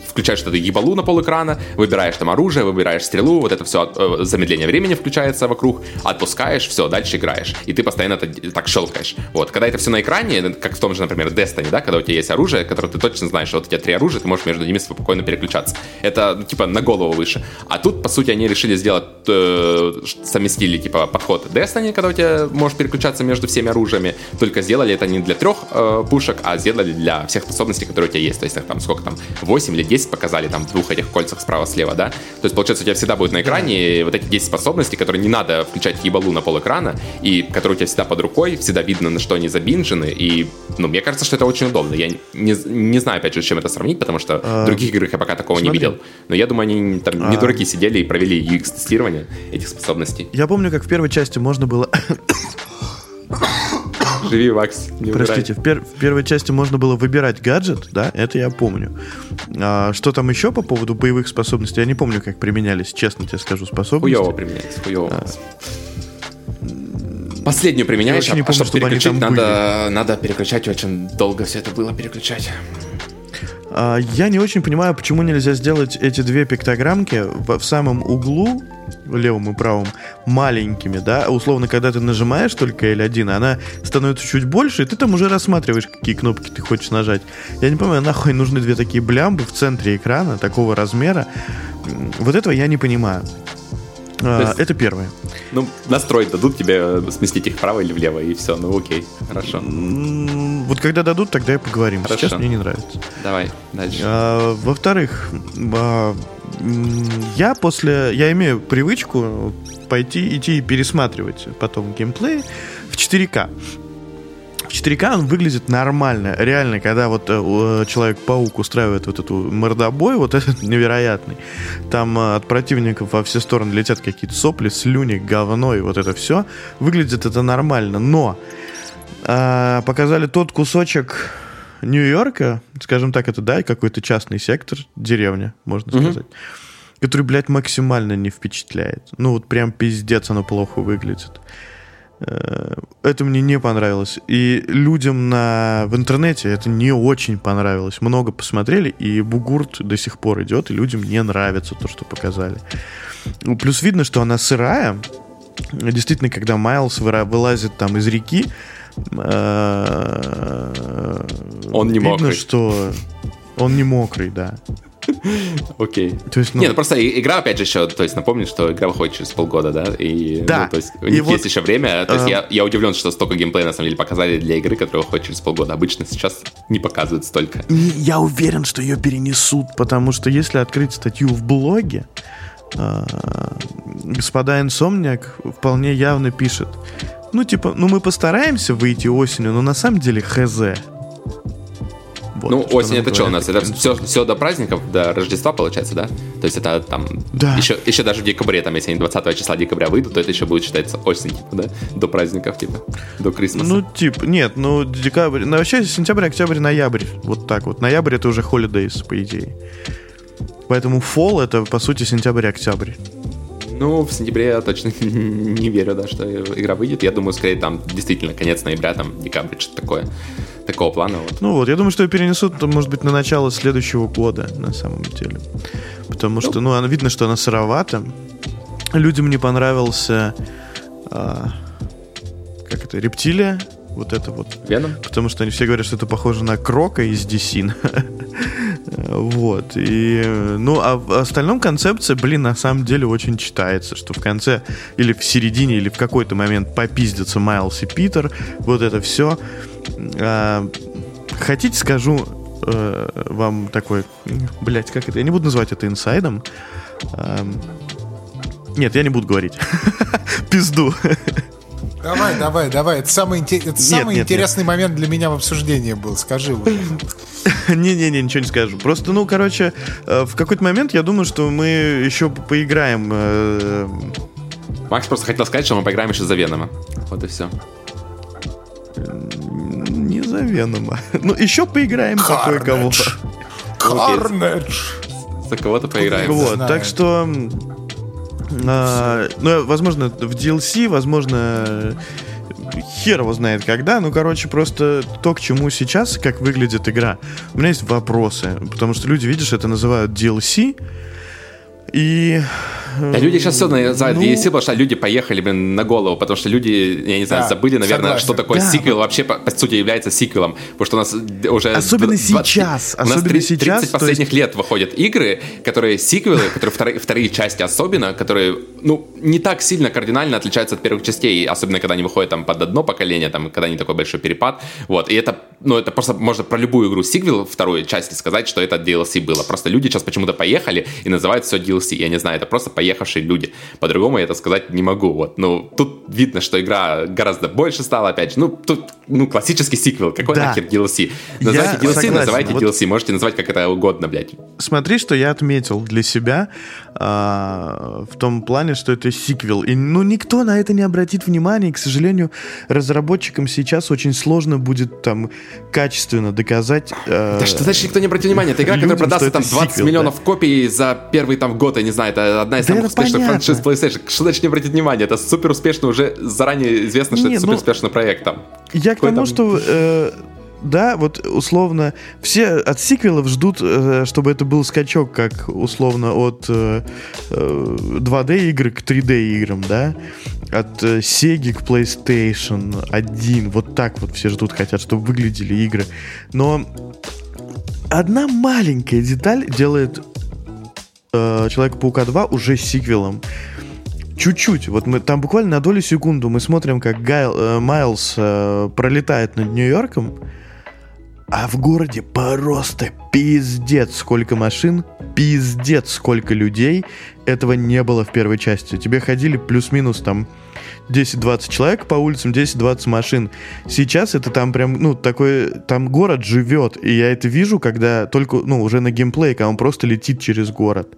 включаешь эту ебалу на пол экрана, выбираешь там оружие, выбираешь стрелу, вот это все э, замедление времени включается вокруг, отпускаешь, все, дальше играешь. И ты постоянно это, так щелкаешь. Вот, когда это все на экране, как в том же, например, Destiny, да, когда у тебя есть оружие, которое ты точно знаешь, вот у тебя три оружия, ты можешь между ними спокойно переключаться. Это, ну, типа, на голову выше. А тут, по сути, они решили сделать, э, совместили, типа, подход Destiny, когда у тебя можешь переключаться между всеми оружиями, только сделали это не для трех э, пушек, а сделали для всех способностей, которые у тебя есть. То есть там сколько там, 8 или 10 показали там в двух этих кольцах справа-слева, да? То есть, получается, у тебя всегда будет на экране вот эти 10 способностей, которые не надо включать ебалу на пол экрана, и которые у тебя всегда под рукой, всегда видно, на что они забинжены, и, ну, мне кажется, что это очень удобно. Я не, не знаю, опять же, с чем это сравнить, потому что а... в других играх я пока такого Смотри. не видел. Но я думаю, они там а... не дураки сидели и провели UX-тестирование этих способностей. Я помню, как в первой части можно было Живи, Макс, не Простите, в, пер- в первой части можно было выбирать гаджет, да, это я помню. А, что там еще по поводу боевых способностей? Я не помню, как применялись, честно тебе скажу, способности. Хуево применялись, хуево. А. Последнюю применяешь, а, не помню, чтобы переключить, надо, надо переключать очень долго все это было переключать. А, я не очень понимаю, почему нельзя сделать эти две пиктограммки в, самом углу, левом и правом, маленькими, да? Условно, когда ты нажимаешь только L1, она становится чуть больше, и ты там уже рассматриваешь, какие кнопки ты хочешь нажать. Я не понимаю, нахуй нужны две такие блямбы в центре экрана такого размера. Вот этого я не понимаю. А, есть, это первое. Ну, настроить дадут тебе сместить их вправо или влево, и все, ну окей, хорошо. Вот когда дадут, тогда и поговорим. Хорошо. Сейчас мне не нравится. Давай, дальше. А, во-вторых, а, я после... Я имею привычку пойти, идти и пересматривать потом геймплей в 4К. В 4К он выглядит нормально. Реально, когда вот э, Человек-паук устраивает вот эту мордобой, вот этот невероятный, там э, от противников во все стороны летят какие-то сопли, слюни, говно и вот это все, выглядит это нормально. Но э, показали тот кусочек Нью-Йорка, скажем так, это, да, какой-то частный сектор, деревня, можно mm-hmm. сказать, который, блядь, максимально не впечатляет. Ну, вот прям пиздец оно плохо выглядит. Э, это мне не понравилось. И людям на... в интернете это не очень понравилось. Много посмотрели, и бугурт до сих пор идет, и людям не нравится то, что показали. Ну, плюс видно, что она сырая. Действительно, когда Майлз вылазит там из реки, э, он не видно, мокрый. что он не мокрый, да. Окей. То есть, ну... Не, ну просто игра, опять же, еще, то есть напомню, что игра выходит через полгода, да? И, да. Ну, то есть у них и есть вот, еще время. То есть я, я удивлен, что столько геймплея на самом деле показали для игры, которая выходит через полгода. Обычно сейчас не показывают столько. Я уверен, что ее перенесут, потому что если открыть статью в блоге, э, господа Инсомниак вполне явно пишет, ну типа, ну мы постараемся выйти осенью, но на самом деле хз. Вот, ну, осень это что у нас? Это все, все до праздников, до Рождества, получается, да? То есть это там да. еще, еще даже в декабре, там, если они 20 числа декабря выйдут, то это еще будет считаться осень, типа, да? До праздников, типа, до Крисмаса. Ну, типа, нет, ну, декабрь, ну, вообще сентябрь, октябрь, ноябрь, вот так вот. Ноябрь это уже holidays, по идее. Поэтому fall это, по сути, сентябрь-октябрь. Ну, в сентябре я точно не верю, да, что игра выйдет. Я думаю, скорее там действительно конец ноября, там декабрь, что-то такое такого плана. Вот. Ну вот, я думаю, что ее перенесут, может быть, на начало следующего года, на самом деле. Потому ну. что, ну, она, видно, что она сыровата. Людям не понравился... А, как это? Рептилия? Вот это вот. Веном? Потому что они все говорят, что это похоже на Крока из DC. Вот. И, ну, а в остальном концепция, блин, на самом деле очень читается, что в конце или в середине, или в какой-то момент попиздятся Майлз и Питер. Вот это все. А, хотите, скажу э, вам такой... Блять, как это? Я не буду называть это инсайдом. А, нет, я не буду говорить. Пизду. Давай, давай, давай. Это самый, это самый нет, интересный нет. момент для меня в обсуждении был. Скажи уже. Не-не-не, ничего не скажу. Просто, ну, короче, э, в какой-то момент я думаю, что мы еще поиграем. Э, Макс просто хотел сказать, что мы поиграем еще за Венома. Вот и все. Не за Венома. Ну, еще поиграем за кое-кого. Карнедж. За кого-то поиграем. Вот, так что а, ну, возможно, в DLC, возможно, хер его знает когда. Ну, короче, просто то, к чему сейчас, как выглядит игра. У меня есть вопросы, потому что люди, видишь, это называют DLC. И да, люди сейчас все называют ну... DLC, потому что люди поехали, блин, на голову, потому что люди, я не знаю, да, забыли, наверное, согласен. что такое да. сиквел вообще, по, по сути, является сиквелом, потому что у нас уже... Особенно 20, сейчас, у нас особенно 30, сейчас. 30 последних есть... лет выходят игры, которые сиквелы, которые вторые, вторые части особенно, которые, ну, не так сильно кардинально отличаются от первых частей, особенно когда они выходят там под одно поколение, там, когда не такой большой перепад, вот, и это, ну, это просто можно про любую игру сиквел второй части сказать, что это DLC было, просто люди сейчас почему-то поехали и называют все DLC, я не знаю, это просто поехавшие люди. По-другому я это сказать не могу. Вот. Ну, тут видно, что игра гораздо больше стала, опять же. Ну, тут ну, классический сиквел. Какой да. нахер DLC? Называйте я DLC, согласен. называйте вот DLC. Можете назвать как это угодно, блядь. Смотри, что я отметил для себя а, в том плане, что это сиквел. И, ну, никто на это не обратит внимания. И, к сожалению, разработчикам сейчас очень сложно будет там качественно доказать... А, да что значит никто не обратит внимания? Это игра, людям, которая продастся там 20 сиквел, миллионов да? копий за первый там год, я не знаю, это одна из да самых успешных франшиз PlayStation. Что значит не обратить внимания? Это супер успешно, уже заранее известно, что не, это супер успешный ну, проект там. Я к тому, там... что э, да, вот условно, все от сиквелов ждут, э, чтобы это был скачок, как условно от 2D э, игр к 3D играм, да, от Sega к PlayStation 1, вот так вот все ждут, хотят, чтобы выглядели игры. Но одна маленькая деталь делает э, Человека-паука 2 уже сиквелом. Чуть-чуть. Вот мы там буквально на долю секунду мы смотрим, как Гайл, э, Майлз э, пролетает над Нью-Йорком, а в городе просто пиздец сколько машин, пиздец сколько людей. Этого не было в первой части. Тебе ходили плюс-минус там 10-20 человек по улицам, 10-20 машин. Сейчас это там прям, ну, такой, там город живет, и я это вижу, когда только, ну, уже на геймплее, когда он просто летит через город.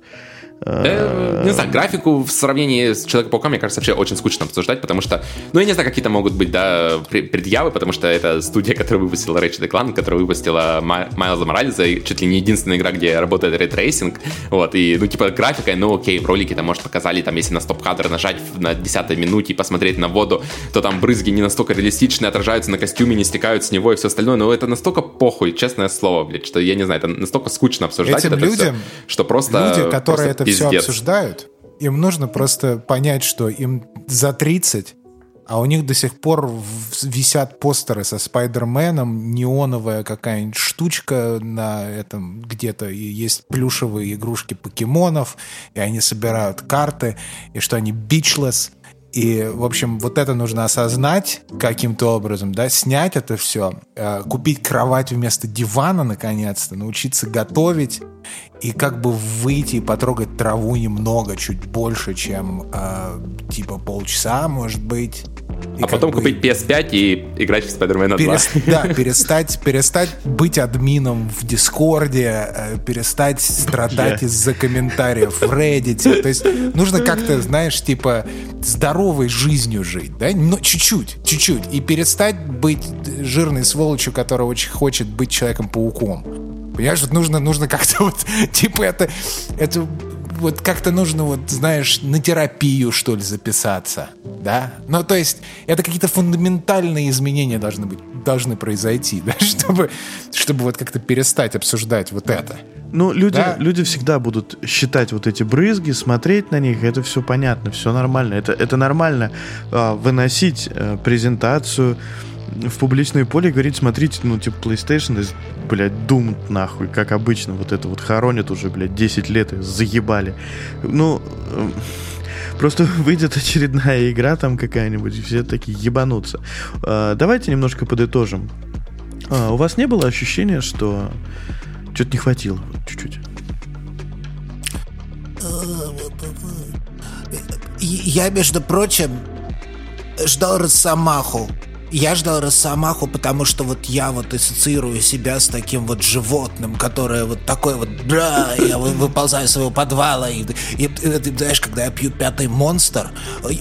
Э, не знаю, графику в сравнении с Человеком-пауком, мне кажется, вообще очень скучно обсуждать, потому что, ну, я не знаю, какие-то могут быть, да, предъявы, потому что это студия, которая выпустила Ratchet Clank, которая выпустила Майлза Моралеса, чуть ли не единственная игра, где работает ray tracing, вот, и, ну, типа, графика, ну, окей, в ролике там, может, показали, там, если на стоп-кадр нажать на 10 минуте и посмотреть на воду, то там брызги не настолько реалистичные, отражаются на костюме, не стекают с него и все остальное, но это настолько похуй, честное слово, блядь, что, я не знаю, это настолько скучно обсуждать Этим это людям, все, что просто... Люди, которые просто это все обсуждают, им нужно просто понять, что им за 30, а у них до сих пор висят постеры со Спайдерменом, неоновая какая-нибудь штучка на этом где-то, и есть плюшевые игрушки покемонов, и они собирают карты, и что они бичлесс. И, в общем, вот это нужно осознать каким-то образом, да, снять это все, э, купить кровать вместо дивана, наконец-то, научиться готовить и как бы выйти и потрогать траву немного, чуть больше, чем э, типа полчаса, может быть. И а потом бы... купить PS5 и играть в Spider-Man 2. Перес... Да, перестать, перестать быть админом в Дискорде, э, перестать страдать из-за комментариев в Reddit. То есть нужно как-то, знаешь, типа здоровой жизнью жить, да? Но чуть-чуть, чуть-чуть. И перестать быть жирной сволочью, которая очень хочет быть Человеком-пауком. Понимаешь, вот нужно, нужно как-то вот, типа это, это вот как-то нужно, вот, знаешь, на терапию, что ли, записаться, да? Ну, то есть, это какие-то фундаментальные изменения должны быть, должны произойти, да, чтобы, чтобы вот как-то перестать обсуждать вот это. Ну, люди, да? люди всегда будут считать вот эти брызги, смотреть на них, это все понятно, все нормально. Это, это нормально э, выносить э, презентацию, в публичное поле и говорить, смотрите, ну, типа, PlayStation, блядь, Doom, нахуй, как обычно, вот это вот хоронят уже, блядь, 10 лет и заебали. Ну, э, просто выйдет очередная игра там какая-нибудь, и все такие ебанутся. А, давайте немножко подытожим. А, у вас не было ощущения, что что-то не хватило чуть-чуть? Я, между прочим, ждал Росомаху. Я ждал Росомаху, потому что вот я вот ассоциирую себя с таким вот животным, которое вот такое вот, бля, я выползаю из своего подвала, и, и, и ты знаешь, когда я пью пятый монстр,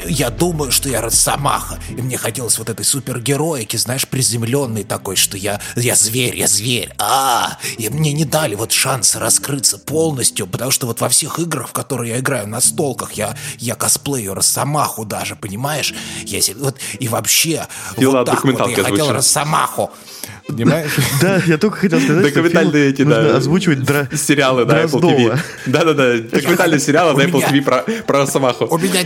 я думаю, что я Росомаха, и мне хотелось вот этой супергероики, знаешь, приземленной такой, что я, я зверь, я зверь, а, и мне не дали вот шанс раскрыться полностью, потому что вот во всех играх, в которые я играю на столках, я, я косплею Росомаху даже, понимаешь? Я, вот, и вообще... Вот документалка вот я хотел Росомаху. Понимаешь? Да, я только хотел сказать, Документальные эти, да. озвучивать сериалы на Apple TV. Да-да-да, документальные сериалы на Apple TV про Росомаху. У меня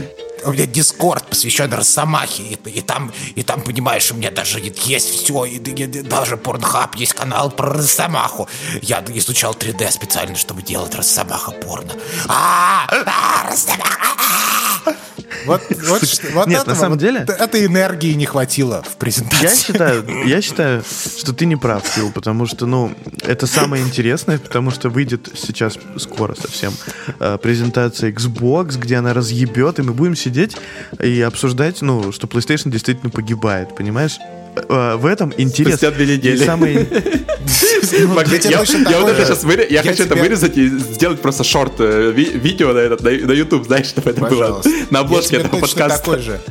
у меня Дискорд посвящен Росомахе, и, и там, и там, понимаешь, у меня даже есть все, и, и, даже Порнхаб есть канал про Росомаху. Я изучал 3D специально, чтобы делать Росомаха порно. А, а, Росомаха! Вот, вот, вот Нет, этого, на самом вот, деле... Этой энергии не хватило в презентации. Я считаю, я считаю, что ты не прав, Фил, потому что, ну, это самое интересное, потому что выйдет сейчас скоро совсем э, презентация Xbox, где она разъебет, и мы будем сидеть и обсуждать, ну, что PlayStation действительно погибает, понимаешь? Э, в этом интерес. Спустя две недели. И самый... Я вот это сейчас я хочу это вырезать и сделать просто шорт э, видео на этот на YouTube, знаешь, чтобы это было на обложке этого подкаста.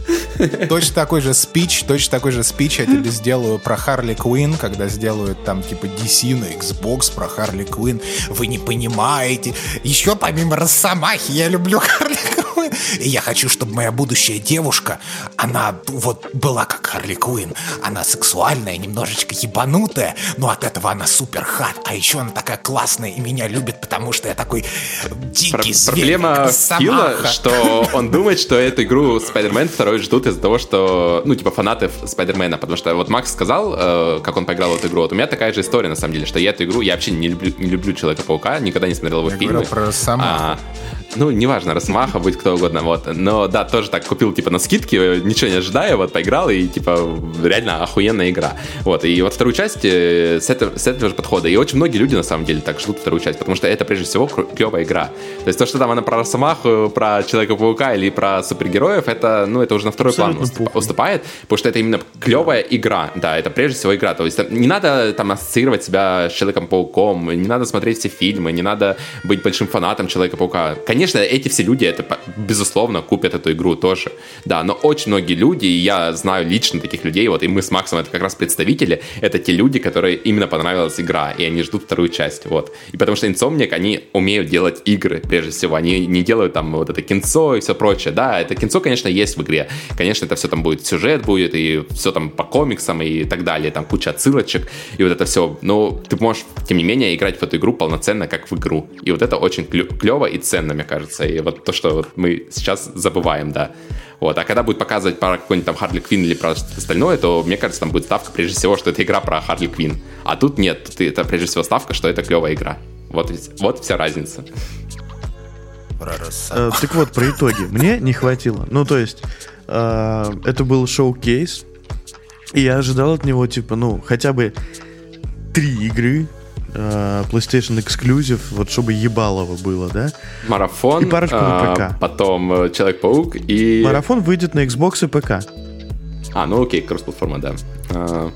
Точно такой же спич, точно такой же спич я тебе сделаю про Харли Квин, когда сделают там типа DC на Xbox про Харли Квин. Вы не понимаете. Еще помимо Росомахи я люблю Харли Квин. И я хочу, чтобы моя будущая девушка, она вот была как Харли Квин. Она сексуальная, немножечко ебанутая, но от этого она супер хат. А еще она такая классная и меня любит, потому что я такой дикий Про- зверь. Проблема Фила, что он думает, что эту игру Spider-Man 2 ждут из-за того, что, ну, типа, фанаты Спайдермена, потому что вот Макс сказал, э, как он поиграл в эту игру, вот у меня такая же история, на самом деле, что я эту игру, я вообще не люблю, не люблю Человека-паука, никогда не смотрел его я фильмы. про Росомаху. А, ну, неважно, Росомаха, будет кто угодно, вот. Но, да, тоже так купил, типа, на скидке, ничего не ожидая, вот, поиграл, и, типа, реально охуенная игра. Вот, и вот вторую часть э, с этого, с этого же подхода. И очень многие люди, на самом деле, так ждут вторую часть, потому что это, прежде всего, клевая игра. То есть то, что там она про Росомаху, про Человека-паука или про супергероев, это, ну, это уже на второй Абсолютно план уступает, потому что это именно клевая игра. Да, это прежде всего игра. То есть не надо там ассоциировать себя с Человеком-пауком, не надо смотреть все фильмы, не надо быть большим фанатом Человека-паука. Конечно, эти все люди, это, безусловно, купят эту игру тоже. Да, но очень многие люди, и я знаю лично таких людей, вот, и мы с Максом это как раз представители, это те люди, которые именно понравилась игра, и они ждут вторую часть, вот. И потому что Insomniac, они умеют делать игры, прежде всего, они не делают там вот это кинцо и все прочее. Да, это кинцо, конечно, есть в игре. Конечно, это все там будет, сюжет будет, и все там по комиксам и так далее, там куча отсылочек, и вот это все. Но ты можешь, тем не менее, играть в эту игру полноценно, как в игру. И вот это очень клево и ценно, мне кажется. И вот то, что вот мы сейчас забываем, да. Вот. А когда будет показывать про какой-нибудь там Харли Квин или про что-то остальное, то, мне кажется, там будет ставка, прежде всего, что это игра про Харли Квин. А тут нет, тут это прежде всего ставка, что это клевая игра. Вот, вот вся разница. Э, так вот, про итоги. Мне не хватило. Ну, то есть, э, это был шоу-кейс, и я ожидал от него, типа, ну, хотя бы три игры, PlayStation Exclusive, вот чтобы ебалово было, да? Марафон. И парочку на а, ПК. Потом э, Человек-паук и... Марафон выйдет на Xbox и ПК. А, ну окей, кросс-платформа, да. А,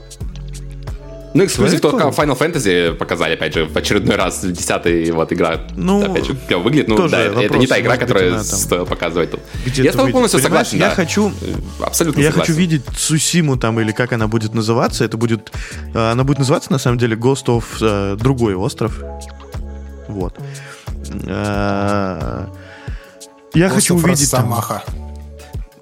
ну, эксклюзив только Final Fantasy показали, опять же, в очередной раз, десятый вот игра, ну, опять же, клево выглядит. Ну, да, это не та игра, которую стоило показывать тут. Я с тобой полностью согласен, Я хочу... Абсолютно Я хочу видеть Сусиму там, или как она будет называться. Это будет... Э, она будет называться, на самом деле, Ghost of uh, другой остров. Вот. Uh, я хочу увидеть... Росомаха.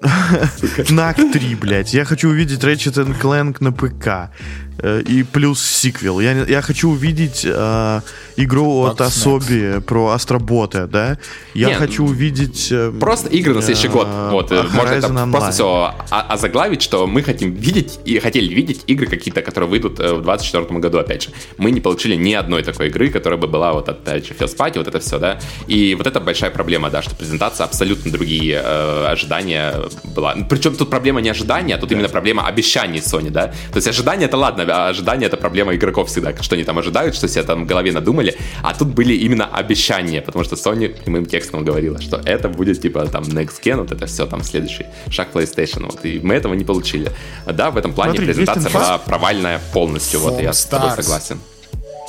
Нак 3, блядь. Я хочу увидеть Ratchet Clank на ПК. Э, и плюс сиквел. Я, я хочу увидеть э, игру от Особи про Астробота, да? Я Нет, хочу увидеть... Э, просто игры на следующий год. Вот, э, можно это Online. просто все озаглавить, что мы хотим видеть и хотели видеть игры какие-то, которые выйдут э, в 2024 году, опять же. Мы не получили ни одной такой игры, которая бы была вот, First Party, вот это все, да? И вот это большая проблема, да, что презентация абсолютно другие э, ожидания была. Причем тут проблема не ожидания, а тут именно проблема обещаний Sony, да? То есть ожидания это ладно, а ожидания это проблема игроков всегда, что они там ожидают, что себе там в голове надумали, а тут были именно обещания, потому что Sony прямым текстом говорила, что это будет типа там next gen, вот это все там следующий шаг PlayStation, вот, и мы этого не получили. Да, в этом плане Смотри, презентация была провальная полностью, вот, я с тобой согласен.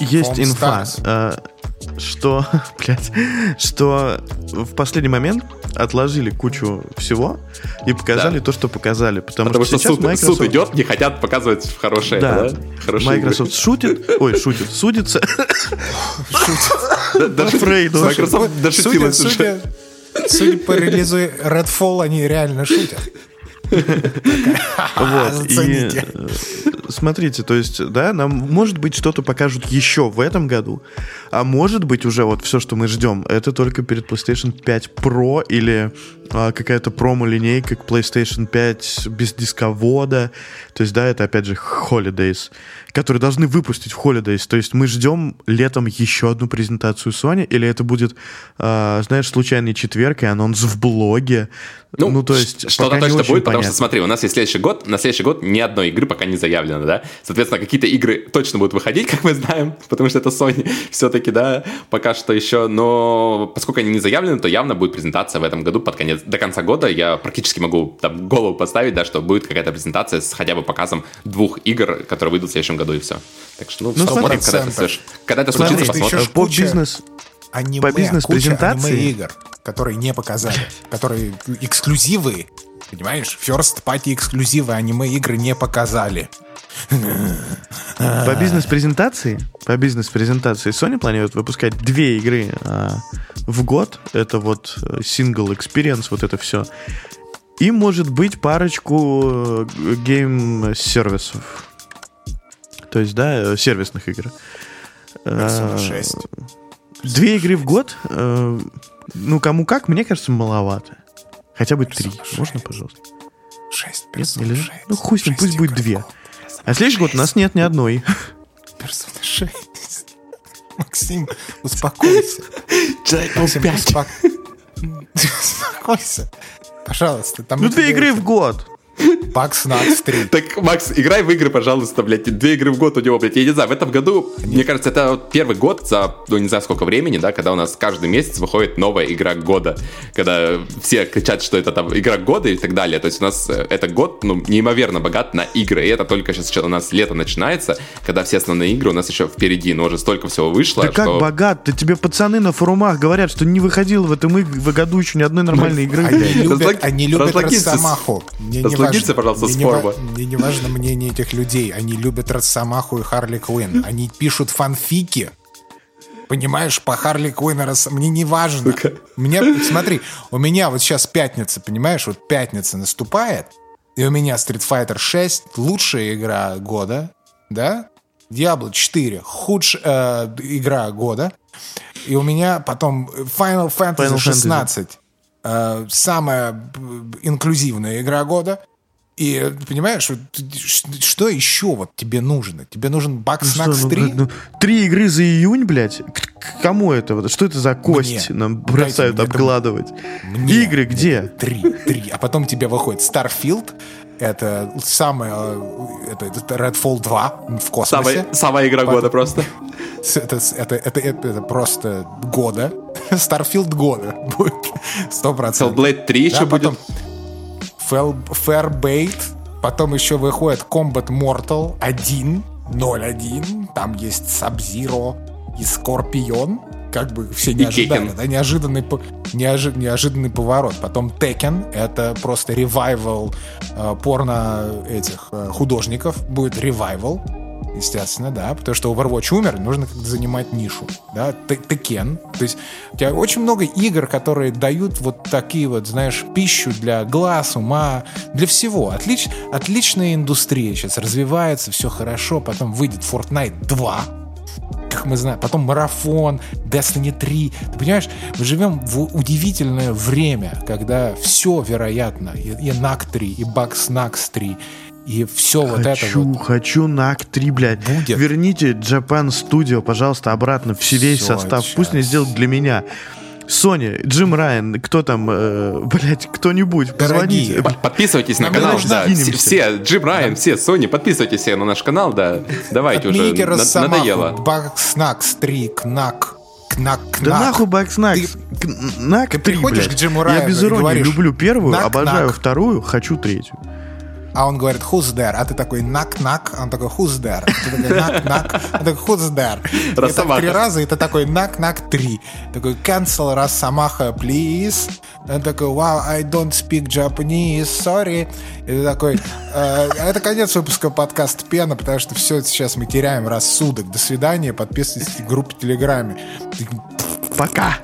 Есть инфа, э, что, блядь, что в последний момент отложили кучу всего и показали да. то, что показали. Потому, потому что, что суд, Microsoft... суд идет, не хотят показывать хорошее. Да. да? Хорошие Microsoft игры. шутит, ой, шутит, судится. Даже Microsoft дошутилась уже. Судя по релизу Redfall, они реально шутят. Вот. И э, смотрите, то есть, да, нам, может быть, что-то покажут еще в этом году, а может быть, уже вот все, что мы ждем, это только перед PlayStation 5 Pro или а, какая-то промо-линейка к PlayStation 5 без дисковода. То есть, да, это, опять же, Holidays, которые должны выпустить в Holidays. То есть, мы ждем летом еще одну презентацию Sony, или это будет, а, знаешь, случайный четверг и анонс в блоге. Ну, ну то есть, что-то точно будет, понятно. потому что, смотри, у нас есть следующий год, на следующий год ни одной игры пока не заявлено, да? Соответственно, какие-то игры точно будут выходить, как мы знаем, потому что это Sony все-таки, да, пока что еще, но поскольку они не заявлены, то явно будет презентация в этом году под конец, до конца года, я практически могу там голову поставить, да, что будет какая-то презентация с хотя бы показом двух игр, которые выйдут в следующем году и все. Так что, ну, ну смотри, когда это, когда это случится, посмотрим. По бизнес, аниме, по бизнес-презентации игр, которые не показали, которые эксклюзивы, понимаешь? First party эксклюзивы аниме-игры не показали. По бизнес-презентации, по бизнес-презентации Sony планирует выпускать две игры а, в год. Это вот single experience, вот это все. И может быть парочку гейм-сервисов. То есть, да, сервисных игр. Persona 6. Две игры в год, э, ну, кому как, мне кажется, маловато. Хотя бы три. Можно, пожалуйста? Шесть персон. Нет, Ну, хуй с ним, пусть будет две. А следующий год у нас нет ни одной. Персона 6. Максим, успокойся. Максим, успокойся. Пожалуйста. Там ну, две игры в год. Бакс Накс 3. Так, Макс, играй в игры, пожалуйста, блядь. Две игры в год у него, блядь. Я не знаю, в этом году, Нет. мне кажется, это вот первый год за, ну, не знаю, сколько времени, да, когда у нас каждый месяц выходит новая игра года. Когда все кричат, что это там игра года и так далее. То есть у нас э, этот год, ну, неимоверно богат на игры. И это только сейчас у нас лето начинается, когда все основные игры у нас еще впереди. Но уже столько всего вышло, Да что... как богат? Ты тебе пацаны на форумах говорят, что не выходило в этом в году еще ни одной нормальной игры. Они любят, они любят Росомаху. Не важно пожалуйста, мне Спорба. Не, мне не важно мнение этих людей. Они любят Росомаху и Харли Квинн. Они пишут фанфики. Понимаешь, по Харли Квинн рас... мне не важно. Мне, смотри, у меня вот сейчас пятница, понимаешь, вот пятница наступает, и у меня Street Fighter 6 лучшая игра года, да? Diablo 4 худшая э, игра года. И у меня потом Final Fantasy Final 16 Э, самая инклюзивная игра года. И понимаешь, вот, что еще вот тебе нужно? Тебе нужен Бакснакс ну, 3? Ну, ну, три игры за июнь, блядь? К кому это? Что это за кость мне. нам бросают Дайте, обкладывать? Мне. Игры где? Три, три. А потом тебе выходит Starfield, это самая, это, это Redfall 2 в космосе. Самая, самая игра Потом, года просто. Это, это, это, это, это просто года. Starfield года будет. Сто процентов. Hellblade 3 еще да, будет. Fairbait. Потом еще выходит Combat Mortal 1, 0.1. Там есть Sub-Zero и Scorpion. Как бы все не ожидали, да? Неожиданный, неожи, неожиданный поворот. Потом Tekken. Это просто ревайвал э, порно этих э, художников. Будет ревайвал. Естественно, да, потому что Overwatch умер, нужно как-то занимать нишу, да, Текен, то есть у тебя очень много игр, которые дают вот такие вот, знаешь, пищу для глаз, ума, для всего. Отлич, отличная индустрия сейчас развивается, все хорошо, потом выйдет Fortnite 2, как мы знаем, потом марафон, Destiny 3. Ты понимаешь, мы живем в удивительное время, когда все вероятно. И, и NAC 3, и Bugs Nax 3, и все хочу, вот это вот. Хочу NAC 3, блядь. Будет. Верните Japan Studio, пожалуйста, обратно в весь состав. Сейчас. Пусть не сделают для меня. Sony, Джим Райан, кто там, э, блядь, кто-нибудь, позвоните. Подписывайтесь на канал, да, все, все, Джим Райан, все, Sony, подписывайтесь все на наш канал, да, давайте уже, надоело. Бакснакс 3, Кнак, Кнак, кнак. Да нахуй Бакснакс. Ты, Нак ты приходишь блядь. к Джиму Райану Я без иронии люблю первую, обожаю вторую, хочу третью а он говорит who's there, а ты такой нак-нак, он такой who's there, ты такой нак-нак, он такой who's there. И так три раза, и ты такой нак-нак три. Такой cancel Росомаха, please. Он такой, wow, I don't speak Japanese, sorry. И ты такой, э, это конец выпуска подкаста Пена, потому что все, сейчас мы теряем рассудок. До свидания, подписывайтесь в группе Телеграме. Пока!